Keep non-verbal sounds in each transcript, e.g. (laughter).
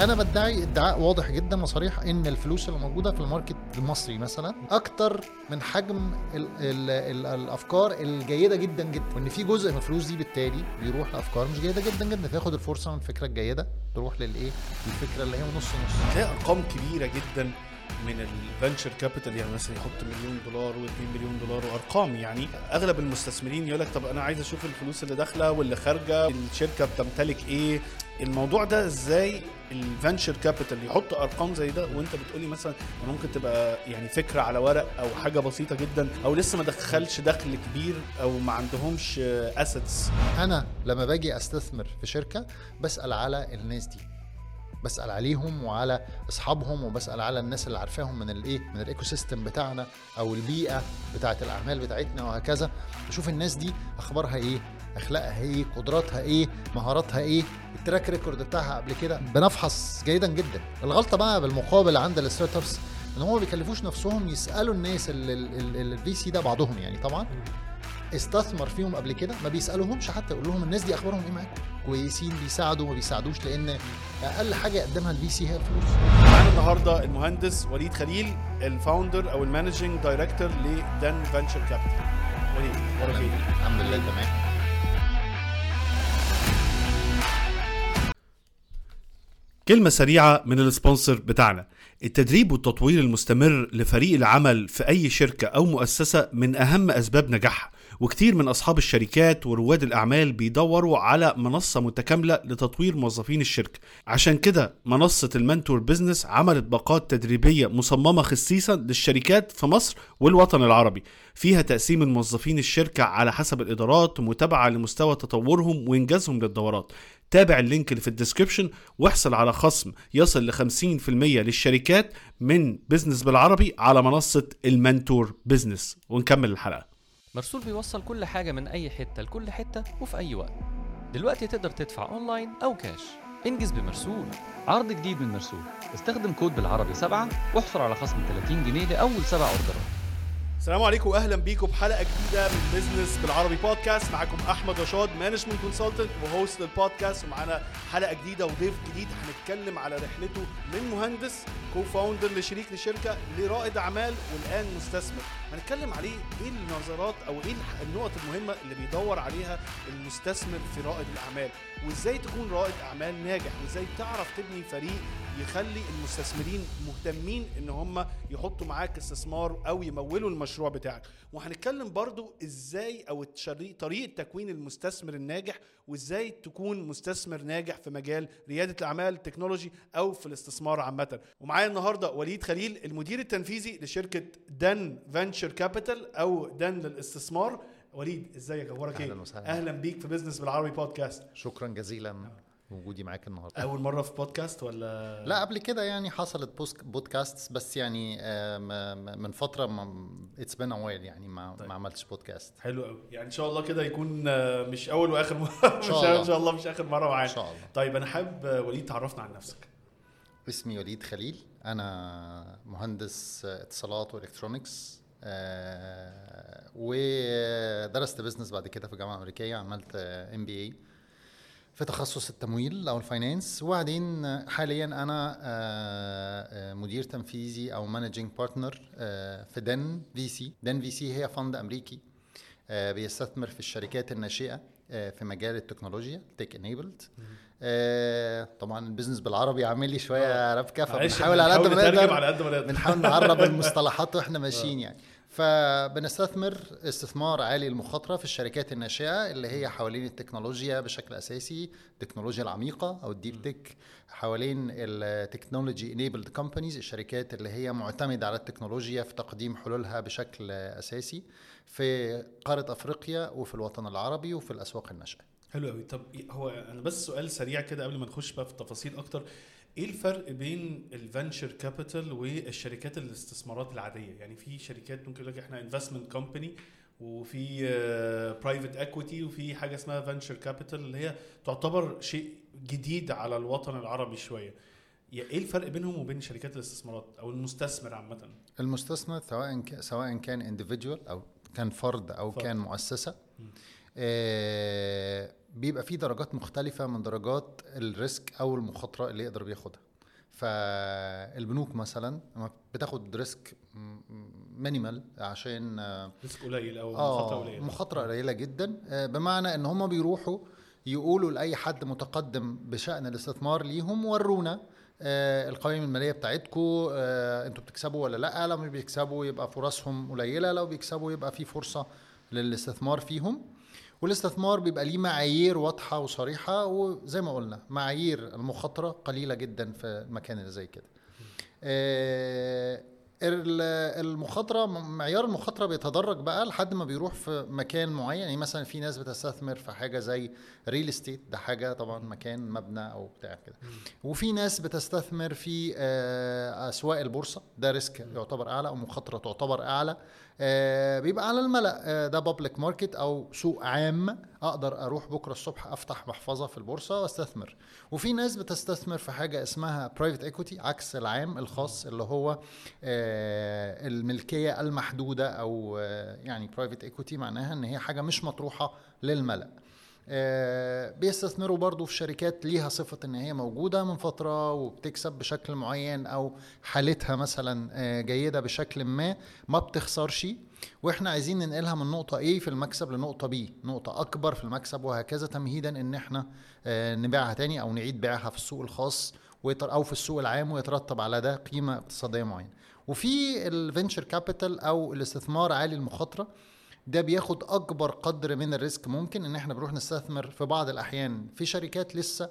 أنا بدعي ادعاء واضح جدا وصريح ان الفلوس اللي موجوده في ال market المصري مثلا أكتر من حجم ال ال ال الافكار الجيده جدا جدا وان في جزء من الفلوس دي بالتالي بيروح لافكار مش جيده جدا جدا فياخد الفرصه من الفكرة الجيده تروح للايه؟ الفكرة اللي هي نص نص. تلاقي ارقام كبيره جدا من ال venture capital يعني مثلا يحط مليون دولار و2 مليون دولار وارقام يعني اغلب المستثمرين يقول لك طب أنا عايز أشوف الفلوس اللي داخله واللي خارجه الشركة بتمتلك إيه؟ الموضوع ده إزاي ال venture capital يحط أرقام زي ده؟ وانت بتقولي مثلا ممكن تبقى يعني فكرة على ورق أو حاجة بسيطة جدا أو لسه ما دخلش دخل كبير أو ما عندهمش assets أنا لما باجي أستثمر في شركة بسأل على الناس دي. بسأل عليهم وعلى أصحابهم وبسأل على الناس اللي عارفاهم من الإيه؟ من ال ecosystem بتاعنا أو البيئة بتاعة الأعمال بتاعتنا وهكذا. بشوف الناس دي أخبارها إيه؟ أخلاقها إيه قدراتها إيه مهاراتها إيه. ال track record بتاعها قبل كده بنفحص جيدا جدا. الغلطة بقى بالمقابل عند ال startups إن هم ما بيكلفوش نفسهم يسألوا الناس ال VC ده بعضهم يعني طبعا. استثمر فيهم قبل كده ما بيسألوهمش حتى يقول لهم الناس دي أخبارهم إيه معاكم؟ كويسين بيساعدوا ما بيساعدوش لأن أقل حاجة يقدمها ال VC هي الفلوس. معانا النهارده المهندس وليد خليل ال founder أو ال managing director لدان venture capital وليد الحمد لله تمام. كلمة سريعة من ال sponsor بتاعنا. التدريب والتطوير المستمر لفريق العمل في أي شركة أو مؤسسة من أهم أسباب نجاحها وكتير من أصحاب الشركات ورواد الأعمال بيدوروا على منصة متكاملة لتطوير موظفين الشركة. عشان كده منصة المنتور بيزنس عملت باقات تدريبية مصممة خصيصا للشركات في مصر والوطن العربي. فيها تقسيم الموظفين الشركة على حسب الإدارات ومتابعة لمستوى تطورهم وإنجازهم للدورات. تابع ال link اللي في ال description واحصل على خصم يصل ل 50% للشركات من بزنس بالعربي على منصة المنتور بزنس ونكمل الحلقة. مرسول بيوصل كل حاجة من أي حتة لكل حتة وفي أي وقت. دلوقتي تقدر تدفع أونلاين أو كاش. انجز بمرسول. عرض جديد من مرسول. استخدم كود بالعربي سبعة واحصل على خصم 30 جنيه لأول سبع order ات. السلام عليكم واهلا بيكم بحلقه جديدة من بزنس بالعربي بودكاست معاكم أحمد رشاد management consultant و host لل podcast ومعانا حلقة جديدة وضيف جديد هنتكلم على رحلته من مهندس co-founder لشريك لشركة لرائد أعمال والآن مستثمر. هنتكلم عليه إيه النظرات أو إيه النقط المهمة اللي بيدور عليها المستثمر في رائد الأعمال؟ وازاي تكون رائد أعمال ناجح؟ وازاي تعرف تبني فريق يخلي المستثمرين مهتمين إن هم يحطوا معاك استثمار أو يمولوا المشروع بتاعك؟ وهنتكلم برضو إزاي أو طريقة تكوين المستثمر الناجح وإزاي تكون مستثمر ناجح في مجال ريادة الأعمال التكنولوجي أو في الاستثمار عامة. ومعايا النهارده وليد خليل المدير التنفيذي لشركة دان venture capital أو دان للاستثمار. وليد إزيك؟ أخبارك إيه؟ أهلا بيك في بزنس بالعربي بودكاست. شكرا جزيلا. وجودي معاك النهارده. أول مرة في بودكاست ولا؟ لا قبل كده يعني حصلت بودكاست بس يعني من فترة it's been a while يعني ما طيب. ما عملتش بودكاست حلو قوي يعني إن شاء الله كده يكون مش أول وآخر (laughs) مرة. إن شاء الله. إن شاء الله مش آخر مرة معانا. إن شاء الله. طيب أنا حابب وليد تعرفنا عن نفسك. اسمي وليد خليل. أنا مهندس اتصالات و electronics آه ودرست business بعد كده في الجامعة الامريكيه عملت MBA في تخصص التمويل أو ال finance وبعدين حاليا أنا مدير تنفيذي أو managing partner في DN VC. DN VC هي fund أمريكي بيستثمر في الشركات الناشئة في مجال التكنولوجيا tech enabled طبعا ال business بالعربي عامل لي شوية ربكة فبنحاول على قد ما نقدر. بنحاول نعرب (laughs) المصطلحات وإحنا ماشيين يعني. فبنستثمر استثمار عالي المخاطرة في الشركات الناشئة اللي هي حوالين التكنولوجيا بشكل أساسي التكنولوجيا العميقة أو ال deep tech حوالين ال technology enabled companies الشركات اللي هي معتمدة على التكنولوجيا في تقديم حلولها بشكل أساسي في قارة أفريقيا وفي الوطن العربي وفي الأسواق الناشئة. حلو قوي طب هو أنا بس سؤال سريع كده قبل ما نخش بقى في التفاصيل أكتر. إيه الفرق بين ال venture capital والشركات الاستثمارات العادية؟ يعني في شركات ممكن يقول لك إحنا investment company وفي private equity وفي حاجة اسمها venture capital اللي هي تعتبر شيء جديد على الوطن العربي شوية. إيه الفرق بينهم وبين شركات الاستثمارات أو المستثمر عامة؟ المستثمر سواء سواء كان individual أو كان فرد أو فرد. كان مؤسسة آه بيبقى فيه درجات مختلفة من درجات ال risk أو المخاطرة اللي يقدر بياخدها. فالبنوك مثلا لما بتاخد risk minimal عشان آه، risk قليل أو آه مخاطرة قليلة. مخاطرة قليلة جدا آه، بمعنى إن هم بيروحوا يقولوا لأي حد متقدم بشأن الاستثمار ليهم ورونا آه، القوائم المالية بتاعتكم أنتوا بتكسبوا ولا لأ؟ لو مش بيكسبوا يبقى فرصهم قليلة لو بيكسبوا يبقى في فرصة للاستثمار فيهم. والاستثمار بيبقى ليه معايير واضحة وصريحة وزي ما قلنا معايير المخاطره قليلة جدا في المكان اللي زي كده. آه، ال- المخاطرة معيار المخاطرة بيتدرج بقى لحد ما بيروح في مكان معين. يعني مثلا في ناس بتستثمر في حاجة زي real estate ده حاجة طبعا مكان مبنى أو بتاع كده. وفي ناس بتستثمر في آه، أسواق البورصة ده risk يعتبر أعلى أو مخاطرة تعتبر أعلى. بيبقى على الملأ. آه، ده public market أو سوق عام. أقدر أروح بكرة الصبح أفتح محفظة في البورصة وأستثمر. وفي ناس بتستثمر في حاجة اسمها private equity عكس العام الخاص اللي هو آه، الملكية المحدودة أو آه، يعني private equity معناها إن هي حاجة مش مطروحة للملأ. آه، بيستثمروا برضو في شركات ليها صفة إن هي موجودة من فترة وبتكسب بشكل معين أو حالتها مثلا آه، جيدة بشكل ما ما بتخسرش. وإحنا عايزين ننقلها من نقطة A في المكسب لنقطة B نقطة أكبر في المكسب وهكذا تمهيدا إن إحنا آه، نبيعها تاني أو نعيد بيعها في السوق الخاص أو في السوق العام ويترتب على ده قيمة اقتصادية معينة. وفي ال venture capital أو الاستثمار عالي المخاطرة. ده بياخد أكبر قدر من ال risk ممكن إن إحنا بنروح نستثمر في بعض الأحيان. في شركات لسه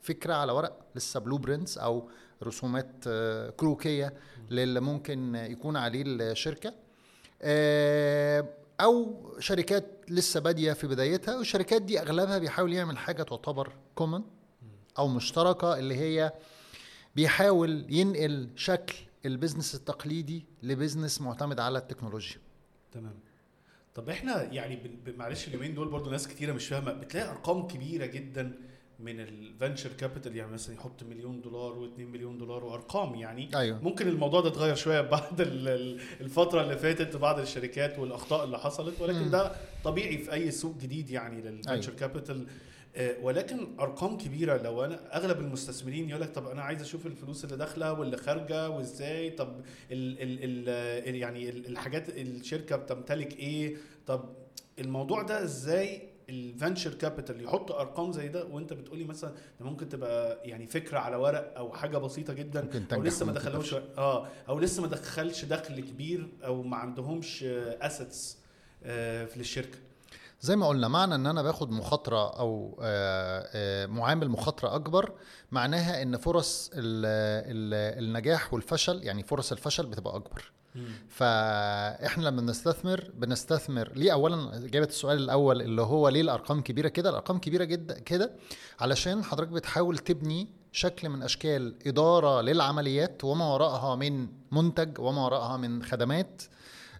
فكرة على ورق لسه blueprints أو رسومات آه، كروكية للي ممكن يكون عليه الشركة. آه، أو شركات لسه بادية في بدايتها. والشركات دي أغلبها بيحاول يعمل حاجة تعتبر common أو مشتركة اللي هي بيحاول ينقل شكل ال business التقليدي ل business معتمد على التكنولوجيا. تمام. طب إحنا يعني معلش اليومين دول برضو ناس كتيرة مش فاهمة بتلاقي أرقام كبيرة جدا من ال venture capital يعني مثلا يحط مليون دولار و2 مليون دولار وأرقام يعني أيوه ممكن الموضوع ده اتغير شوية (laughs) بعد ال- ال- الفترة اللي فاتت بعض الشركات والأخطاء اللي حصلت ولكن مم. ده طبيعي في أي سوق جديد يعني لل venture أيوة. capital ولكن أرقام كبيرة. لو أنا أغلب المستثمرين يقول لك طب أنا عايز أشوف الفلوس اللي داخلة واللي خارجة وإزاي؟ طب ال ال ال يعني ال- الحاجات الشركة بتمتلك إيه؟ طب الموضوع ده إزاي ال venture capital يحط أرقام زي ده وأنت بتقولي مثلا ده ممكن تبقى يعني فكرة على ورق أو حاجة بسيطة جدا أو لسه ما تفشل. آه أو لسه ما دخلش دخل كبير أو ما عندهمش assets في الشركة. زي ما قلنا معنى إن أنا باخد مخاطرة أو آه، آه، معامل مخاطرة أكبر معناها إن فرص ال ال النجاح والفشل يعني فرص الفشل بتبقى أكبر. فإحنا لما بنستثمر بنستثمر. ليه؟ اولا إجابة السؤال الأول اللي هو ليه الأرقام كبيرة كده؟ الأرقام كبيرة جدا كده علشان حضرتك بتحاول تبني شكل من أشكال إدارة للعمليات وما وراءها من منتج وما وراءها من خدمات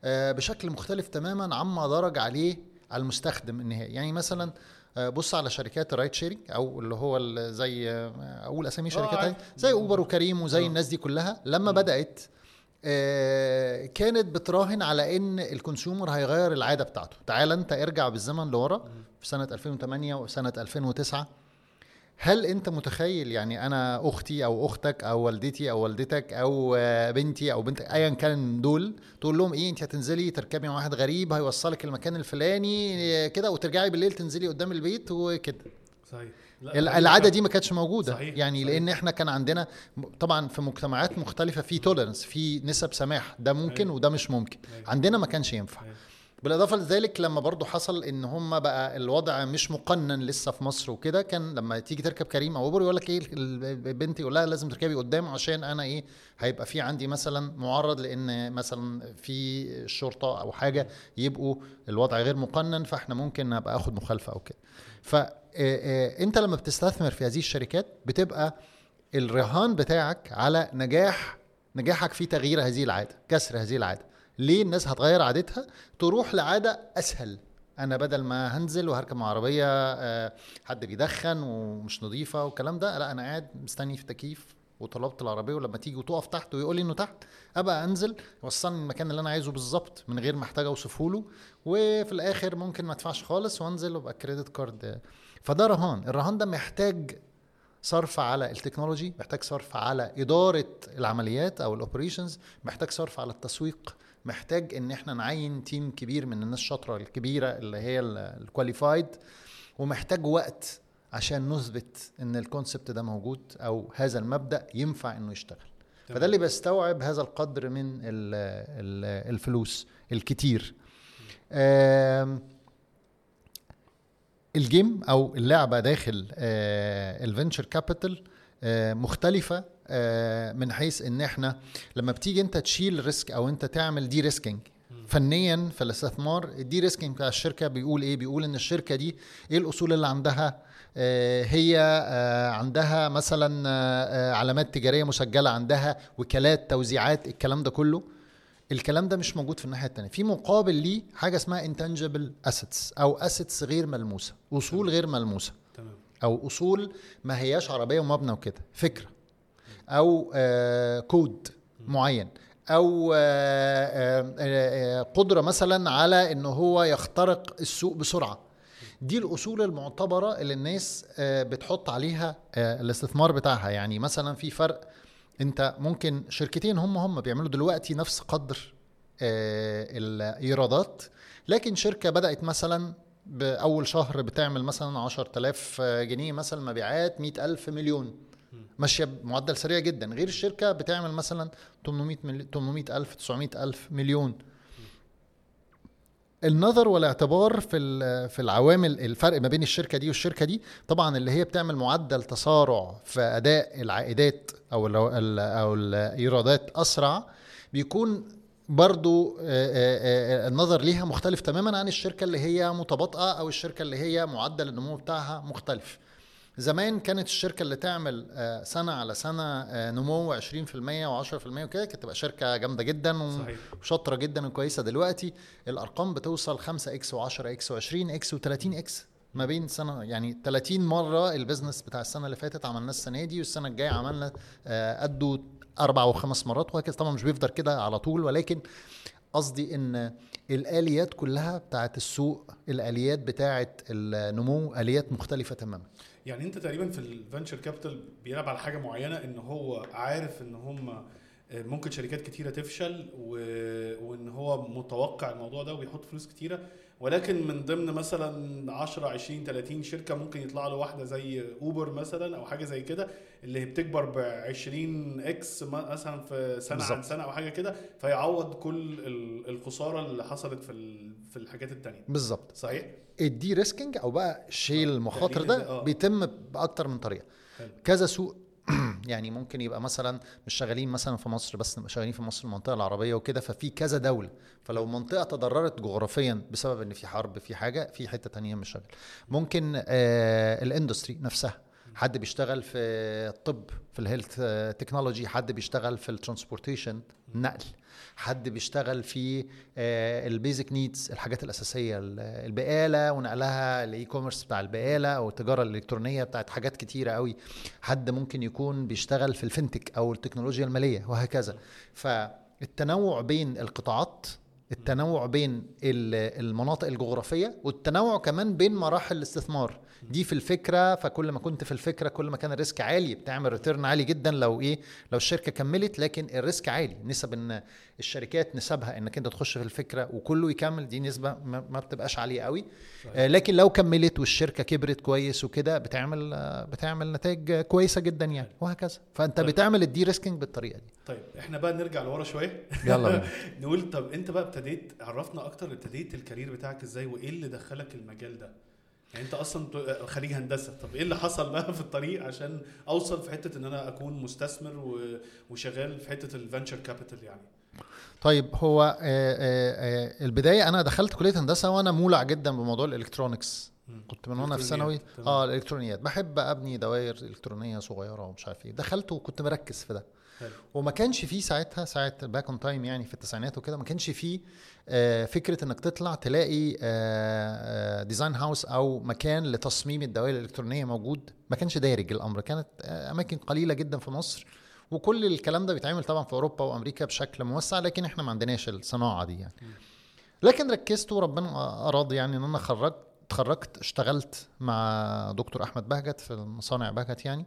آه، بشكل مختلف تماما عما درج عليه المستخدم النهائي. يعني مثلا آه، بص على شركات ال ride sharing أو اللي هو زي آه، أقول أسامي شركات عارف. هاي زي اوبر وكريم وزي آه. الناس دي كلها. لما بدأت آه، كانت بتراهن على إن ال consumer هيغير العادة بتاعته. تعال أنت ارجع بالزمن لورا في سنة 2008 وسنة 2009 هل انت متخيل يعني أنا أختي أو أختك أو والدتي أو والدتك أو بنتي أو بنتك ايا كان دول تقول لهم إيه انت هتنزلي تركبي مع واحد غريب هيوصلك المكان الفلاني كده وترجعي بالليل تنزلي قدام البيت وكده صحيح ال- العادة دي ما كانتش موجودة صحيح، يعني صحيح. لأن إحنا كان عندنا طبعا في مجتمعات مختلفة في tolerance في نسب سماح ده ممكن أيوة. وده مش ممكن أيوة. عندنا ما كانش ينفع أيوة. بالاضافه لذلك لما برضو حصل ان هم بقى الوضع مش مقنن لسه في مصر وكده كان لما تيجي تركب كريم أو اوبر يقول لك إيه ال- البنت يقول لها لازم تركبي قدام عشان أنا إيه هيبقى في عندي مثلا معرض لأن مثلا في الشرطه أو حاجة يبقوا الوضع غير مقنن فاحنا ممكن ابقى اخد مخالفة أو كده. فانت لما بتستثمر في هذه الشركات بتبقى الرهان بتاعك على نجاح نجاحك في تغيير هذه العادة كسر هذه العادة. ليه الناس هتغير عادتها؟ تروح لعادة أسهل. أنا بدل ما هنزل وهركب مع عربية آه، حد بيدخن ومش نظيفة والكلام ده لا أنا قاعد مستني في تكييف وطلبت العربية ولما تيجي وتقف تحت ويقول لي إنه تحت أبقى أنزل يوصلني المكان اللي أنا عايزه بالظبط من غير ما احتاج أوصفه له وفي الآخر ممكن ما أدفعش خالص وأنزل وأبقى credit card فده رهان. الرهان ده محتاج صرف على ال technology محتاج صرف على إدارة العمليات أو ال operations محتاج صرف على التسويق. محتاج إن إحنا نعين team كبير من الناس الشاطره الكبيرة اللي هي ال qualified ومحتاج وقت عشان نثبت إن ال concept ده موجود أو هذا المبدأ ينفع إنه يشتغل. تمام. فده اللي بيستوعب هذا القدر من ال ال الفلوس الكتير. ال game أو اللعبة داخل ال venture capital مختلفه آه، من حيث إن إحنا لما بتيجي أنت تشيل risk أو أنت تعمل de-risking فنيا في الاستثمار ال de-risking بتاع الشركة بيقول إيه؟ بيقول إن الشركة دي إيه الأصول اللي عندها؟ آه، هي آه، عندها مثلا آه، آه، علامات تجارية مسجلة عندها وكالات توزيعات الكلام ده كله. الكلام ده مش موجود في الناحية التانية. في مقابل ليه حاجة اسمها intangible assets أو assets غير ملموسة أصول غير ملموسة أو أصول ما هياش عربية ومبنى وكده. فكرة. أو آه كود معين. أو آه آه آه قدرة مثلا على إن هو يخترق السوق بسرعة. دي الأصول المعتبرة اللي الناس آه بتحط عليها آه الاستثمار بتاعها. يعني مثلا في فرق أنت ممكن شركتين هم هم بيعملوا دلوقتي نفس قدر آه الإيرادات لكن شركة بدأت مثلا بأول شهر بتعمل مثلا 10000 جنيه مثلا مبيعات 100000 مليون. ماشية بمعدل سريع جدا. غير الشركة بتعمل مثلا 800 ملي... 800000 900000 مليون. النظر والاعتبار في في العوامل الفرق ما بين الشركة دي والشركة دي طبعا اللي هي بتعمل معدل تسارع في أداء العائدات أو ال ال أو الإيرادات أسرع بيكون برضو النظر ليها مختلف تماما عن الشركة اللي هي متباطئة أو الشركة اللي هي معدل النمو بتاعها مختلف. زمان كانت الشركة اللي تعمل آه، سنه على سنه آه، نمو 20% و10% وكده كانت تبقى شركة جامدة جدا. وشاطره جدا وكويسة. دلوقتي الأرقام بتوصل 5 إكس و10 إكس و20 إكس و30 إكس ما بين سنه يعني 30 مرة ال business بتاع السنة اللي فاتت عملناه السنة دي والسنة الجاية عملنا آه، قده أربع وخمس مرات وهكذا. طبعا مش بيفضل كده على طول ولكن قصدي إن الآليات كلها بتاعت السوق الآليات بتاعت النمو آليات مختلفة تماما. يعني انت تقريبا في ال venture capital بيلعب على حاجة معينة إن هو عارف إن هم ممكن شركات كتيرة تفشل و... وإن هو متوقع الموضوع ده وبيحط فلوس كتيرة. ولكن من ضمن مثلا 10 20 30 شركة ممكن يطلع له واحدة زي Uber مثلا أو حاجة زي كده. اللي هي بتكبر ب 20 x مثلا في سنة عن بالظبط. سنة أو حاجة كده فيعوض كل ال- الخسارة اللي حصلت في. في الحاجات التانية بالظبط صحيح؟ ال de-risking أو بقى شيل آه، المخاطر ده آه. بيتم بأكتر من طريقة حلو. كذا سوق (clears throat) يعني ممكن يبقى مثلا مش شغالين مثلا في مصر بس شغالين في مصر المنطقة العربية وكده ففي كذا دولة فلو منطقة تضررت جغرافيا بسبب إن في حرب في حاجة في حتة تانية مش شغال ممكن آه ال industry نفسها حد بيشتغل في الطب في ال health technology حد بيشتغل في ال transportation نقل. حد بيشتغل في ال basic needs الحاجات الأساسية ال- البقالة ونقلها ال e-commerce بتاع البقالة أو التجارة الإلكترونية بتاعت حاجات كتيرة قوي. حد ممكن يكون بيشتغل في ال fintech أو التكنولوجيا المالية وهكذا. فالتنوع بين القطاعات التنوع بين ال- المناطق الجغرافية والتنوع كمان بين مراحل الاستثمار. دي في الفكرة فكل ما كنت في الفكرة كل ما كان ال risk عالي بتعمل return عالي جدا لو إيه لو الشركة كملت لكن ال risk عالي. نسب إن الشركات نسبها إنك أنت تخش في الفكرة وكله يكمل دي نسبة ما بتبقاش عالية قوي. آه، لكن لو كملت والشركة كبرت كويس وكده بتعمل آه، بتعمل نتائج كويسة جدا يعني وهكذا. فأنت طيب. بتعمل ال de-risking بالطريقة دي. طيب إحنا بقى نرجع لورا شوية. يلا (laughs) نقول طب أنت بقى ابتديت عرفنا أكتر ابتديت ال career بتاعك إزاي وإيه اللي دخلك المجال ده؟ يعني انت أصلا ت- خريج هندسة. طب إيه اللي حصل بقى في الطريق عشان أوصل في حتة إن أنا أكون مستثمر وشغال في حتة ال venture capital يعني؟ طيب هو آه، آه، آه، البداية أنا دخلت كلية هندسة وأنا مولع جدا بموضوع ال electronics. كنت من وأنا في ثانوي. آه الإلكترونيات. بحب أبني دوائر إلكترونية صغيرة ومش عارف إيه. دخلت وكنت مركز في ده. حلو. وما كانش فيه ساعتها ساعة back on time يعني في التسعينات وكده ما كانش فيه آه، فكرة إنك تطلع تلاقي design house أو مكان لتصميم الدوائر الإلكترونية موجود. ما كانش دارج الأمر. كانت آه، أماكن قليلة جدا في مصر. وكل الكلام ده بيتعمل طبعا في أوروبا وأمريكا بشكل موسع لكن إحنا ما عندناش الصناعة دي يعني. لكن ركزت وربنا أراد يعني إن أنا خرجت اتخرجت اشتغلت مع دكتور أحمد بهجت في مصانع بهجت يعني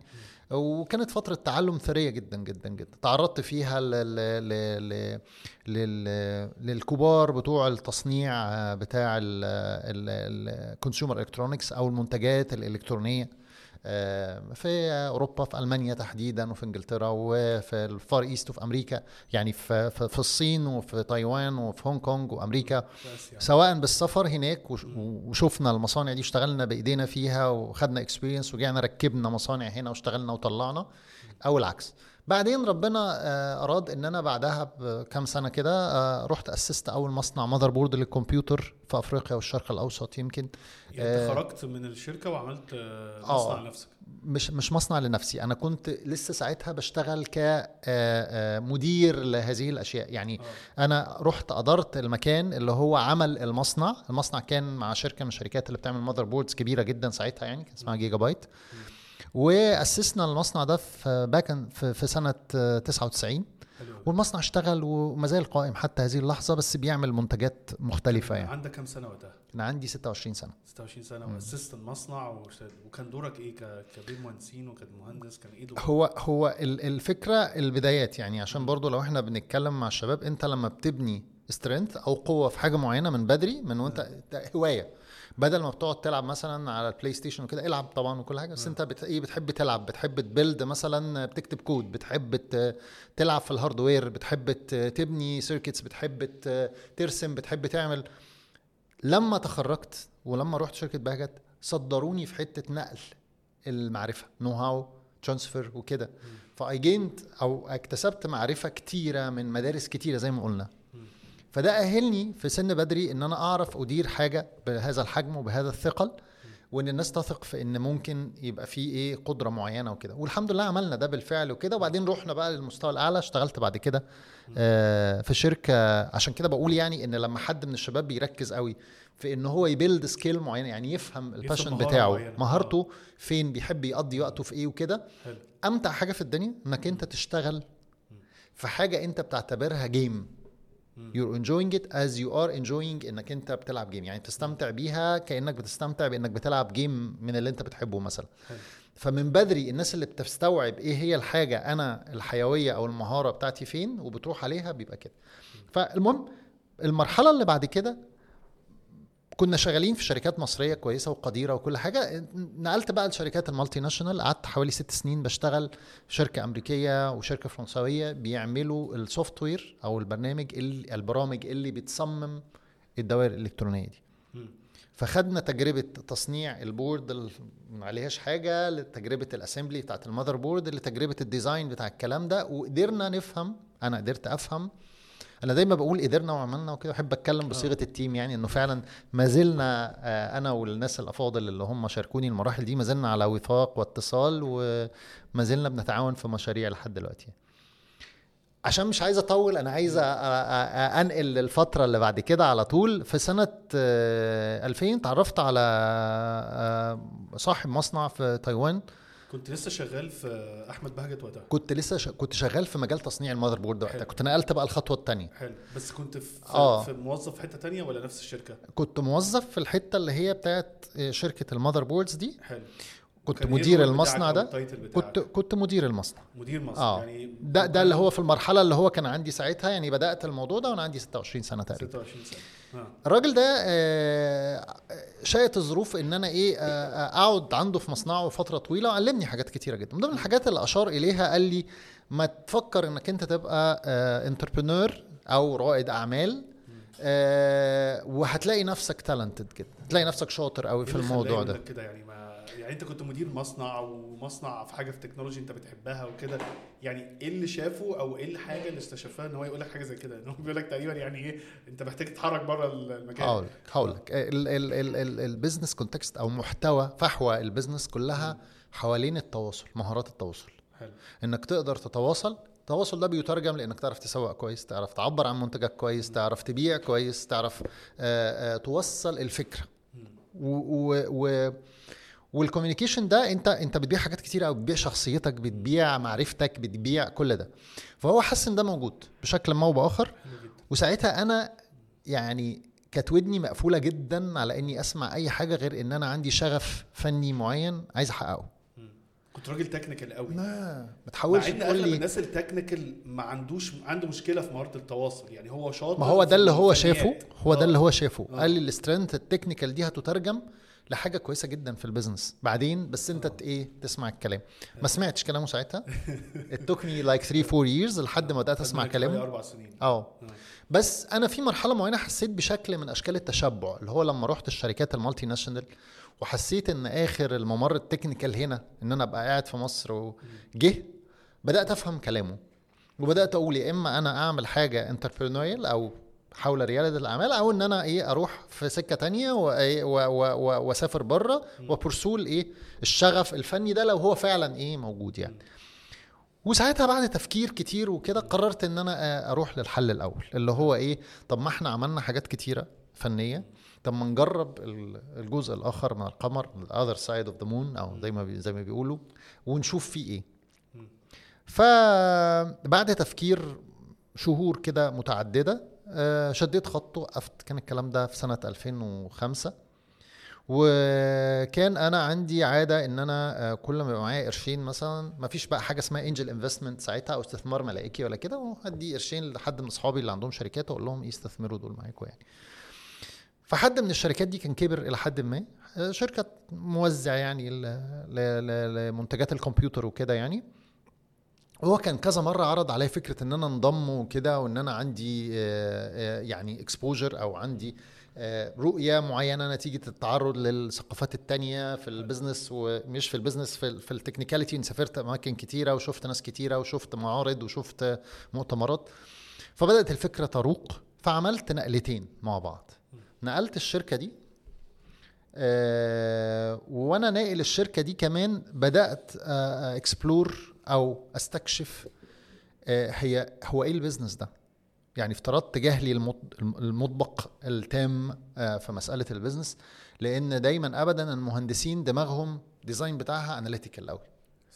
وكانت فترة تعلم ثرية جدا جدا جدا. تعرضت فيها للكبار بتوع التصنيع بتاع ال consumer electronics أو المنتجات الإلكترونية. في أوروبا في ألمانيا تحديدا وفي إنجلترا وفي ال Far East وفي أمريكا. يعني في في الصين وفي تايوان وفي هونج كونج وأمريكا. سواء بالسفر هناك وش- وشفنا المصانع دي اشتغلنا بإيدينا فيها وخدنا experience ورجعنا ركبنا مصانع هنا واشتغلنا وطلعنا أو العكس. بعدين ربنا آه، أراد إن أنا بعدها بكام سنة كده آه، رحت أسست أول مصنع motherboard للكمبيوتر في أفريقيا والشرق الأوسط يمكن. يعني أنت آه، خرجت من الشركة وعملت. مصنع لنفسك. مش مش مصنع لنفسي. أنا كنت لسه ساعتها بشتغل كمدير لهذه الأشياء. يعني. أنا رحت أدرت المكان اللي هو عمل المصنع. المصنع كان مع شركة من الشركات اللي بتعمل motherboards كبيرة جدا ساعتها يعني كان اسمها جيجا بايت وأسسنا المصنع ده في باكن في, في سنة آه، 99 حلو أوي. والمصنع اشتغل وما زال قائم حتى هذه اللحظة بس بيعمل منتجات مختلفة يعني. عندك كام سنة وقتها؟ أنا عندي 26 سنة. 26 سنة وأسست المصنع وكان دورك إيه كبير مهندسين وكان مهندس؟ كان إيه دورك؟ هو هو ال- الفكرة البدايات يعني عشان برضو لو إحنا بنتكلم مع الشباب أنت لما بتبني strength أو قوة في حاجة معينة من بدري من وأنت هواية. بدل ما بتقعد تلعب مثلا على ال PlayStation وكده العب طبعا وكل حاجة بس انت بت... إيه بتحب تلعب بتحب ت build مثلا بتكتب كود بتحب. تلعب في ال hardware بتحب. تبني circuits بتحب. ترسم بتحب تعمل لما تخرجت ولما رحت شركة بهجت صدروني في حتة نقل المعرفة know-how transfer وكده فاي أو اكتسبت معرفة كتيرة من مدارس كتيرة زي ما قلنا فده أهلني في سن بدري إن أنا أعرف أدير حاجة بهذا الحجم وبهذا الثقل وإن الناس تثق في إن ممكن يبقى في إيه قدرة معينة وكده. والحمد لله عملنا ده بالفعل وكده. وبعدين رحنا بقى للمستوى الأعلى اشتغلت بعد كده آه، في شركة. عشان كده بقول يعني إن لما حد من الشباب بيركز قوي في إن هو ي build skill معينه يعني يفهم ال passion بتاعه معينة. مهارته فين بيحب يقضي وقته في إيه وكده أمتع حاجة في الدنيا إنك أنت تشتغل في حاجة أنت بتعتبرها game you're enjoying it as you are enjoying إنك أنت بتلعب game يعني بتستمتع بيها كأنك بتستمتع بإنك بتلعب game من اللي أنت بتحبه مثلا. فمن بدري الناس اللي بتستوعب إيه هي الحاجة أنا الحيوية أو المهارة بتاعتي فين وبتروح عليها بيبقى كده. فالمهم المرحلة اللي بعد كده كنا شغالين في شركات مصرية كويسة وقديرة وكل حاجة. نقلت بقى لشركات ال multinational. قعدت حوالي ست سنين بشتغل في شركة أمريكية وشركة فرنسوية بيعملوا ال software أو البرنامج اللي البرامج اللي بتصمم الدوائر الإلكترونية دي. فخدنا تجربة تصنيع ال board اللي ما عليهاش حاجة لتجربة ال assembly بتاعت ال motherboard لتجربة ال design بتاع الكلام ده وقدرنا نفهم أنا قدرت أفهم أنا دايما بقول قدرنا وعملنا وكده بحب أتكلم بصيغة التيم يعني إنه فعلا ما زلنا آه، أنا والناس الأفاضل اللي هم شاركوني المراحل دي ما زلنا على وفاق واتصال وما زلنا بنتعاون في مشاريع لحد دلوقتي. عشان مش عايز أطول أنا عايز أنقل للفتره اللي بعد كده على طول. في سنة آه، 2000 تعرفت على آه، صاحب مصنع في تايوان. كنت لسه شغال في أحمد بهجت وقتها. كنت لسه ش... كنت شغال في مجال تصنيع ال motherboard وقتها. كنت نقلت بقى الخطوة الثانية حلو. بس كنت في, آه. في موظف في حتة تانية ولا نفس الشركة؟ كنت موظف في الحتة اللي هي بتاعت شركة ال motherboards دي. حلو. كنت إيه مدير المصنع ده؟ كنت كنت مدير المصنع. مدير مصر آه. يعني ده ده اللي هو في المرحلة اللي هو كان عندي ساعتها يعني بدأت الموضوع ده وأنا عندي 26 سنة تقريبا. 26 سنة. آه. الراجل ده آه، شاءت الظروف إن أنا إيه آه، أقعد عنده في مصنعه فترة طويلة وعلمني حاجات كتيرة جدا. من ضمن الحاجات اللي أشار إليها قال لي ما تفكر إنك أنت تبقى entrepreneur أو رائد أعمال آه، وهتلاقي نفسك talented كده هتلاقي نفسك شاطر قوي إيه في اللي الموضوع ده. كده يعني ما يعني انت كنت مدير مصنع ومصنع في حاجة في technology انت بتحبها وكده يعني إيه اللي شافه أو إيه الحاجة اللي استشفها ان هو يقول لك حاجة زي كده؟ (laughs) إن هو بيقول لك تقريبا يعني إيه انت محتاج تتحرك بره المكان. هقول لك هقول لك. ال- ال- ال- ال- ال business context أو محتوى فحوى ال business كلها حوالين التواصل مهارات التواصل. حلو. إنك تقدر تتواصل التواصل ده بيترجم لإنك تعرف تسوق كويس تعرف تعبر عن منتجك كويس تعرف تبيع كويس تعرف آه، آه، توصل الفكرة. و و و وال communication ده انت انت بتبيع حاجات كتير قوي بتبيع شخصيتك بتبيع معرفتك بتبيع كل ده فهو حس إن ده موجود بشكل ما أو بآخر وساعتها أنا يعني كانت ودني مقفولة جدا على إني أسمع أي حاجة غير إن أنا عندي شغف فني معين عايز أحققه كنت راجل technical قوي لا ما تحاولش إن تقول أغلب لي الناس ال technical ما عندوش عنده مشكلة في مهارة التواصل يعني هو شاطر ما هو ده اللي هو. شافه هو ده آه. اللي هو شافه آه. قال لي ال strength ال technical دي هتترجم لحاجة كويسة جدا في ال business بعدين بس انت إيه تسمع الكلام. ما سمعتش كلامه ساعتها؟ It took me like 3 4 years لحد ما بدأت أسمع كلامه. أربع سنين. أه. آه. بس أنا في مرحلة معينة حسيت بشكل من أشكال التشبع اللي هو لما رحت الشركات ال multinational وحسيت إن آخر الممر ال technical هنا إن أنا أبقى قاعد في مصر وجه بدأت أفهم كلامه. وبدأت أقول يا إما أنا أعمل حاجة entrepreneurial أو حول رياده الأعمال أو إن أنا إيه أروح في سكة تانية إيه وأسافر بره وبرسول إيه الشغف الفني ده لو هو فعلا إيه موجود يعني. وساعتها بعد تفكير كتير وكده قررت إن أنا آه، أروح للحل الأول اللي هو إيه طب ما إحنا عملنا حاجات كتيرة فنية طب ما نجرب ال- الجزء الآخر من القمر the other side of the moon أو زي ما زي ما بيقولوا ونشوف فيه إيه. فبعد تفكير شهور كده متعددة شديت خط وقفت كان الكلام ده في سنة 2005 وكان أنا عندي عادة إن أنا آه، كل ما يبقى معايا قرشين مثلا ما فيش بقى حاجة اسمها angel investment ساعتها أو استثمار ملائكي ولا كده وهدي قرشين لحد من أصحابي اللي عندهم شركات وأقول لهم استثمروا دول معاكم يعني. فحد من الشركات دي كان كبر إلى حد ما. آه، شركة موزع يعني لمنتجات الكمبيوتر وكده يعني. هو كان كذا مرة عرض عليا فكرة إن أنا انضم وكده وإن أنا عندي آه، آه، يعني exposure أو عندي آه، رؤية معينة نتيجة التعرض للثقافات التانية في ال business ومش في ال business في, ال- في ال technicality إن سافرت أماكن كتيرة وشفت ناس كتيرة وشفت معارض وشفت مؤتمرات. فبدأت الفكرة تروق فعملت نقلتين مع بعض. نقلت الشركة دي وأنا ناقل الشركة دي كمان بدأت explore أو أستكشف آه، هي هو إيه ال business ده؟ يعني افترضت جهلي المط- المطبق التام آه، في مسألة ال business لأن دايما ابدا المهندسين دماغهم design بتاعها analytical قوي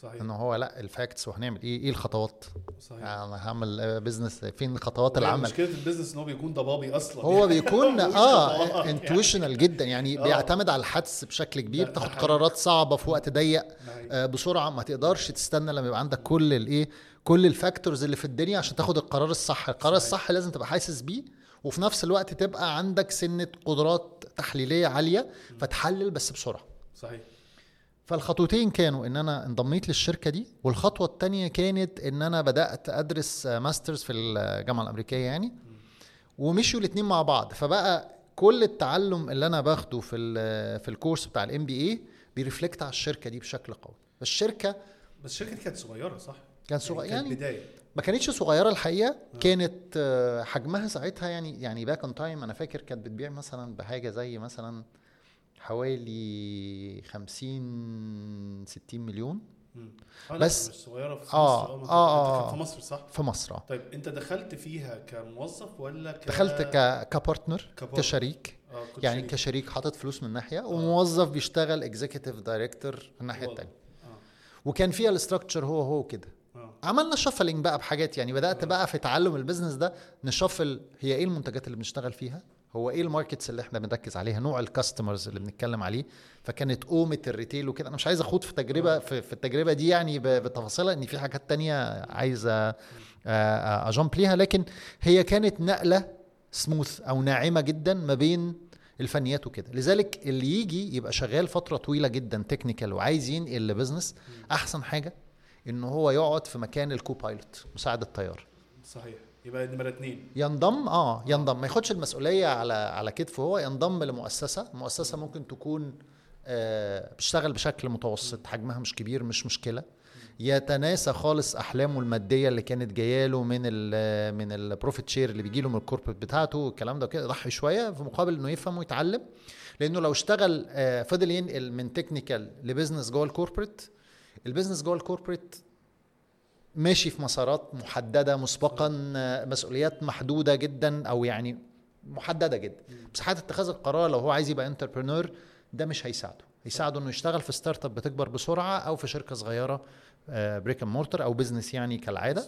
صحيح ان هو لا ال facts وهنعمل إيه إيه الخطوات صحيح أنا هعمل business فين خطوات العمل مشكلة ال business إن هو بيكون ضبابي أصلا هو بيكون (laughs) آه. intuitional جدا يعني آه. بيعتمد على الحدس بشكل كبير ده- ده تاخد حقيقي. قرارات صعبة في وقت ضيق نعم. آه بسرعة ما تقدرش تستنى لما يبقى عندك كل الايه كل ال factors اللي في الدنيا عشان تاخد القرار الصح القرار صحيح. الصح لازم تبقى حاسس بيه وفي نفس الوقت تبقى عندك سنة قدرات تحليلية عالية فتحلل بس بسرعة صحيح فالخطوتين كانوا إن أنا انضميت للشركة دي والخطوة الثانية كانت إن أنا بدأت أدرس masters في الجامعة الأمريكية يعني ومشيوا الاثنين مع بعض. فبقى كل التعلم اللي أنا باخده في في ال course بتاع ال MBA ب reflect على الشركة دي بشكل قوي. الشركة بس الشركة دي كانت صغيرة صح؟ كان صغير كانت يعني بداية. ما كانتش صغيرة الحقيقة كانت آه، حجمها ساعتها يعني يعني back on time أنا فاكر كانت بتبيع مثلا بحاجة زي مثلا حوالي 50 60 مليون مم. آه بس- مش صغيرة في آه، مصر منطقة- آه، آه. في مصر صح؟ في مصر آه طيب أنت دخلت فيها كموظف ولا ك... دخلت ك ك partner. كشريك آه يعني شريك. كشريك حاطط فلوس من ناحية وموظف بيشتغل executive director من الناحيه. الثانية آه وكان فيها ال structure هو هو كده آه عملنا shuffling بقى بحاجات يعني بدأت بقى في تعلم ال business ده ن shuffle هي إيه المنتجات اللي بنشتغل فيها هو إيه ال markets اللي إحنا بنركز عليها؟ نوع ال customers اللي بنتكلم عليه. فكانت قومة ال retail وكده. أنا مش عايز أخوض في تجربة في, في التجربة دي يعني بتفاصيلها إن في حاجات تانية عايز أ- أ- أ jump ليها. لكن هي كانت نقلة سموث أو ناعمة جدا ما بين الفنيات وكده. لذلك اللي يجي يبقى شغال فترة طويلة جدا technical وعايز ينقل ل business أحسن حاجة إن هو يقعد في مكان ال co-pilot مساعد الطيار صحيح. يبقى نمرة اثنين ينضم آه ينضم. ما ياخدش المسؤولية على على كتفه. هو ينضم لمؤسسة. مؤسسة ممكن تكون آه بتشتغل بشكل متوسط. حجمها مش كبير مش مشكلة. يتناسى خالص أحلامه المادية اللي كانت جاية له من ال من ال profit share اللي بيجي له من ال corporate بتاعته والكلام ده وكده. يضحي شوية في مقابل إنه يفهم ويتعلم. لأنه لو اشتغل آه فضل ينقل من تكنيكال لبزنس جوه الكوربريت البيزنس جوه الكوربريت ماشي في مسارات محددة مسبقا مسؤوليات محدودة جدا أو يعني محددة جدا. مساحات اتخاذ القرار لو هو عايز يبقى entrepreneur ده مش هيساعده. يساعده إنه يشتغل في startup بتكبر بسرعة أو في شركة صغيرة brick and mortar أو business يعني كالعادة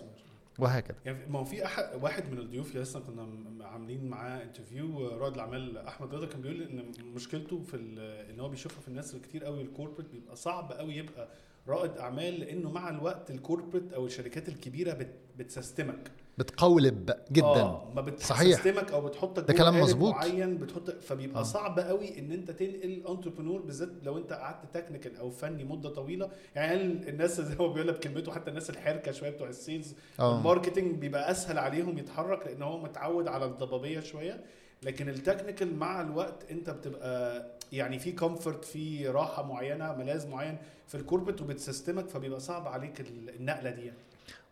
وهكذا. يعني ما هو في احد واحد من الضيوف لسه كنا عاملين معاه interview رائد الأعمال أحمد رضا كان بيقول إن مشكلته في إن هو بيشوفها في الناس اللي كتير قوي ال corporate بيبقى صعب قوي يبقى رائد أعمال لأنه مع الوقت ال corporate أو الشركات الكبيرة بت بت system ك بتقولب جدا آه ما صحيح. بت system ك أو بتحطك ده كلام مظبوط. معين بتحط فبيبقى آه. آه. صعب قوي إن أنت تنقل entrepreneur بالذات لو أنت قعدت technical أو فني مدة طويلة يعني الناس (laughs) زي ما هو بيقول لك كلمته حتى الناس الحركة شوية بتوع ال sales آه ال marketing بيبقى أسهل عليهم يتحرك لأن هو متعود على الضبابية شوية لكن ال technical مع الوقت أنت بتبقى يعني في comfort في راحة معينة ملاذ معين في ال corporate وبت system ك فبيبقى صعب عليك ال- النقلة دي.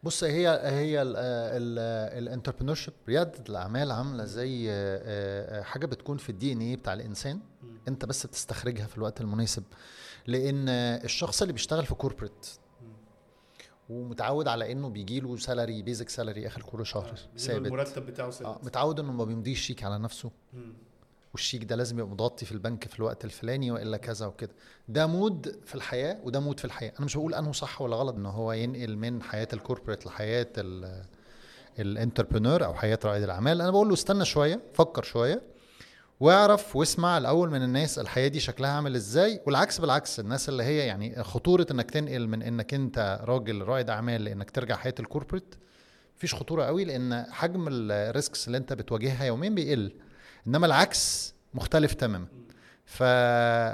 بص هي هي ال entrepreneurship رياده الأعمال عاملة زي آه، آه، حاجة بتكون في ال DNA بتاع الإنسان. أنت بس بتستخرجها في الوقت المناسب. لأن الشخص اللي بيشتغل في corporate ومتعود على إنه بيجي له salary basic salary آخر كل شهر بيبقى ثابت. المرتب بتاعه ثابت. متعود إنه ما بيمضيش شيك على نفسه. والشيك ده لازم يبقى متغطي في البنك في الوقت الفلاني وإلا كذا وكده. ده mode في الحياة وده mode في الحياة. أنا مش بقول أنه صح ولا غلط ان هو ينقل من حياة ال corporate لحياة ال entrepreneur أو حياة رائد الأعمال. أنا بقول له استنى شوية فكر شوية واعرف واسمع الأول من الناس الحياة دي شكلها عامل إزاي. والعكس بالعكس الناس اللي هي يعني خطورة إنك تنقل من إنك أنت راجل رائد أعمال لإنك ترجع حياة ال corporate مفيش خطورة قوي لأن حجم ال risks اللي أنت بتواجهها يوميا بيقل. إنما العكس مختلف تماما. ف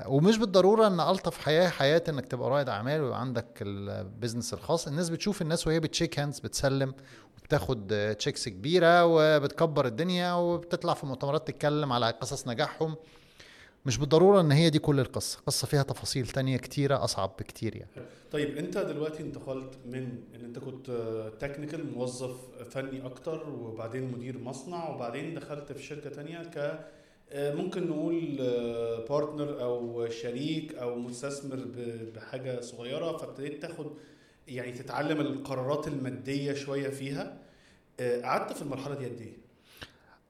ومش بالضرورة إن ألطف حياة حياة إنك تبقى رائد أعمال ويبقى عندك ال business الخاص. الناس بتشوف الناس وهي بت shake hands بتسلم وبتاخد checks كبيرة وبتكبر الدنيا وبتطلع في مؤتمرات تتكلم على قصص نجاحهم. مش بالضرورة إن هي دي كل القصة. القصة فيها تفاصيل تانية كتيرة أصعب بكتير يعني. طيب أنت دلوقتي انتقلت من إن أنت كنت technical موظف فني أكتر وبعدين مدير مصنع وبعدين دخلت في شركة تانية ك آه، ممكن نقول partner أو شريك أو مستثمر بحاجة صغيرة فابتديت تاخد يعني تتعلم القرارات المادية شوية فيها. آه، قعدت في المرحلة دي قد إيه؟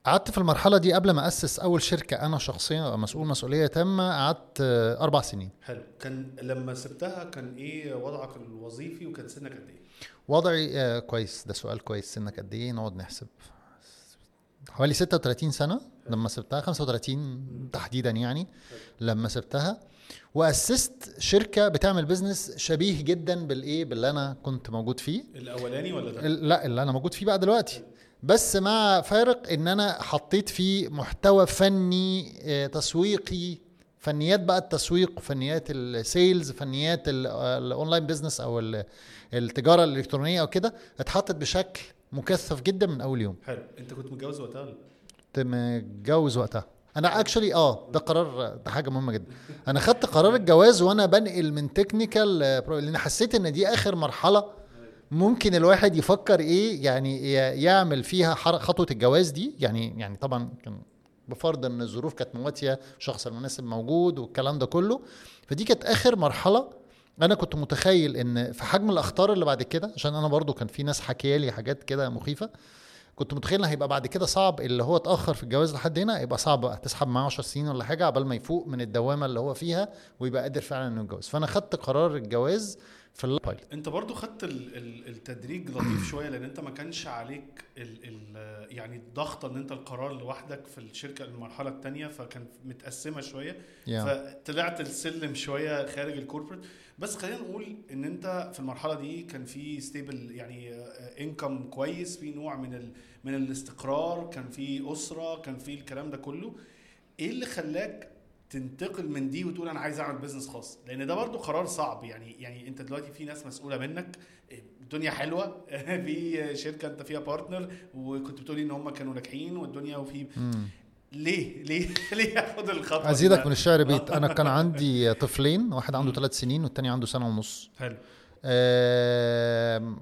قعدت في المرحلة دي قبل ما أسس أول شركة أنا شخصيا مسؤول مسؤولية تامة قعدت آه، أربع سنين. حلو. كان لما سبتها كان إيه وضعك الوظيفي وكان سنك قد إيه؟ وضعي آه كويس. ده سؤال كويس. سنك قد إيه؟ نقعد نحسب. حوالي 36 سنة. لما سبتها 35 تحديدا يعني. لما سبتها وأسست شركة بتعمل business شبيه جدا بالإيه؟ باللي أنا كنت موجود فيه. الأولاني ولا ده؟ لا اللي أنا موجود فيه بقى دلوقتي. بس مع فارق إن أنا حطيت فيه محتوى فني آه، تسويقي. فنيات بقى التسويق فنيات ال sales فنيات ال- ال online business أو ال- التجارة الإلكترونية أو كده اتحطت بشكل مكثف جدا من أول يوم. حلو. أنت كنت متجوز وقتها ولا؟ كنت متجوز وقتها. أنا actually آه ده قرار ده حاجة مهمة جدا. أنا خدت قرار (laughs) الجواز وأنا بنقل من technical لأن حسيت إن دي آخر مرحلة ممكن الواحد يفكر إيه؟ يعني يعمل فيها خطوة الجواز دي. يعني يعني طبعا كان بفرض إن الظروف كانت مواتية الشخص المناسب موجود والكلام ده كله. فدي كانت آخر مرحلة. أنا كنت متخيل إن في حجم الأخطار اللي بعد كده عشان أنا برضو كان في ناس حكيالي حاجات كده مخيفة. كنت متخيل إن هيبقى بعد كده صعب اللي هو اتأخر في الجواز لحد هنا. يبقى صعب بقى تسحب معاه 10 سنين ولا حاجة عبال ما يفوق من الدوامة اللي هو فيها ويبقى قادر فعلا إنه يتجوز. فأنا خدت قرار الجواز في ال pilot انت برضو خدت ال- ال- التدريج لطيف (clears throat) شوية لأن انت ما كانش عليك ال ال يعني الضغط إن انت القرار لوحدك في الشركة المرحلة الثانية فكان متقسمة شوية. Yeah. فطلعت السلم شوية خارج ال corporate بس خلينا نقول إن انت في المرحلة دي كان في stable يعني انكم كويس في نوع من ال من الاستقرار كان في أسرة كان في الكلام ده كله. إيه اللي خلاك تنتقل من دي وتقول أنا عايز أعمل business خاص. لأن ده برضو قرار صعب. يعني يعني أنت دلوقتي في ناس مسؤولة منك. الدنيا حلوة. (laughs) في شركة أنت فيها partner وكنت بتقولي إن هم كانوا ناجحين والدنيا وفي. ليه؟ (laughs) ليه؟ (laughs) ليه ياخد الخطوة أزيدك؟ من الشعر بيت. أنا كان عندي طفلين. واحد عنده ثلاث سنين والتاني عنده سنة ونص. حلو. آم،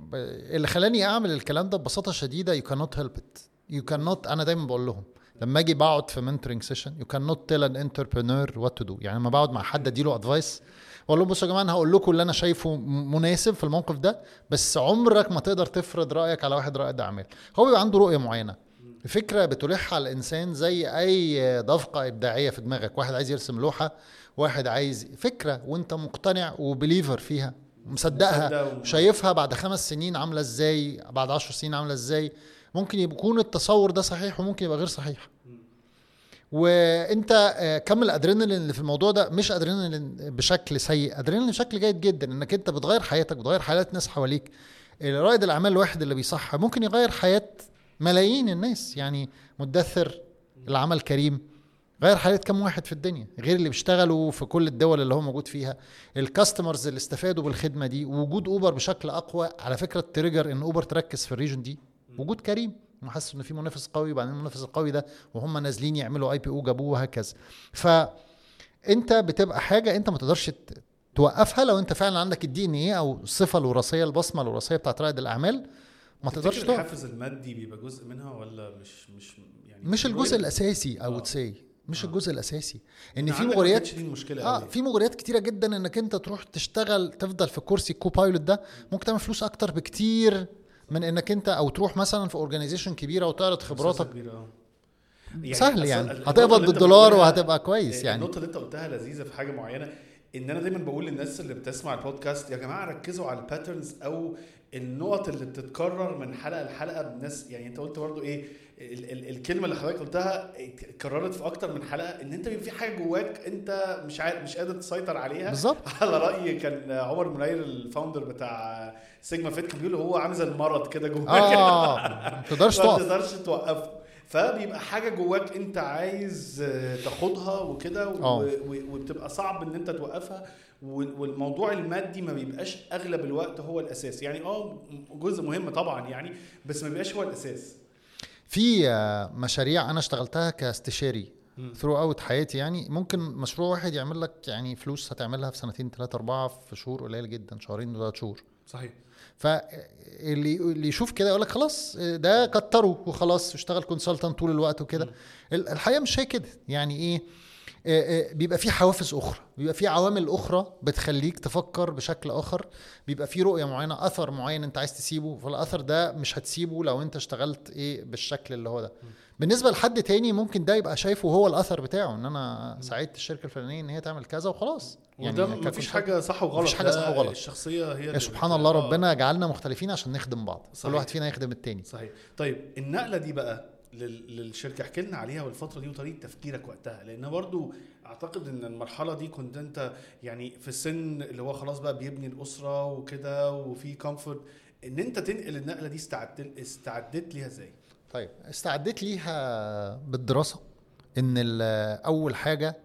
اللي خلاني أعمل الكلام ده ببساطة شديدة you cannot help it. You cannot أنا دايما بقول لهم لما أجي بقعد في mentoring session you cannot tell an entrepreneur what to do. يعني لما بقعد مع حد اديله advice بقول لهم بصوا يا جماعة أنا هقول لكم اللي أنا شايفه مناسب في الموقف ده بس عمرك ما تقدر تفرض رأيك على واحد رائد اعمال هو بيبقى عنده رؤية معينة. فكره بتلح على الإنسان زي أي دفقة إبداعية في دماغك. واحد عايز يرسم لوحة واحد عايز فكرة وأنت مقتنع وبليفر فيها مصدقها شايفها بعد خمس سنين عاملة إزاي بعد عشر سنين عاملة إزاي. ممكن يكون التصور ده صحيح وممكن يبقى غير صحيح. وانت آه، كم الأدرينالين اللي في الموضوع ده مش أدرينالين بشكل سيء. أدرينالين بشكل جيد جدا إنك أنت بتغير حياتك بتغير حياة ناس حواليك. رائد الأعمال الواحد اللي بيصح ممكن يغير حياة ملايين الناس يعني مدثر العمل كريم. غير حياة كم واحد في الدنيا غير اللي بيشتغلوا في كل الدول اللي هو موجود فيها. ال customers اللي استفادوا بالخدمة دي وجود أوبر بشكل أقوى. على فكرة ال trigger إن أوبر تركز في ال region دي. وجود كريم. وحس ان في منافس قوي وبعدين المنافس القوي ده وهم نازلين يعملوا IPO جابوه وهكذا فانت بتبقى حاجة أنت ما تقدرش توقفها لو أنت فعلا عندك ال DNA أو الصفة الوراثية البصمة الوراثية بتاعت رائد الأعمال ما تقدرش توقف الحافز المادي بيبقى جزء منها ولا مش مش يعني مش الجزء الأساسي أو آه. تسي مش آه. الجزء الأساسي إن في مغريات دي المشكلة آه. في مغريات كتيرة جدا إنك أنت تروح تشتغل تفضل في كرسي ال co-pilot ده ممكن تعمل فلوس أكتر بكتير من إنك أنت أو تروح مثلا في organization كبيرة وتعرض خبراتك كبيرة، آه. سهل أصل يعني. هتقبض بالدولار وهتبقى كويس يعني. النقطه اللي أنت قلتها لذيذة في حاجة معينة إن أنا دايما بقول للناس اللي بتسمع البودكاست يا جماعة ركزوا على ال patterns أو النقط اللي بتتكرر من حلقة لحلقة بالناس يعني أنت قلت برضو إيه ال ال الكلمة اللي حضرتك قلتها اتكررت في أكتر من حلقة إن أنت في حاجة جواك أنت مش عارف مش قادر تسيطر عليها. بالظبط. (laughs) على رايي كان عمر منير ال founder بتاع سيجما فيت كان بيقول هو عامل زي المرض كده جواك. آه ما (laughs) تقدرش ما تقف. تقدرش توقفه. فبيبقى حاجة جواك أنت عايز تاخدها وكده و- آه. وبتبقى صعب إن أنت توقفها وال- والموضوع المادي ما بيبقاش أغلب الوقت هو الأساس. يعني آه جزء مهم طبعا يعني بس ما بيبقاش هو الأساس. في آه، مشاريع أنا اشتغلتها كاستشاري. throughout حياتي يعني. ممكن مشروع واحد يعمل لك يعني فلوس هتعملها في سنتين ثلاثة أربعة في شهور قليل جدا شهرين ثلاث شهور. صحيح. فاللي اللي يشوف كده يقول لك خلاص ده كتره وخلاص اشتغل consultant طول الوقت وكده. ال- الحقيقة مش هي كده. يعني إيه؟ بيبقى في حوافز أخرى بيبقى في عوامل أخرى بتخليك تفكر بشكل آخر بيبقى في رؤية معينة أثر معين أنت عايز تسيبه فالأثر ده مش هتسيبه لو أنت اشتغلت إيه بالشكل اللي هو ده بالنسبة لحد تاني ممكن ده يبقى شايفه هو الأثر بتاعه إن أنا ساعدت الشركة الفلانية إن هي تعمل كذا وخلاص وده ككونسلتنت. مفيش حاجة صح وغلط مفيش حاجة ده صح وغلط. الشخصية هي سبحان الله آه. ربنا جعلنا مختلفين عشان نخدم بعض صحيح. كل واحد فينا يخدم التاني صحيح طيب النقلة دي بقى للشركة احكي لنا عليها والفترة دي وطريقة تفكيرك وقتها. لأن برضو أعتقد إن المرحلة دي كنت أنت يعني في السن اللي هو خلاص بقى بيبني الأسرة وكده وفي كومفورت إن أنت تنقل النقلة دي استعدت استعدت ليها إزاي؟ طيب استعديت ليها بالدراسة. إن أول حاجة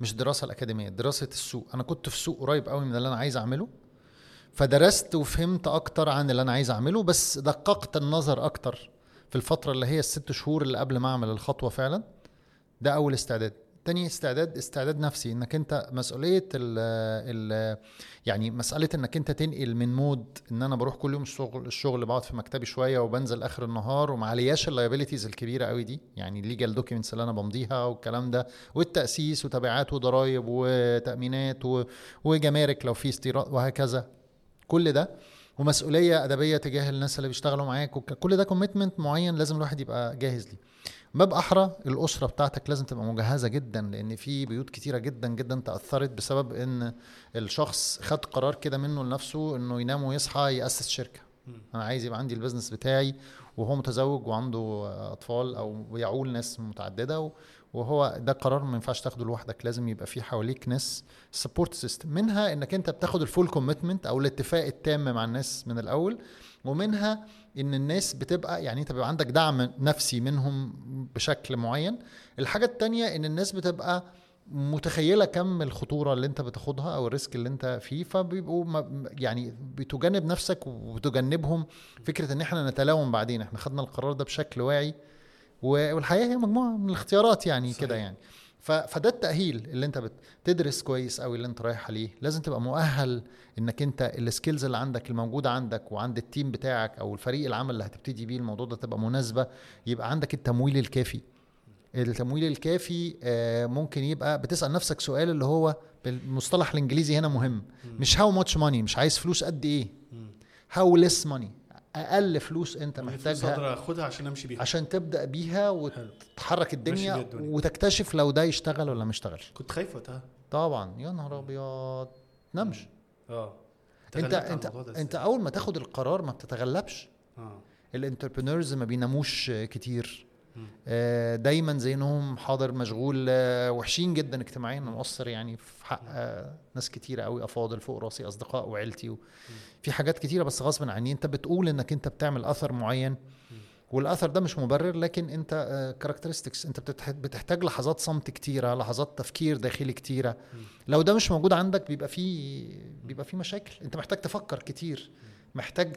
مش دراسة الأكاديمية دراسة السوق. أنا كنت في سوق قريب قوي من اللي أنا عايز أعمله فدرست وفهمت أكتر عن اللي أنا عايز أعمله بس دققت النظر أكتر في الفترة اللي هي الست شهور اللي قبل ما أعمل الخطوة فعلا ده أول استعداد. تاني استعداد استعداد نفسي إنك أنت مسؤولية ال ال يعني مسألة إنك أنت تنقل من mode إن أنا بروح كل يوم الشغل الشغل بقعد في مكتبي شوية وبنزل آخر النهار وما علياش ال liabilities الكبيرة قوي دي يعني ال legal documents اللي أنا بمضيها والكلام ده والتأسيس وتبعات وضرايب وتأمينات وجمارك لو في استيراد وهكذا. كل ده ومسؤولية أدبية تجاه الناس اللي بيشتغلوا معاك كل ده commitment معين لازم الواحد يبقى جاهز ليه. باب أحرى الأسرة بتاعتك لازم تبقى مجهزة جدا لأن في بيوت كتيرة جدا جدا تأثرت بسبب إن الشخص خد قرار كده منه لنفسه إنه ينام ويصحى يأسس شركة. أنا عايز يبقى عندي ال business بتاعي وهو متزوج وعنده أطفال أو يعول ناس متعددة وهو ده قرار ما ينفعش تاخده لوحدك لازم يبقى في حواليك ناس support system منها إنك أنت بتاخد ال full commitment أو الاتفاق التام مع الناس من الأول ومنها إن الناس بتبقى يعني أنت بيبقى عندك دعم نفسي منهم بشكل معين. الحاجة التانية إن الناس بتبقى متخيلة كم الخطورة اللي أنت بتاخدها أو الريسك اللي أنت فيه فبيبقوا يعني بتجنب نفسك وبتجنبهم فكرة إن إحنا نتلاوم بعدين. إحنا خدنا القرار ده بشكل واعي و- والحياة هي مجموعة من الاختيارات يعني. كده يعني. فده التأهيل اللي انت بتدرس كويس قوي اللي انت رايح عليه. لازم تبقى مؤهل إنك انت ال skills اللي عندك الموجودة عندك وعند ال team بتاعك أو الفريق العمل اللي هتبتدي بيه الموضوع ده تبقى مناسبة. يبقى عندك التمويل الكافي. التمويل الكافي آه، ممكن يبقى بتسأل نفسك سؤال اللي هو بالمصطلح الإنجليزي هنا مهم. مش how much money مش عايز فلوس قد إيه. how less money أقل فلوس أنت محتاجها أقدر آخدها عشان أمشي بيها. عشان تبدأ بيها وتحرك ماشي الدنيا الدنيا. وتكتشف لو ده يشتغل ولا ما يشتغلش. كنت خايف وقتها. طبعا. يا نهار أبيض. نمش آه. انت انت أنت؟ أول ما تاخد القرار ما بتتغلبش. آه. ال entrepreneurs ما بيناموش كتير. دايما ذهنهم حاضر مشغول آه، وحشين جدا اجتماعيا مقصر يعني في حق آه، ناس كتيره قوي أفاضل فوق راسي أصدقاء وعيلتي. في حاجات كتيرة بس غصب عني أنت بتقول إنك أنت بتعمل أثر معين والأثر ده مش مبرر لكن أنت characteristics أنت بتحتاج لحظات صمت كتيرة لحظات تفكير داخلي كتيرة لو ده مش موجود عندك بيبقى في بيبقى في مشاكل أنت محتاج تفكر كتير محتاج.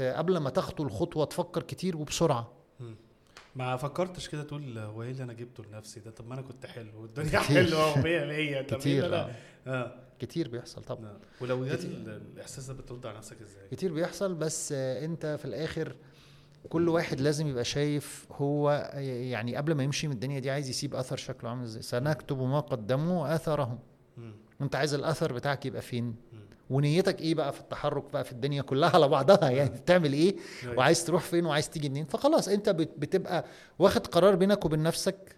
قبل ما تخطو الخطوة تفكر كتير وبسرعة ما فكرتش كده تقول هو إيه اللي أنا جبته لنفسي ده طب ما أنا كنت حلو والدنيا. حلوة و100 100 طب كتير آه. آه كتير بيحصل طبعا آه. ولو الإحساس ده بترد على نفسك إزاي؟ كتير بيحصل بس آه، أنت في الآخر كل واحد لازم يبقى شايف هو يعني قبل ما يمشي من الدنيا دي عايز يسيب أثر شكله عامل إزاي سنكتب ما قدموا أثرهم. أنت عايز الأثر بتاعك يبقى فين ونيتك إيه بقى في التحرك بقى في الدنيا كلها على بعضها يعني بتعمل إيه أيوة. وعايز تروح فين وعايز تيجي منين فخلاص أنت بت- بتبقى واخد قرار بينك وبين نفسك.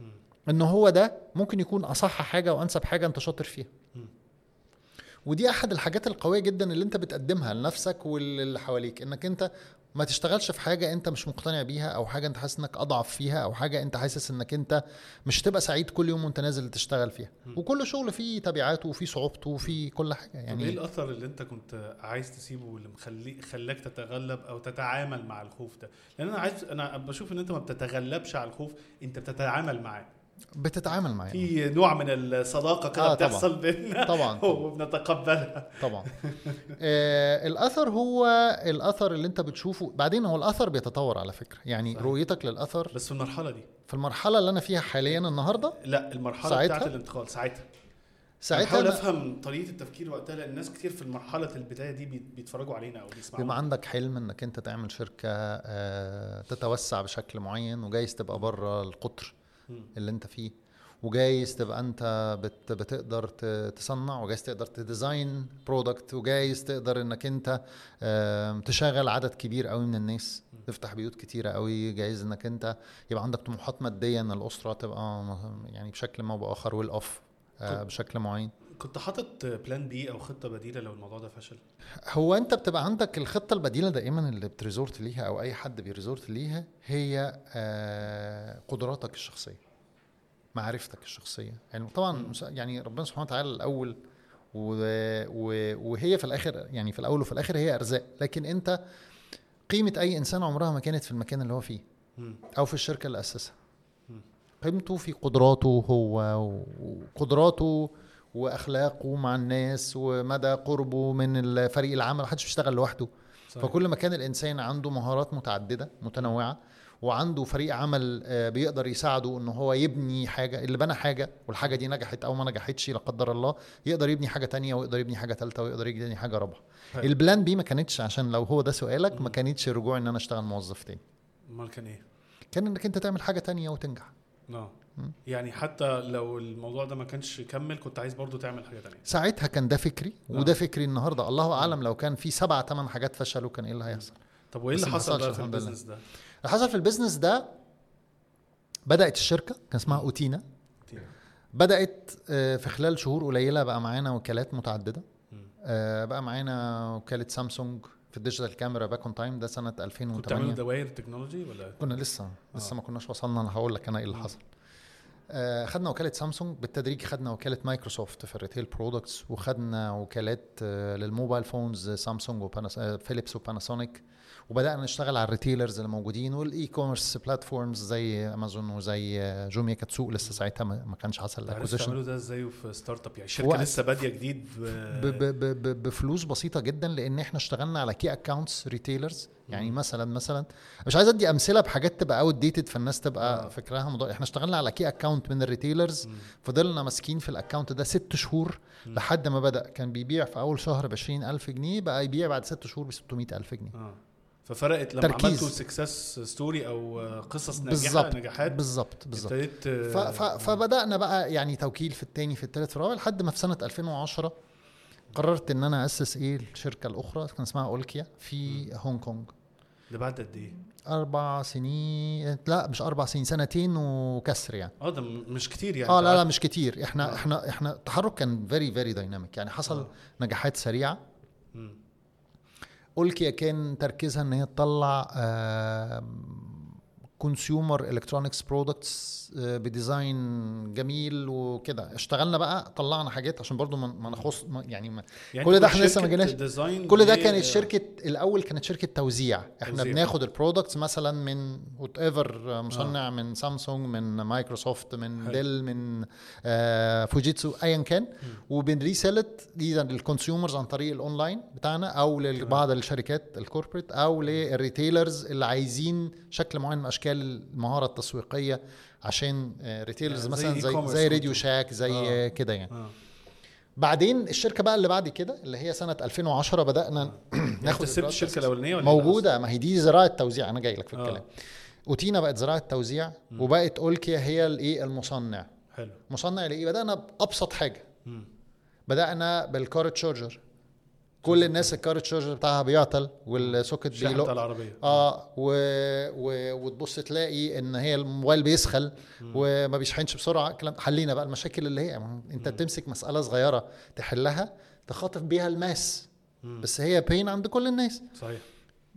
إن هو ده ممكن يكون أصح حاجة وأنسب حاجة أنت شاطر فيها. ودي أحد الحاجات القوية جدا اللي أنت بتقدمها لنفسك واللي حواليك إنك أنت ما تشتغلش في حاجة انت مش مقتنع بيها أو حاجة انت حاسس انك اضعف فيها أو حاجة انت حاسس انك انت مش هتبقى سعيد كل يوم وانت نازل تشتغل فيها. وكل شغل فيه تبعاته وفيه صعوبته وفيه كل حاجة يعني إيه الأثر اللي انت كنت عايز تسيبه واللي مخلي خلاك تتغلب أو تتعامل مع الخوف ده؟ لأن أنا عايز أنا بشوف إن أنت ما بتتغلبش على الخوف أنت بتتعامل معاه. بتتعامل معاه في نوع من الصداقة كده آه،. بتحصل بيننا. طبعا. (laughs) وبنتقبلها. طبعا. آه الأثر هو الأثر اللي أنت بتشوفه. بعدين هو الأثر بيتطور على فكرة. يعني صحيح. رؤيتك للأثر بس في المرحلة دي. في المرحلة اللي أنا فيها حاليا النهارده؟ لا المرحلة ساعتها؟ بتاعت الانتقال ساعتها. ساعتها بحاول أفهم طريقة التفكير وقتها لأن ناس كتير في مرحله البداية دي بي- بيتفرجوا علينا أو بيسمعوا بيبقى عندك حلم إنك أنت تعمل شركة آه، تتوسع بشكل معين وجايز تبقى بره القطر. اللي انت فيه. وجايز تبقى انت بت بتقدر تصنع وجايز تقدر ت design product وجايز تقدر انك انت تشغل عدد كبير قوي من الناس. تفتح بيوت كتيرة قوي. جايز انك انت يبقى عندك طموحات مادية ان الأسرة تبقى يعني بشكل ما أو بآخر اوف طب- بشكل معين. كنت حاطط plan B أو خطة بديلة لو الموضوع ده فشل؟ هو أنت بتبقى عندك الخطة البديلة دائما اللي بت resort ليها أو أي حد بي resort ليها هي آه، قدراتك الشخصية معرفتك الشخصية. يعني طبعا يعني ربنا سبحانه وتعالى الأول وهي في الآخر يعني في الأول وفي الآخر هي أرزاق. لكن أنت قيمة أي إنسان عمرها ما كانت في المكان اللي هو فيه. أو في الشركة اللي أسسها. قيمته في قدراته هو وقدراته وأخلاقه مع الناس ومدى قربه من الفريق العمل محدش بيشتغل لوحده صحيح. فكل ما كان الإنسان عنده مهارات متعددة متنوعة وعنده فريق عمل آه، بيقدر يساعده إن هو يبني حاجة اللي بنى حاجة والحاجة دي نجحت أو ما نجحتش لا قدر الله يقدر يبني حاجة تانية ويقدر يبني حاجة ثالثه ويقدر يبني حاجة رابعة حلو. البلان بي ما كانتش عشان لو هو ده سؤالك ما كانتش رجوع إن أنا أشتغل موظف تاني أمال كان إيه؟ كان إنك أنت تعمل حاجة تانية وتنجح مم. يعني حتى لو الموضوع ده ما كانش كمل كنت عايز برضو تعمل حاجة تانية. ساعتها كان ده فكري آه. وده فكري النهارده. الله أعلم لو كان في سبع ثمان حاجات فشلوا كان إيه اللي هيحصل. طب وإيه اللي حصل بقى في. ال business ده؟ اللي حصل في ال business ده بدأت الشركة كان اسمها أوتينا. بدأت آه، في خلال شهور قليلة بقى معانا وكالات متعددة. آه، بقى معانا وكالة سامسونج في ال digital camera back in time ده سنة كنت بتعملوا 2008 دوائر technology ولا؟ كنا لسه لسه آه. ما كناش وصلنا. أنا هقول لك أنا إيه اللي. حصل. آه، خدنا وكالة سامسونج بالتدريج خدنا وكالة مايكروسوفت في ال retail products وخدنا وكالات آه، لل mobile phones سامسونج وفيليبس وباناسونيك وبدأنا نشتغل على ال retailers اللي موجودين وال e-commerce platforms زي امازون وزي آه، جوميا كانت سوق لسه ساعتها ما كانش حصل ال acquisition ده إزاي في startup يعني شركة. لسه بادية جديد ب- ب- ب- ب- بفلوس بسيطة جدا لأن إحنا اشتغلنا على key accounts retailers يعني مثلا مثلا مش عايز أدي أمثلة بحاجات تبقى outdated فالناس تبقى آه. فكرها مضايق إحنا اشتغلنا على key account من ال retailers فضلنا ماسكين في ال account ده ست شهور لحد ما بدأ. كان بيبيع في أول شهر ب 20000 جنيه بقى يبيع بعد ست شهور ب 600000 جنيه. آه. ففرقت لما تركيز. عملتوا success story أو قصص ناجحة بالظبط. نجاحات بالظبط بالظبط. ابتديت ف- فبدأنا بقى يعني توكيل في التاني في التالت في الرابع لحد ما في سنة 2010 قررت إن أنا أسس إيه؟ الشركة الأخرى كان اسمها أولكيا في هونج كونج. ده بعد قد إيه؟ أربع سنين لا مش أربع سنين سنتين وكسر يعني. آه ده مش كتير يعني. آه لا لا مش كتير. إحنا آه. إحنا إحنا التحرك كان very very dynamic يعني. حصل آه. نجاحات سريعة. مم. اولكيا كان تركيزها إن هي تطلع consumer electronics products ب design جميل وكده اشتغلنا بقى طلعنا حاجات عشان برضو ما نخص ما- يعني ما يعني كل ده إحنا لسه ما جيناش كل ده كانت شركة الأول كانت شركة توزيع إحنا توزيع. بناخد ال products مثلا من whatever مصنع آه. من سامسونج من مايكروسوفت من حلو. ديل من آه فوجيتسو ايا كان وبن resell it إذا لل consumers عن طريق الاونلاين بتاعنا أو لبعض الشركات ال corporate أو لل retailers اللي عايزين شكل معين من أشكال المهارة التسويقية عشان retailers يعني زي مثلا زي زي راديو. شاك زي آه. آه. كده يعني آه بعدين الشركة بقى اللي بعد كده اللي هي سنة 2010 بدأنا (clears throat) أنت ناخد سبت. الشركة الأولانية ولا إيه موجودة ما هي دي ذراع توزيع أنا جاي لك في آه. الكلام أوتينا بقت ذراع توزيع وبقت اولكيا هي الإيه المصنع؟ حلو مصنع لإيه بدأنا بأبسط حاجة مم. بدأنا بال car charger كل الناس ال car charger بتاعها بيعطل وال socket بيلق العربية. آه و... و... وتبص تلاقي إن هي الموبايل بيسخن وما بيشحنش بسرعة كلام حلينا بقى المشاكل اللي هي انت بتمسك مسألة صغيرة تحلها تخاطب بيها ال mass. مم. بس هي pain عند كل الناس. صحيح.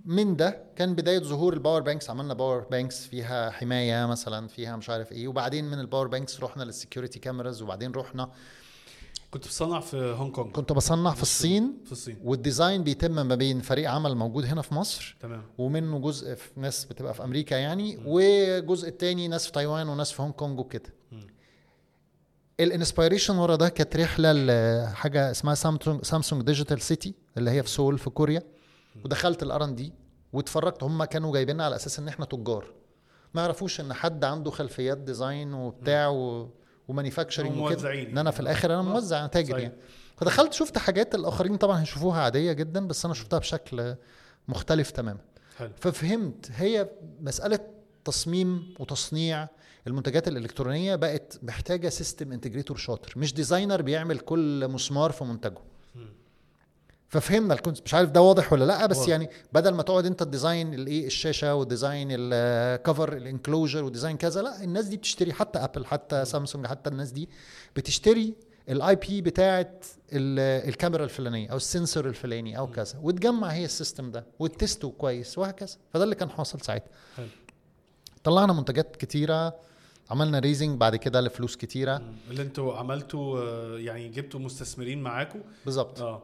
من ده كان بداية ظهور ال power banks عملنا power banks فيها حماية مثلا فيها مش عارف إيه وبعدين من ال power banks رحنا لل security cameras وبعدين رحنا كنت بتصنع في هونج كونج. كنت بصنع في الصين. في الصين. وال design بيتم ما بين فريق عمل موجود هنا في مصر. تمام. ومنه جزء في ناس بتبقى في أمريكا يعني. وجزء التاني ناس في تايوان وناس في هونج كونج وكده. ال inspiration ورا ده كانت رحلة لحاجه اسمها سامسونج سامسونج Digital City اللي هي في سول في كوريا. ودخلت ال R&D واتفرجت هم كانوا جايبيننا على أساس إن إحنا تجار. ما يعرفوش إن حد عنده خلفيات design وبتاع و... و manufacturing وكده وموزعين. إن أنا في الآخر أنا موزع أنا تاجر. يعني. فدخلت شفت حاجات الآخرين طبعا هيشوفوها عادية جدا بس أنا شفتها بشكل مختلف تماما. حلو. ففهمت هي مسألة تصميم وتصنيع المنتجات الإلكترونية بقت محتاجة system integrator شاطر مش designer بيعمل كل مسمار في منتجه. ففهمنا ال concept مش عارف ده واضح ولا لأ بس واضح. يعني بدل ما تقعد انت ت design الايه الشاشة وديزاين الكفر الانكلوجر وديزاين كذا لأ الناس دي بتشتري حتى ابل حتى سامسونج حتى الناس دي بتشتري ال IP بتاعت ال- الكاميرا الفلانية أو ال sensor الفلاني أو كذا وتجمع هي ال system ده وت test و كويس وهكذا. فده اللي كان حاصل ساعتها. طلعنا منتجات كتيرة عملنا raising بعد كده لفلوس كتيرة. اللي أنتوا عملتوا آه، يعني جبتوا مستثمرين معاكم بالظبط. آه.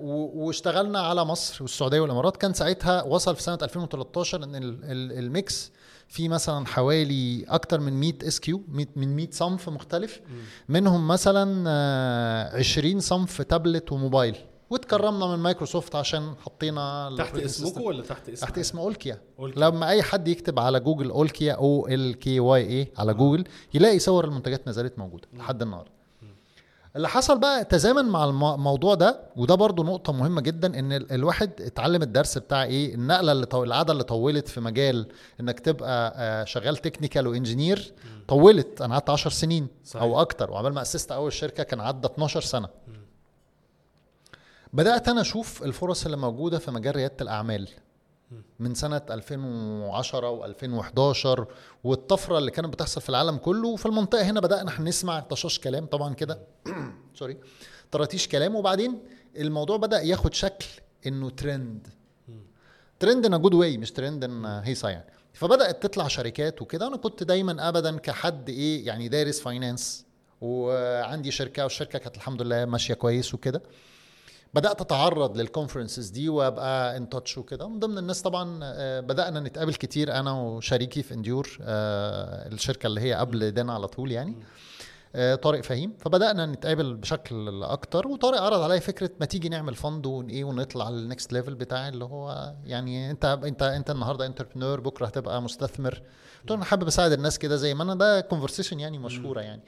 واشتغلنا على مصر والسعودية والإمارات. كان ساعتها وصل في سنة 2013 إن ال- ال- ال mix في مثلا حوالي أكتر من 100 SKU من 100 صنف مختلف. منهم مثلا آه، 20 صنف تابلت وموبايل. واتكرمنا من مايكروسوفت عشان حطينا تحت اسمكم ولا تحت اسم تحت اسم أولكيا. لما أي حد يكتب على جوجل أولكيا O L K Y A على جوجل يلاقي صور المنتجات ما زالت موجوده لحد النهارده. اللي حصل بقى تزامن مع الم- الموضوع ده وده برضو نقطة مهمة جدا إن ال- الواحد اتعلم الدرس بتاع إيه؟ النقلة اللي طو... العادة اللي طولت في مجال إنك تبقى آه، شغال technical و engineer طولت. أنا قعدت 10 سنين صحيح. أو أكتر وعمال ما أسست أول شركة كان عدى 12 سنة. بدأت أنا أشوف الفرص اللي موجودة في مجال ريادة الأعمال. من سنة 2010 و2011 والطفرة اللي كانت بتحصل في العالم كله. وفي المنطقة هنا بدأنا نسمع طشاش كلام طبعا كده. (clears throat) sorry طراتيش كلام. وبعدين الموضوع بدأ ياخد شكل إنه trend trend in good way مش trend in هيصة يعني. فبدأت تطلع شركات وكده. أنا كنت دايما ابدا كحد إيه يعني دارس finance وعندي شركة والشركة كانت الحمد لله ماشية كويس وكده. بدأت أتعرض لل conferences دي وأبقى in touch وكده. من ضمن الناس طبعا آه، بدأنا نتقابل كتير أنا وشريكي في انديور آه، الشركة اللي هي قبل دانا على طول يعني. آه، طارق فهيم. فبدأنا نتقابل بشكل أكتر وطارق عرض عليا فكرة ما تيجي نعمل fund وايه ونطلع لل next level بتاع اللي هو يعني أنت أنت أنت النهارده entrepreneur بكرة هتبقى مستثمر. قلت أنا حابب أساعد الناس كده زي ما أنا. ده conversation يعني مشهورة يعني.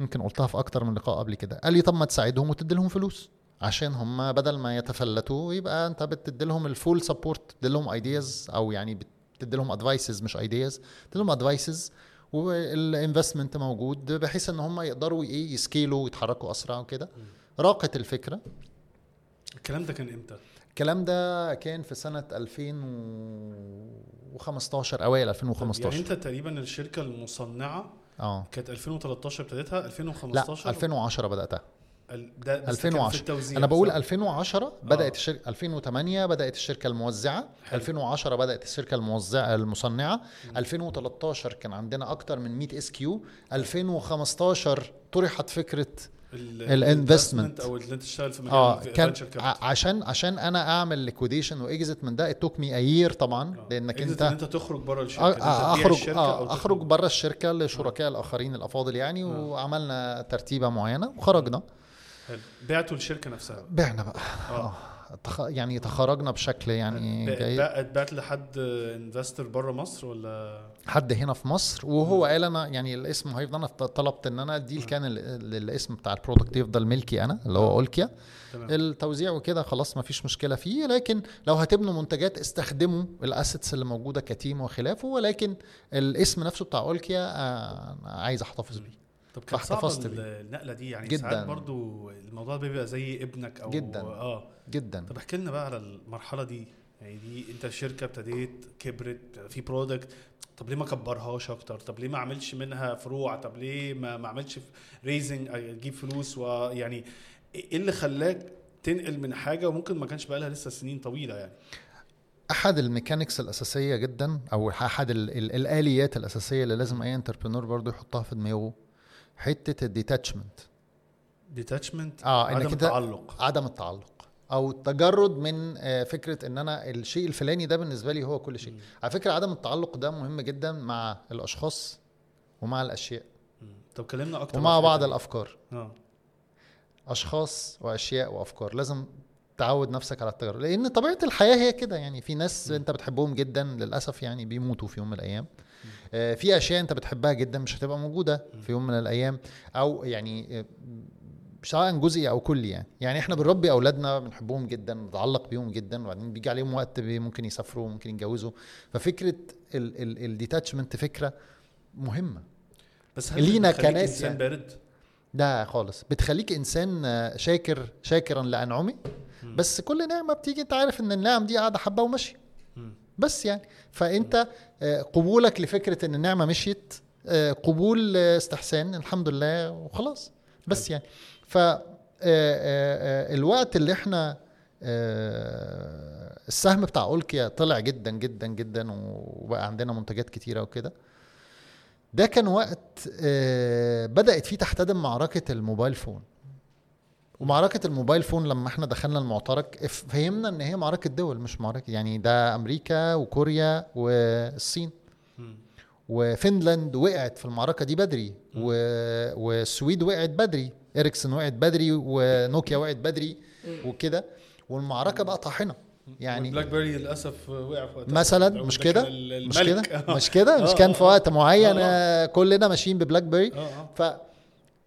يمكن قلتها في أكتر من لقاء قبل كده. قال لي طب ما تساعدهم وتدي لهم فلوس. عشان هم بدل ما يتفلتوا يبقى انت بتدي لهم ال full support بتدي لهم ideas أو يعني بتدي لهم advices مش ideas بتدي لهم advices والانفستمنت موجود بحيث ان هم يقدروا إيه يسكيلوا ويتحركوا أسرع وكده. راقت الفكرة. الكلام ده كان إمتى؟ الكلام ده كان في سنة 2015 أوائل يعني 2015 أنت تقريبا الشركة المصنعة آه. كانت 2013 ابتديتها لا 2015 2010 بدأتها. ال- ده بس ده كان في 2010 التوزيع أنا بقول صح؟ 2010 بدأت الشركة 2008 بدأت الشركة الموزعة حلو. 2010 بدأت الشركة الموزعه المصنعة 2013 كان عندنا أكتر من 100 SKU 2015 طرحت فكرة ال- ال investment. أو اللي أنت تشتغل في مجال آه كان عشان عشان أنا أعمل liquidation و exit من ده it took me a year طبعا آه. لأنك أنت إن أنت تخرج بره الشركة آه، تبيع اخرج الشركة آه. أخرج بره الشركة لشركاء الآخرين الأفاضل يعني آه. وعملنا ترتيبة معينة وخرجنا حلو. بعتوا الشركة نفسها. بعنا بقى. آه. آه. تخ... يعني تخرجنا بشكل يعني ب- جيد. ب- بعت لحد investor بره مصر ولا؟ حد هنا في مصر وهو قال أنا يعني الاسم هيفضل أنا طلبت إن أنا ال deal كان ال- ال- الاسم بتاع ال product يفضل ملكي أنا اللي هو أولكيا. تمام. التوزيع وكده خلاص ما فيش مشكلة فيه لكن لو هتبنوا منتجات استخدموا ال assets اللي موجودة ك team وخلافه ولكن الاسم نفسه بتاع أولكيا آه، عايز أحتفظ بيه. طب كانت صعبة. النقلة دي يعني جداً. ساعات برضو الموضوع بيبقى زي ابنك أو جداً. آه. جدا. طب احكي لنا بقى على المرحلة دي. يعني دي انت شركه ابتديت كبرت في product طب ليه ما كبرهاش أكتر؟ طب ليه ما اعملش منها فروع؟ طب ليه ما ما اعملش raising أجيب فلوس؟ ويعني إيه اللي خلاك تنقل من حاجة وممكن ما كانش بقى لها لسه سنين طويلة يعني؟ أحد ال mechanics الأساسية جدا أو أحد ال ال الآليات الأساسية اللي لازم أي entrepreneur برضو يحطها في دماغه حتة ال detachment. detachment؟ آه عدم أنت التعلق. عدم التعلق. أو التجرد من آه، فكرة إن أنا الشيء الفلاني ده بالنسبة لي هو كل شيء. مم. على فكرة عدم التعلق ده مهم جدا مع الأشخاص ومع الأشياء. مم. طب كلمنا أكتر ومع بعض. الأفكار. آه. أشخاص وأشياء وأفكار. لازم تعود نفسك على التجربه لأن طبيعة الحياة هي كده. يعني في ناس أنت بتحبهم جدا للأسف يعني بيموتوا في يوم من الأيام. آه، في أشياء أنت بتحبها جدا مش هتبقى موجودة في يوم من الأيام أو يعني آه، سواء جزئي أو كلي يعني يعني إحنا بنربي أولادنا بنحبهم جدا بنتعلق بيهم جدا وبعدين بيجي عليهم وقت ممكن يسافروا ممكن يتجوزوا ففكرة الديتاتشمنت فكرة مهمة بس لينا بتخليك كناس إنسان يعني. بارد لا خالص بتخليك إنسان آه، شاكر شاكرا لانعمه مم. بس كل نعمة بتيجي أنت عارف إن النعم دي قاعدة حبة وماشية مم. بس يعني. فأنت آه، قبولك لفكرة إن النعمة مشيت آه، قبول استحسان الحمد لله وخلاص. بس يعني. ف آه، الوقت اللي إحنا السهم بتاع أولكيا طلع جدا جدا جدا وبقى عندنا منتجات كتيرة وكده. ده كان وقت بدأت فيه تحتدم معركة ال mobile phone. ومعركة ال mobile phone لما إحنا دخلنا المعترك فهمنا إن هي معركة دول مش معركة يعني ده أمريكا وكوريا والصين. مم. وفنلاند وقعت في المعركة دي بدري و... والسويد وقعت بدري اريكسون وقعت بدري ونوكيا وقعت بدري وكده. والمعركة بقى طاحنة. يعني بلاك بيري للأسف وقع في وقتها. مثلا مش ده كده؟ مش. كده؟ مش كده؟ (laughs) مش آه، كان آه، في وقت معين آه، آه، كلنا ماشيين ببلاك بيري. آه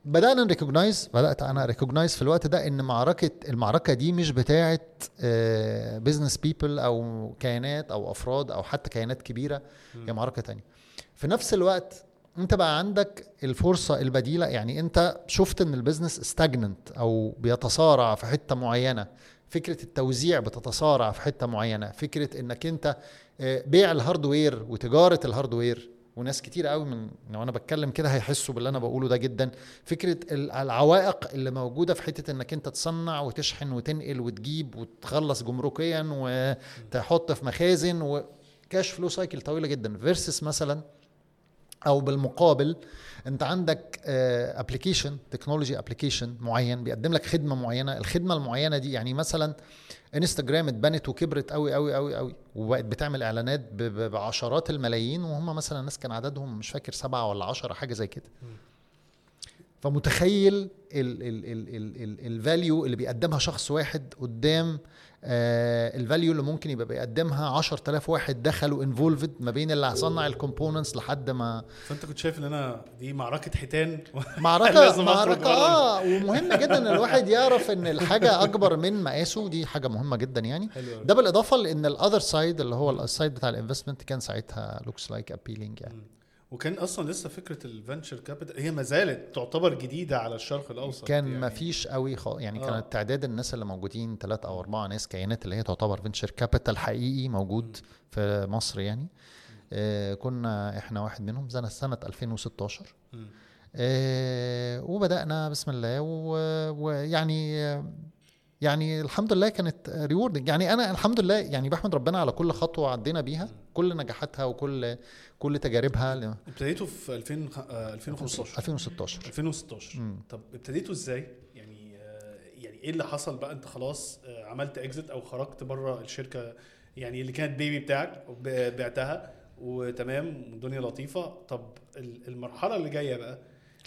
فبدانا ن recognize بدأت أنا recognize في الوقت ده إن معركه المعركة دي مش بتاعه business people أو كيانات أو أفراد أو حتى كيانات كبيرة هي معركة تانية. في نفس الوقت أنت بقى عندك الفرصة البديلة يعني أنت شفت إن ال business stagnant أو بيتصارع في حتة معينة. فكرة التوزيع بتتصارع في حتة معينة. فكرة إنك أنت آه، بيع ال hardware وتجارة ال hardware وناس كتير قوي من لو أنا بتكلم كده هيحسوا باللي أنا بقوله ده جدا. فكرة ال- العوائق اللي موجودة في حتة إنك أنت تصنع وتشحن وتنقل وتجيب وتخلص جمركيا وتحط في مخازن و cash flow cycle طويلة جدا. versus مثلا أو بالمقابل أنت عندك application technology application معين بيقدم لك خدمة معينة. الخدمة المعينة دي يعني مثلا انستجرام اتبنت وكبرت قوي قوي قوي قوي وبقت بتعمل إعلانات بعشرات الملايين وهم مثلا ناس كان عددهم مش فاكر سبعة ولا عشرة حاجة زي كده. فمتخيل ال value اللي بيقدمها شخص واحد قدام ال value اللي ممكن يبقى بيقدمها 10000 واحد دخلوا involved ما بين اللي صنع ال components لحد ما فانت كنت شايف ان أنا دي معركة حيتان (laughs) (laughs) معركه معركة. آه ومهم جدا إن الواحد يعرف إن الحاجة أكبر من مقاسه دي حاجة مهمة جدا يعني. ده بالإضافة لإن ال other side اللي هو ال side بتاع ال investment كان ساعتها looks like appealing يعني. وكان أصلا لسه فكرة ال venture capital هي ما زالت تعتبر جديدة على الشرق الأوسط كان يعني ما فيش قوي خالص يعني آه. كانت تعداد الناس اللي موجودين ثلاثة أو أربعة ناس كيانات اللي هي تعتبر venture capital حقيقي موجود في مصر يعني آه كنا إحنا واحد منهم سنة سنة 2016 مم. آه وبدأنا بسم الله ويعني يعني الحمد لله كانت ريوردنج يعني أنا الحمد لله يعني بحمد ربنا على كل خطوة عدينا بيها كل نجاحاتها وكل كل تجاربها. ابتديتوا في 2000 آه، 2015 2016 2016 مم. طب ابتديتوا إزاي؟ يعني آه، يعني إيه اللي حصل بقى؟ أنت خلاص آه، عملت اكزit أو خرجت بره الشركة يعني اللي كانت بيبي بتاعك بعتها وتمام والدنيا لطيفة. طب ال- المرحلة اللي جاية بقى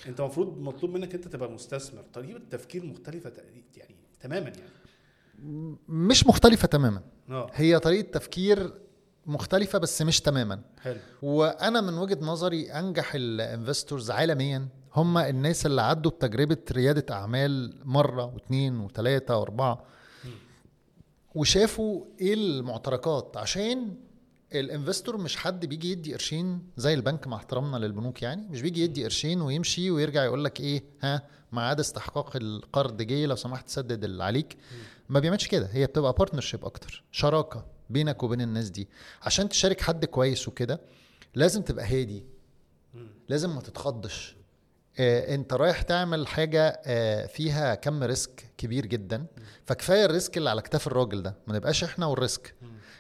أنت المفروض مطلوب منك أنت تبقى مستثمر. طريقة تفكير مختلفة تق- يعني تماما يعني. مش مختلفة تماما. آه. هي طريقة تفكير مختلفة بس مش تماما. حلو. وأنا من وجهة نظري أنجح ال investors عالميا هم الناس اللي عدوا بتجربة ريادة أعمال مرة واثنين وثلاثه وأربعة. وشافوا إيه المعتركات؟ عشان ال investor مش حد بيجي يدي قرشين زي البنك مع احترامنا للبنوك يعني مش بيجي يدي قرشين ويمشي ويرجع يقول لك إيه ها ميعاد استحقاق القرض جه لو سمحت سدد اللي عليك. ما بيعملش كده هي بتبقى partnership أكتر شراكة بينك وبين الناس دي. عشان تشارك حد كويس وكده لازم تبقى هادي. لازم ما تتخضش. آه، أنت رايح تعمل حاجة آه، فيها كم risk كبير جدا فكفاية ال risk اللي على كتاف الراجل ده. ما نبقاش إحنا وال risk.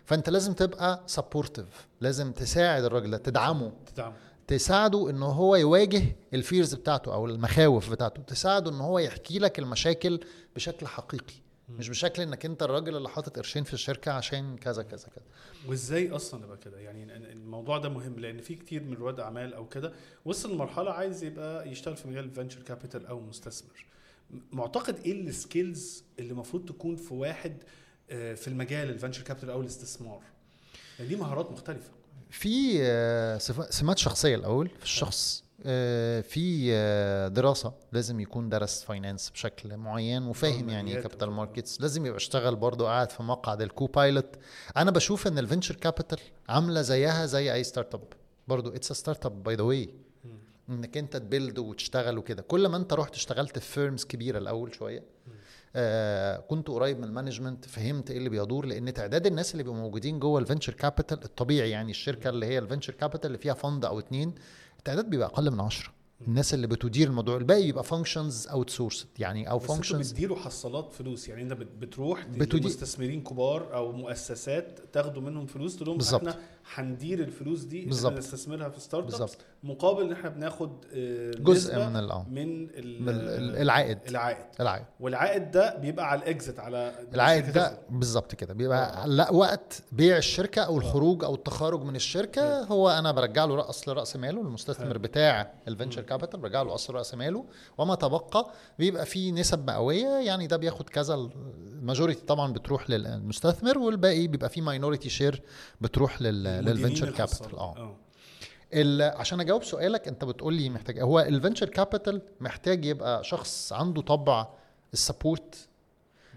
فأنت لازم تبقى supportive لازم تساعد الراجل ده تدعمه. تدعم تساعده إن هو يواجه ال fears بتاعته أو المخاوف بتاعته. تساعده إن هو يحكي لك المشاكل بشكل حقيقي. مش بشكل إنك أنت الراجل اللي حاطط قرشين في الشركة عشان كذا كذا كذا. وإزاي أصلا يبقى كده؟ يعني الموضوع ده مهم لأن في كتير من رواد أعمال أو كده وصل لمرحلة عايز يبقى يشتغل في مجال ال venture capital أو مستثمر. معتقد إيه ال skills اللي المفروض تكون في واحد في المجال ال venture capital أو الاستثمار. يعني دي مهارات مختلفة؟ في آه، سمات شخصية الأول في الشخص. آه، في آه، دراسة. لازم يكون درس finance بشكل معين وفاهم يعني إيه capital. markets لازم يبقى اشتغل برضه قاعد في مقعد ال co-pilot أنا بشوف إن ال venture capital عاملة زيها زي أي startup برضه it's startup by the way إنك أنت ت build وتشتغل وكده. كل ما أنت رحت اشتغلت في firms كبيرة الأول شوية آه كنت قريب من ال management فهمت إيه اللي بيدور لأن تعداد الناس اللي بيبقوا موجودين جوه ال venture capital الطبيعي يعني الشركة اللي هي ال venture capital اللي فيها fund أو اتنين التعداد بيبقى أقل من 10 الناس اللي بتدير الموضوع الباقي بيبقى functions outsource يعني أو بس functions بتديروا حصالات فلوس يعني أنت بت- بتروح بتدي- لمستثمرين كبار أو مؤسسات تاخدوا منهم فلوس تقول لهم. إحنا هندير الفلوس دي إن بالظبط. إحنا نستثمرها في startups بالظبط. مقابل إن إحنا بناخد آه، جزء نسبة من ال- من ال- العائد. العائد. العائد. والعائد ده بيبقى على ال exit على العائد ده. بالظبط كده بيبقى لا وقت بيع الشركة أو الخروج أو التخارج من الشركة هو أنا برجع له رأس ماله المستثمر. بتاع ال venture capital برجع له اصل رأس ماله. وما تبقى بيبقى فيه نسب مئوية يعني ده بياخد كذا ال majority طبعا بتروح للمستثمر والباقي بيبقى فيه minority share بتروح لل venture. capital آه. ال- عشان أجاوب سؤالك أنت بتقول لي محتاج هو ال venture capital محتاج يبقى شخص عنده طبع ال support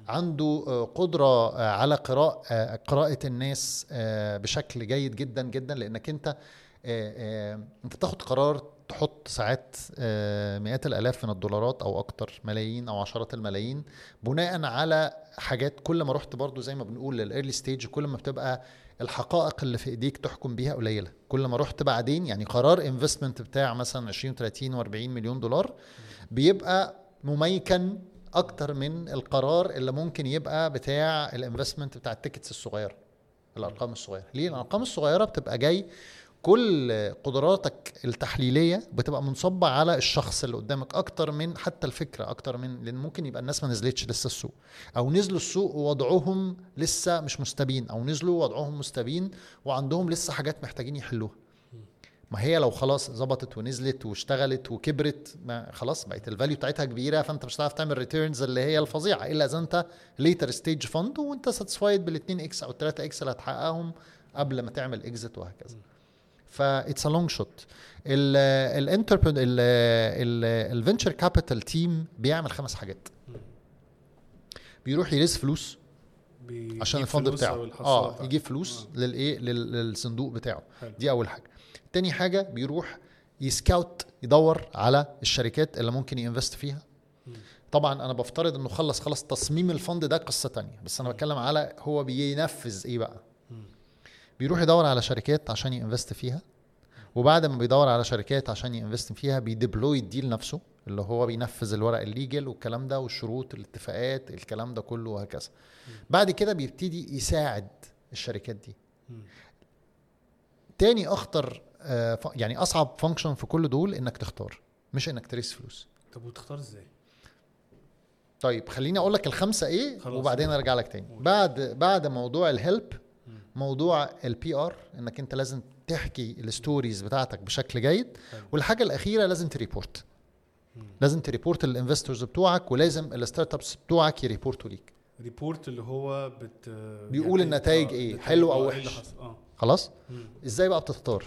عنده آه، قدرة آه، على قراءة آه، قراءة الناس آه، بشكل جيد جدا جدا. لأنك أنت آه، آه، أنت بتاخد قرار تحط ساعات آه، مئات الآلاف من الدولارات أو أكتر ملايين أو عشرات الملايين بناء على حاجات كل ما رحت برضو زي ما بنقول لل early stage كل ما بتبقى الحقائق اللي في إيديك تحكم بيها قليلة. كل ما رحت بعدين يعني قرار investment بتاع مثلا 20 30 و40 مليون دولار بيبقى ممكن أكتر من القرار اللي ممكن يبقى بتاع ال investment بتاع ال tickets الصغيرة الأرقام الصغيرة. ليه؟ الأرقام الصغيرة بتبقى جاي كل قدراتك التحليلية بتبقى منصبة على الشخص اللي قدامك أكتر من حتى الفكرة أكتر من لأن ممكن يبقى الناس ما نزلتش لسه السوق. أو نزلوا السوق ووضعهم لسه مش مستبين أو نزلوا وضعهم مستبين وعندهم لسه حاجات محتاجين يحلوها. ما هي لو خلاص ظبطت ونزلت واشتغلت وكبرت ما خلاص بقت ال value بتاعتها كبيرة فأنت مش هتعرف تعمل returns اللي هي الفظيعة. إلا إذا أنت later stage fund وأنت satisfied بال 2 X أو 3 X اللي هتحققهم قبل ما تعمل exit وهكذا. ف it's a long shot ال entrepreneur ال venture capital team بيعمل خمس حاجات. بيروح ي raise فلوس عشان ال fund بتاعه. آه. يجيب فلوس آه. للإيه؟ لل- للصندوق بتاعه. حلو. دي أول حاجة. تاني حاجة بيروح ي scout يدور على الشركات اللي ممكن ي invest فيها. طبعا أنا بفترض إنه خلص خلص تصميم ال fund ده قصة تانية. بس أنا بتكلم على هو بينفذ إيه بقى؟ بيروح يدور على شركات عشان ي invest فيها وبعد ما بيدور على شركات عشان ي invest فيها بي deploy ال deal نفسه اللي هو بينفذ الورق ال legal والكلام ده والشروط الاتفاقات الكلام ده كله وهكذا. بعد كده بيبتدي يساعد الشركات دي. تاني أخطر آه، يعني أصعب function في كل دول إنك تختار مش إنك ت raise فلوس. طب وتختار إزاي؟ طيب خليني أقول لك الخمسة إيه. وبعدين أرجع لك تاني. بعد بعد موضوع ال help موضوع ال PR إنك أنت لازم تحكي ال stories بتاعتك بشكل جيد. والحاجة الأخيرة لازم ت report. لازم ت report لل investors بتوعك ولازم ال startups بتوعك ي report وا ليك. report اللي هو بت بيقول يعني- النتائج آه، النتائج، حلو أو آه، إيه وحش. آه. خلاص؟ مم. إزاي بقى بتختار؟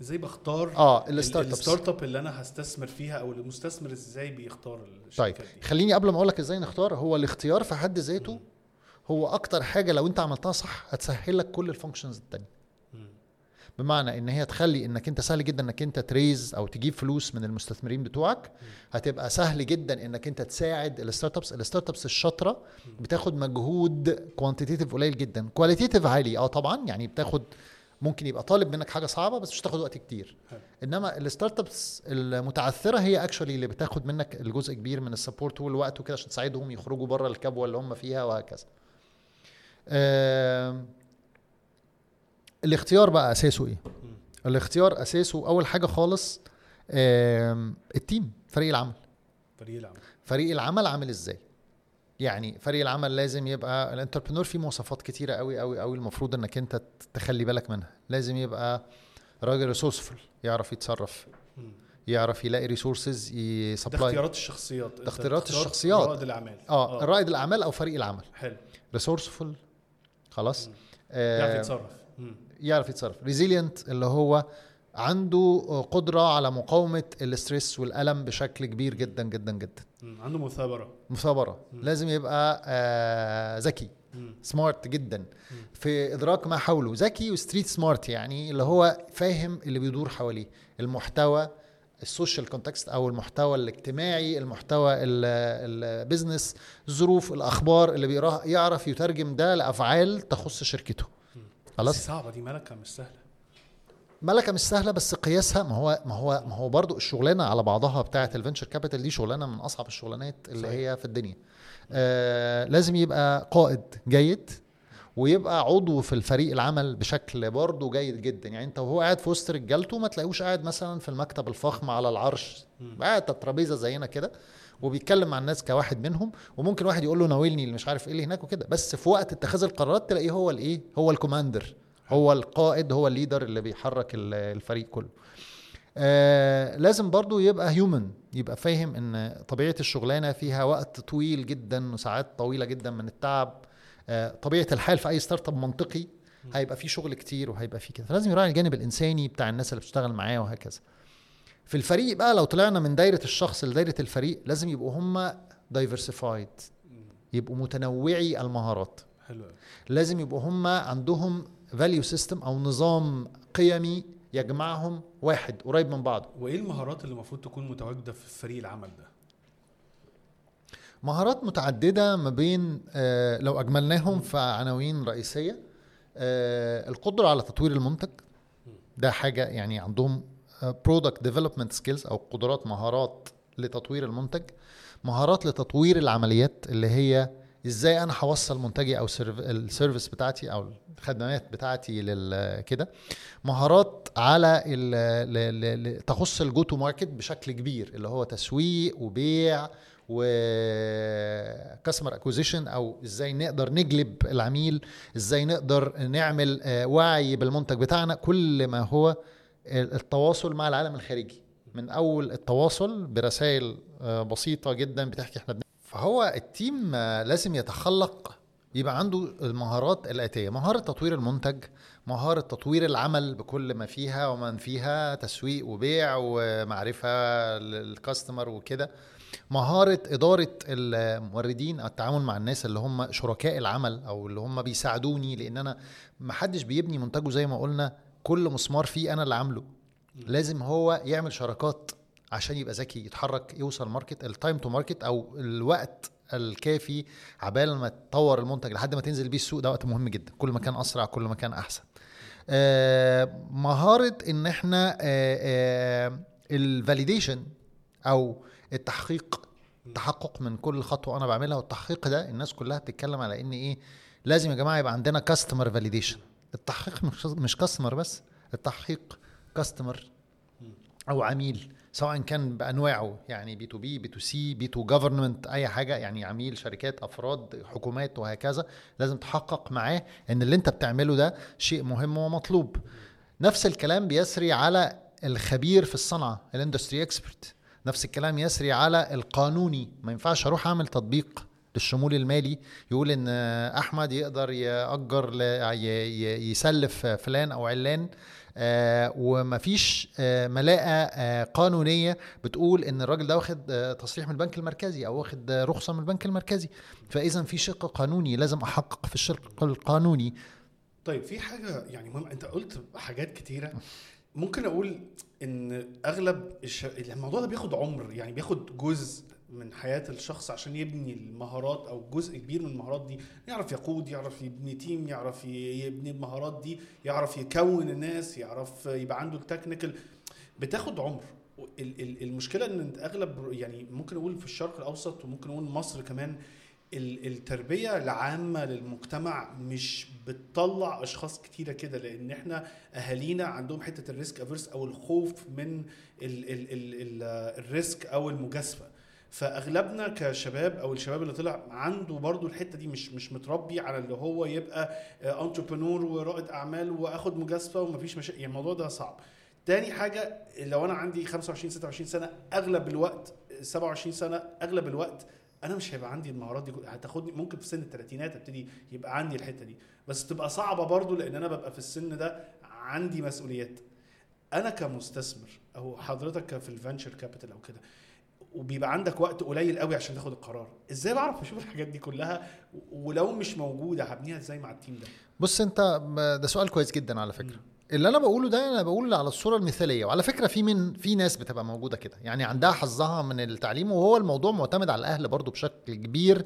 إزاي بختار آه ال- ال startups ال startup اللي أنا هستثمر فيها أو المستثمر إزاي بيختار طيب الشركات دي؟ خليني قبل ما أقول لك إزاي نختار هو الاختيار في حد ذاته هو أكتر حاجة لو أنت عملتها صح هتسهل لك كل ال functions التانية. بمعنى إن هي تخلي إنك أنت سهل جدا إنك أنت ت raise أو تجيب فلوس من المستثمرين بتوعك. هتبقى سهل جدا إنك أنت تساعد ال startups ال startups الشاطرة بتاخد مجهود quantitative قليل جدا. qualitative عالي آه طبعا يعني بتاخد ممكن يبقى طالب منك حاجة صعبة بس مش تاخد وقت كتير. إنما ال startups المتعثرة هي actually اللي بتاخد منك الجزء كبير من ال support والوقت وكده عشان تساعدهم يخرجوا بره الكبوة اللي هم فيها وهكذا. آم، الاختيار بقى أساسه إيه؟ الاختيار أساسه أول حاجة خالص آم، ال team فريق العمل. فريق العمل. فريق العمل عامل إزاي؟ يعني فريق العمل لازم يبقى ال entrepreneur فيه مواصفات كتيرة قوي قوي قوي المفروض إنك أنت تخلي بالك منها. لازم يبقى راجل resourceful يعرف يتصرف. يعرف يلاقي resources ده ي supply اختيارات الشخصيات. اختيارات الشخصيات. رائد الأعمال. آه رائد الأعمال أو فريق العمل. حلو. resourceful خلاص؟ يعرف آه يتصرف. مم. يعرف يتصرف. resilient اللي هو عنده قدرة على مقاومة ال stress والألم بشكل كبير جدا جدا جدا. عنده مثابرة. مثابرة. لازم يبقى آه ذكي. smart جدا. في إدراك ما حوله. ذكي و street smart يعني اللي هو فاهم اللي بيدور حواليه. المحتوى ال social context أو المحتوى الاجتماعي المحتوى ال- ال business الظروف الأخبار اللي بيقراها يعرف يترجم ده لأفعال تخص شركته. خلاص؟ صعبة دي ملكة مش سهلة. ملكة مش سهلة بس قياسها ما هو ما هو ما هو برضو الشغلانة على بعضها بتاعة ال venture capital دي شغلانة من أصعب الشغلانات اللي صحيح. هي في الدنيا. آه لازم يبقى قائد جيد ويبقى عضو في الفريق العمل بشكل برضه جيد جدا. يعني انت وهو قاعد في وسط رجالته ما تلاقوش قاعد مثلا في المكتب الفخم على العرش. قاعد الترابيزه زينا كده وبيتكلم مع الناس كواحد منهم وممكن واحد يقول له ناولني اللي مش عارف إيه اللي هناك وكده. بس في وقت اتخاذ القرارات تلاقيه هو الايه؟ هو ال commander. هو القائد هو ال leader اللي بيحرك ال- الفريق كله. آه لازم برضو يبقى human يبقى فاهم إن طبيعة الشغلانة فيها وقت طويل جدا وساعات طويلة جدا من التعب. طبيعة الحال في أي startup منطقي هيبقى فيه شغل كتير وهيبقى فيه كده. فلازم يراعي الجانب الإنساني بتاع الناس اللي بتشتغل معاه وهكذا. في الفريق بقى لو طلعنا من دايرة الشخص لدايرة الفريق لازم يبقوا هم diversified يبقوا متنوعي المهارات. حلو. لازم يبقوا هم عندهم value system أو نظام قيمي يجمعهم واحد قريب من بعضه. وإيه المهارات اللي المفروض تكون متواجدة في فريق العمل ده؟ مهارات متعددة ما بين آه، لو أجملناهم في عناوين رئيسية آه، القدرة على تطوير المنتج. ده حاجة يعني عندهم product development skills أو قدرات مهارات لتطوير المنتج. مهارات لتطوير العمليات اللي هي إزاي أنا هوصل منتجي أو serv- ال service بتاعتي أو الخدمات بتاعتي كده. مهارات على تخص ال go to market بشكل كبير اللي هو تسويق وبيع و customer acquisition أو إزاي نقدر نجلب العميل إزاي نقدر نعمل آه، وعي بالمنتج بتاعنا. كل ما هو التواصل مع العالم الخارجي. من أول التواصل برسائل آه، بسيطة جدا بتحكي إحنا بن... فهو التيم آه، لازم يتخلق يبقى عنده المهارات الآتية. مهارة تطوير المنتج مهارة تطوير العمل بكل ما فيها ومن فيها تسويق وبيع ومعرفة للكاستمر وكده. مهارة إدارة الموردين أو التعامل مع الناس اللي هم شركاء العمل أو اللي هم بيساعدوني لأن أنا ما حدش بيبني منتجه زي ما قلنا كل مسمار فيه أنا اللي عامله. لازم هو يعمل شراكات عشان يبقى ذكي يتحرك يوصل market ال time to market أو الوقت الكافي عبال ما تطور المنتج لحد ما تنزل بيه السوق. ده وقت مهم جدا. كل ما كان أسرع كل ما كان أحسن. آه مهارة إن إحنا ال validation أو التحقيق تحقق من كل خطوة أنا بعملها والتحقيق ده الناس كلها بتتكلم على إن إيه لازم يا جماعة يبقى عندنا customer validation التحقيق مش مش customer بس التحقيق customer أو عميل سواء كان بأنواعه يعني B to B B to C B to government أي حاجة يعني عميل شركات أفراد حكومات وهكذا. لازم تحقق معاه إن اللي أنت بتعمله ده شيء مهم ومطلوب. نفس الكلام بيسري على الخبير في الصنعة ال industry expert نفس الكلام يسري على القانوني. ما ينفعش أروح أعمل تطبيق للشمول المالي. يقول إن أحمد يقدر يأجر يسلف فلان أو علان. آه ومفيش آه ملاءة آه قانونية بتقول إن الراجل ده واخد تصريح من البنك المركزي أو واخد رخصة من البنك المركزي. فاذا في شق قانوني لازم أحقق في الشق القانوني. طيب في حاجة يعني مهم أنت قلت حاجات كتيرة. ممكن أقول إن أغلب الش... الموضوع ده بياخد عمر يعني بياخد جزء من حياة الشخص عشان يبني المهارات أو جزء كبير من المهارات دي. يعرف يقود يعرف يبني team يعرف يبني المهارات دي يعرف يكون الناس يعرف يبقى عنده ال technical بتاخد عمر. ال- ال- المشكلة إن أغلب يعني ممكن أقول في الشرق الأوسط وممكن أقول مصر كمان ال- التربية العامة للمجتمع مش بتطلع أشخاص كتيرة كده لأن إحنا أهالينا عندهم حتة ال risk averse أو الخوف من ال ال ال ال ال risk أو المجازفة. فأغلبنا كشباب أو الشباب اللي طلع عنده برضو الحتة دي مش مش متربي على اللي هو يبقى entrepreneur ورائد أعمال وآخد مجازفة ومفيش مشاكل يعني الموضوع ده صعب. تاني حاجة لو أنا عندي 25 26 سنة أغلب الوقت 27 سنة أغلب الوقت أنا مش هيبقى عندي المهارات دي هتاخدني ممكن في سن الثلاثينات أبتدي يبقى عندي الحتة دي. بس تبقى صعبة برضو لأن أنا ببقى في السن ده عندي مسؤوليات. أنا كمستثمر أو حضرتك في ال venture capital أو كده وبيبقى عندك وقت قليل قوي عشان تاخد القرار. إزاي بعرف أشوف الحاجات دي كلها؟ ولو مش موجودة هبنيها إزاي مع ال team ده؟ بص أنت ده سؤال كويس جدا على فكرة. اللي أنا بقوله ده أنا بقول على الصورة المثالية وعلى فكرة في من في ناس بتبقى موجودة كده يعني عندها حظها من التعليم وهو الموضوع معتمد على الأهل برضو بشكل كبير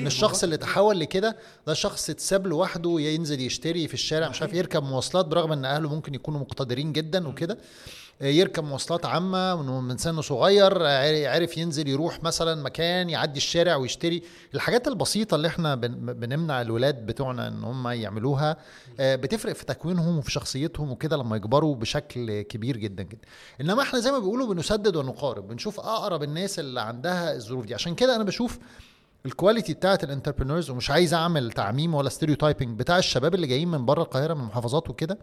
إن الشخص اللي تحول لكده ده شخص اتساب لوحده ينزل يشتري في الشارع مش عارف يركب مواصلات برغم إن أهله ممكن يكونوا مقتدرين جدا وكده. يركب مواصلات عامة من سنه صغير عرف ينزل يروح مثلا مكان يعدي الشارع ويشتري. الحاجات البسيطة اللي إحنا بن- بنمنع الولاد بتوعنا إن هم يعملوها آه، بتفرق في تكوينهم وفي شخصيتهم وكده لما يكبروا بشكل كبير جدا جدا. إنما إحنا زي ما بيقولوا بنسدد ونقارب بنشوف أقرب الناس اللي عندها الظروف دي. عشان كده أنا بشوف ال quality بتاعت ال entrepreneurs ومش عايز أعمل تعميم ولا stereotyping بتاع الشباب اللي جايين من بره القاهرة من المحافظات وكده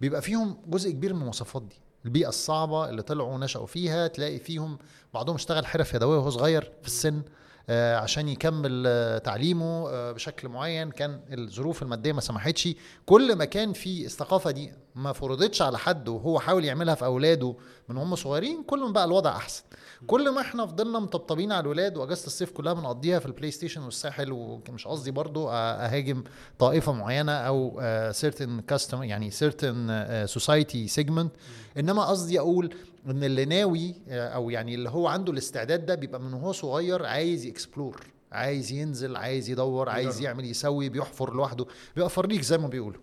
بيبقى فيهم جزء كبير من المواصفات دي. البيئة الصعبة اللي طلعوا ونشأوا فيها تلاقي فيهم بعضهم اشتغل حرف يدوية وهو صغير في السن آه، عشان يكمل آه، تعليمه آه، بشكل معين. كان الظروف المادية ما سمحتش. كل ما كان في الثقافة دي ما فرضتش على حد وهو حاول يعملها في أولاده من هم صغيرين كل ما بقى الوضع أحسن. كل ما إحنا فضلنا مطبطبين على الولاد واجازة الصيف كلها بنقضيها في ال PlayStation والساحل ومش قصدي برضو أهاجم طائفة معينة أو certain custom يعني certain society segment إنما قصدي أقول إن اللي ناوي آه، أو يعني اللي هو عنده الاستعداد ده بيبقى من وهو صغير عايز ي explore عايز ينزل عايز يدور عايز. يعمل يسوي بيحفر لوحده بيبقى فريق زي ما بيقولوا.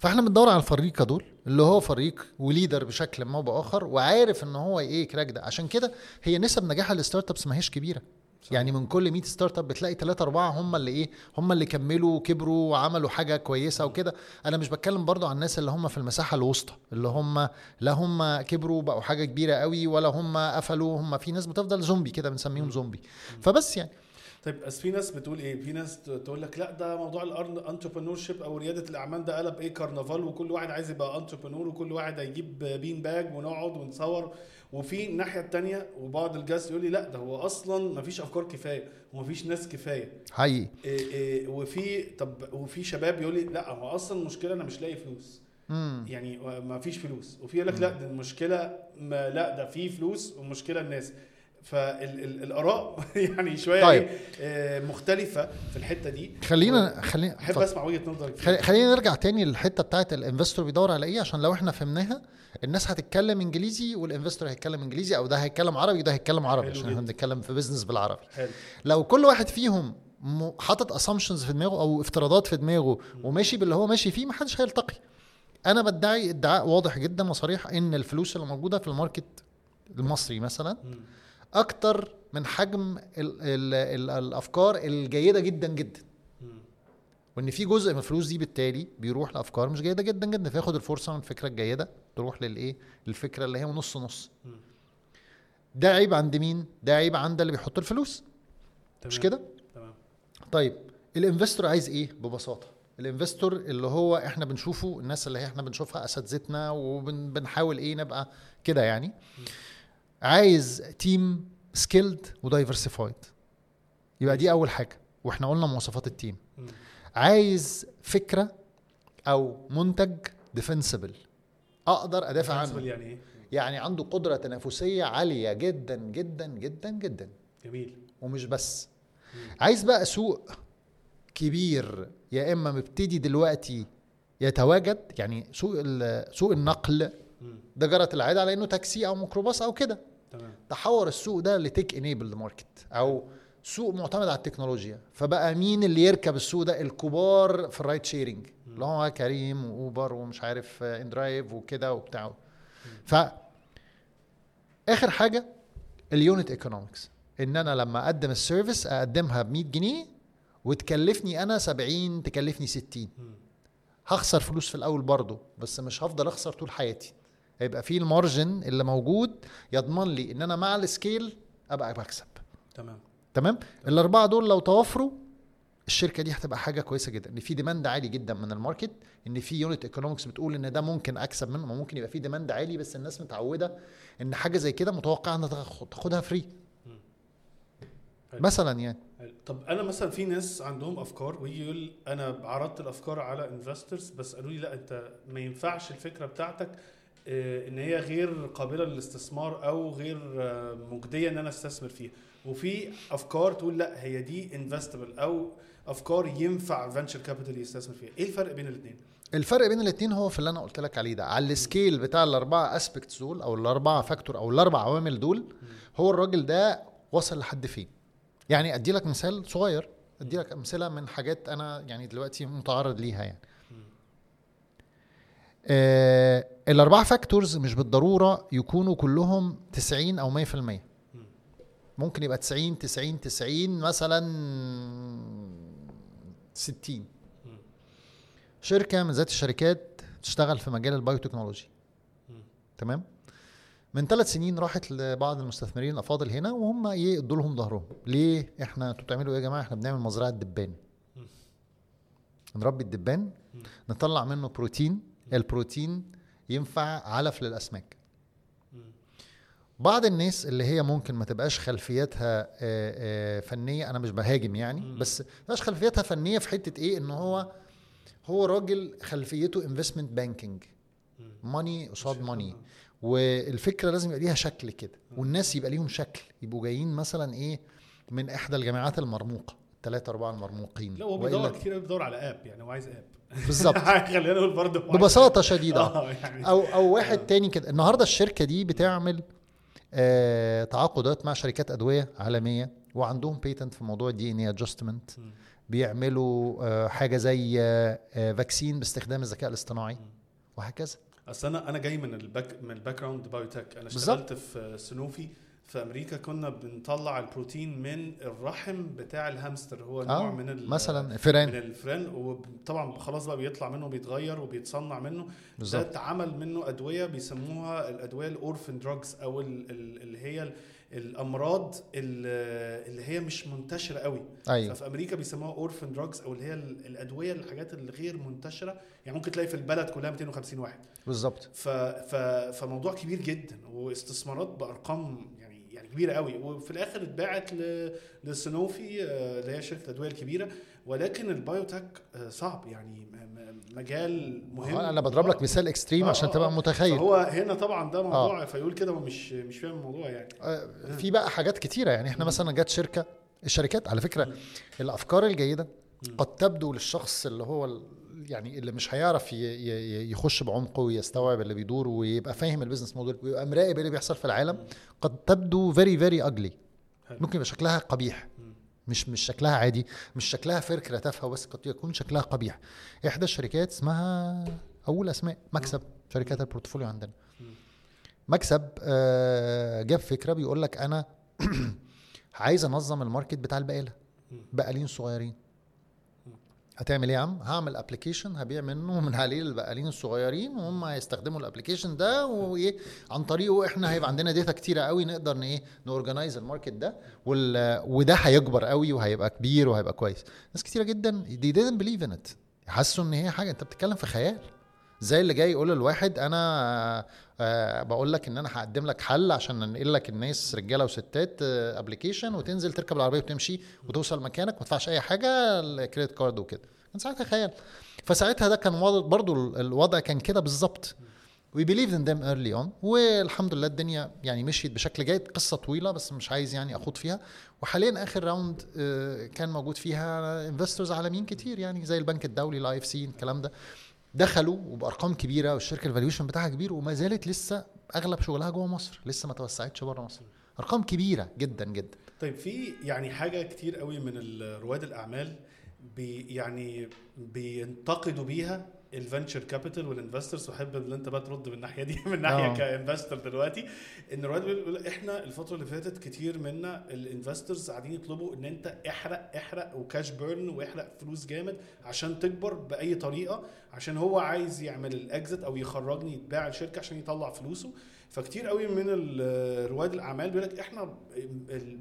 فاحنا بندور على الفريقة دول اللي هو فريق و leader بشكل ما بآخر وعارف إن هو إيه crack ده. عشان كده هي نسب نجاح ال startups ما هيش كبيرة. صح. يعني من كل 100 startup بتلاقي 3 4 هم اللي إيه هم اللي كملوا وكبروا وعملوا حاجة كويسة وكده. أنا مش بتكلم برضو عن الناس اللي هم في المساحة الوسطى اللي هم لا هم كبروا بقوا حاجة كبيرة قوي ولا هم قفلوا. هم في ناس بتفضل زومبي كده بنسميهم زومبي. فبس يعني طيب بس في ناس بتقول إيه؟ في ناس تقول لك لا ده موضوع ال entrepreneurship أو ريادة الأعمال ده قلب إيه؟ كرنفال وكل واحد عايز يبقى entrepreneur وكل واحد هيجيب bean bag ونقعد ونصور وفي الناحية التانية وبعض ال guests يقول لي لا ده هو أصلا مفيش أفكار كفاية ومفيش ناس كفاية. حقيقي. إيه إيه وفي طب وفي شباب يقول لي لا هو أصلا المشكلة أنا مش لاقي فلوس. امم يعني ما فيش فلوس. وفي يقول لك لا ده المشكلة ما لا ده في فلوس والمشكلة الناس. فالآراء (laughs) يعني شوية طيب. إيه آه، مختلفة في الحتة دي خلينا خلينا أحب. أسمع وجهة نظرك فيها. خلي- خلينا نرجع تاني للحتة بتاعت ال investor بيدور على إيه عشان لو إحنا فهمناها الناس هتتكلم إنجليزي وال investor هيتكلم إنجليزي أو ده هيتكلم عربي وده هيتكلم عربي عشان إحنا. بنتكلم في business بالعربي حلو لو كل واحد فيهم م- حاطط assumptions في دماغه أو افتراضات في دماغه وماشي باللي هو ماشي فيه محدش هيلتقي أنا بدعي ادعاء واضح جدا وصريح إن الفلوس اللي موجودة في ال market المصري مثلا مم. أكتر من حجم ال ال ال الأفكار الجيدة جدا جدا. وإن في جزء من الفلوس دي بالتالي بيروح لأفكار مش جيدة جدا جدا فياخد الفرصة من الفكرة الجيدة تروح للإيه؟ للفكرة اللي هي نص. نص. ده عيب عند مين؟ ده عيب عند اللي بيحط الفلوس. مش تمام. كده؟ تمام. طيب ال investor عايز إيه؟ ببساطة. ال investor اللي هو إحنا بنشوفه الناس اللي هي إحنا بنشوفها أساتذتنا وبنحاول إيه نبقى كده يعني. عايز team skilled و diversified يبقى دي أول حاجة. وإحنا قلنا مواصفات ال team. عايز فكرة أو منتج defensible أقدر أدافع عنه. يعني إيه؟ يعني عنده قدرة تنافسية عالية جدا جدا جدا جدا. جميل. ومش بس. عايز بقى سوق كبير يا إما مبتدي دلوقتي يتواجد يعني سوق سوق النقل. ده جرت العاده على إنه تاكسي أو ميكروباص أو كده. تحور السوق ده ل tech enabled market أو سوق معتمد على التكنولوجيا. فبقى مين اللي يركب السوق ده؟ الكبار في ال ride sharing اللي هو كريم وأوبر ومش عارف إندرايف وكده وبتاع. ف آخر حاجة ال unit economics إن أنا لما أقدم ال service أقدمها ب 100 جنيه وتكلفني أنا 70 تكلفني 60 مم. هخسر فلوس في الأول برضه بس مش هفضل أخسر طول حياتي. هيبقى في ال margin اللي موجود يضمن لي إن أنا مع ال scale أبقى بكسب. تمام. تمام؟ الأربعة دول لو توفروا الشركة دي هتبقى حاجة كويسة جدا. إن في demand عالي جدا من ال market إن في unit economics بتقول إن ده ممكن أكسب منه ممكن يبقى في demand عالي بس الناس متعودة إن حاجة زي كده متوقع إنها تاخد- تاخدها free. مثلا يعني. طب أنا مثلا في ناس عندهم أفكار ويجي يقول أنا عرضت الأفكار على investors بس قالوا لي لا أنت ما ينفعش الفكرة بتاعتك إن هي غير قابلة للاستثمار أو غير آه، مجدية إن أنا أستثمر فيها. وفي أفكار تقول لأ هي دي investable أو أفكار ينفع venture capital يستثمر فيها. إيه الفرق بين الاثنين الفرق بين الاثنين هو في اللي أنا قلت لك عليه ده. على ال scale بتاع الأربعة aspects دول أو الأربعة factor أو الأربع عوامل دول هو الراجل ده وصل لحد فين؟ يعني أدي لك مثال صغير. أدي لك أمثلة من حاجات أنا يعني دلوقتي متعرض ليها يعني. آه الأربعة factors مش بالضرورة يكونوا كلهم 90 أو 100% ممكن يبقى 90 90 90 مثلا 60 شركة من ذات الشركات تشتغل في مجال البايوتكنولوجي تمام؟ من ثلاث سنين راحت لبعض المستثمرين الافاضل هنا وهم إيه ادوا لهم ظهرهم. ليه؟ إحنا أنتوا بتعملوا إيه يا جماعة؟ إحنا بنعمل مزرعة دبان. نربي الدبان نطلع منه بروتين. البروتين ينفع علف للأسماك. بعض الناس اللي هي ممكن ما تبقاش خلفيتها آه، آه، فنية أنا مش بهاجم يعني بس ما تبقاش خلفيتها فنية في حتة إيه؟ إن هو هو راجل خلفيته investment banking money قصاد money والفكرة لازم يبقى ليها شكل كده. والناس يبقى ليهم شكل. يبقوا جايين مثلا إيه؟ من إحدى الجامعات المرموقة الثلاثه أربعة المرموقين. لا هو بيدور كتير بيدور على up يعني هو عايز up بالظبط. (laughs) خلينا نقول برضه ببساطة. شديدة. آه يعني. أو أو واحد تاني كده. النهارده الشركة دي بتعمل آه تعاقدات مع شركات أدوية عالمية وعندهم patent في موضوع DNA adjustment بيعملوا آه حاجة زي آه آه vaccine باستخدام الذكاء الاصطناعي. وهكذا. أصل أنا أنا جاي من ال back من ال background biotech أنا. اشتغلت في سنوفي في أمريكا كنا بنطلع البروتين من الرحم بتاع الهامستر هو نوع آه من ال- مثلا من فيران الفيران وطبعا خلاص بقى بيطلع منه بيتغير وبيتصنع منه. ده اتعمل منه أدوية بيسموها الأدوية ال orphan drugs أو ال- ال- اللي هي ال- الأمراض ال- اللي هي مش منتشرة قوي. أيوه. ففي أمريكا بيسموها orphan drugs أو اللي هي ال- الأدوية الحاجات اللي غير منتشرة. يعني ممكن تلاقي في البلد كلها 250 واحد. بالظبط. ف ف فموضوع كبير جدا واستثمارات بأرقام كبيرة قوي. وفي الآخر اتباعت ل- لسنوفي آه، اللي هي شركة الادويه الكبيرة. ولكن ال biotech آه، صعب. يعني مجال مهم. أنا بضرب لك مثال extreme آه، عشان آه، تبقى آه. متخيل. هو هنا طبعا ده موضوع فيقول كده مش مش فاهم الموضوع يعني. آه، في بقى حاجات كتيرة. يعني إحنا مثلا جت شركة الشركات على فكرة الأفكار الجيدة قد تبدو للشخص اللي هو يعني اللي مش هيعرف يخش بعمق ويستوعب اللي بيدور ويبقى فاهم ال business model ويبقى مراقب اللي بيحصل في العالم قد تبدو very very ugly. ممكن يبقى شكلها قبيح. مش مش شكلها عادي مش شكلها فكره تافهه بس قد يكون شكلها قبيح. إحدى الشركات اسمها أول أسماء MaxAB. شركات ال portfolio عندنا. MaxAB آه، جاب فكرة بيقول لك أنا (clears throat) عايز أنظم ال market بتاع البقالة. بقالين صغيرين. هتعمل إيه يا عم؟ هعمل application هبيع منه من عليه البقالين الصغيرين وهم هيستخدموا ال application ده وإيه عن طريقه إحنا هيبقى عندنا data كتيرة قوي نقدر إيه ن organize ال market ده وال وده هيكبر قوي وهيبقى كبير وهيبقى كويس. ناس كتيرة جدا they didn't believe in it. حسوا إن هي حاجة أنت بتتكلم في خيال. زي اللي جاي يقول للواحد أنا آه، بقول لك إن أنا هقدم لك حل عشان أنقل لك الناس رجالة وستات application وتنزل تركب العربية وتمشي وتوصل مكانك ما تدفعش أي حاجة ال credit card وكده. كان ساعتها خيال فساعتها ده كان برضو الوضع كان كده بالظبط. we believe in them early on والحمد لله الدنيا يعني مشيت بشكل جيد. قصة طويلة بس مش عايز يعني أخوض فيها. وحاليا آخر round آه، كان موجود فيها investors عالميين كتير يعني زي البنك الدولي ال IFC الكلام ده. دخلوا وبأرقام كبيرة والشركة ال valuation بتاعها كبير وما زالت لسه أغلب شغلها جوه مصر لسه ما توسعتش بره مصر. أرقام كبيرة جدا جدا. طيب في يعني حاجة كتير قوي من رواد الأعمال بي يعني بينتقدوا بيها ال venture capital وال investors وأحب إن أنت بقى ترد من الناحية دي (laughs) من ناحية آه. ك investor دلوقتي. إن الرواد بيقول إحنا الفترة اللي فاتت كتير منا ال investors قاعدين يطلبوا إن أنت احرق احرق و cash burn واحرق فلوس جامد عشان تكبر بأي طريقة عشان هو عايز يعمل ال exit أو يخرجني يتباع الشركة عشان يطلع فلوسه. فكتير قوي من رواد الأعمال بيقول لك إحنا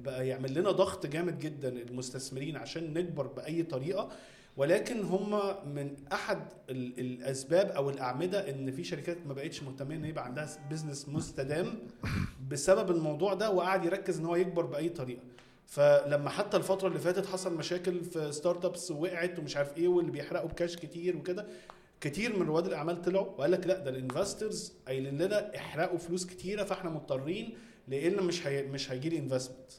بقى يعمل لنا ضغط جامد جدا المستثمرين عشان نكبر بأي طريقة. ولكن هم من أحد ال- الأسباب أو الأعمدة إن في شركات ما بقتش مهتمة إن يبقى عندها business مستدام بسبب الموضوع ده وقعد يركز إن هو يكبر بأي طريقة. فلما حتى الفترة اللي فاتت حصل مشاكل في startups وقعت ومش عارف إيه واللي بيحرقوا بكاش كتير وكده كتير من رواد الأعمال طلعوا وقال لك لأ ده ال investors قايلين لنا احرقوا فلوس كتيرة فإحنا مضطرين لأن مش هي مش هيجي لي investment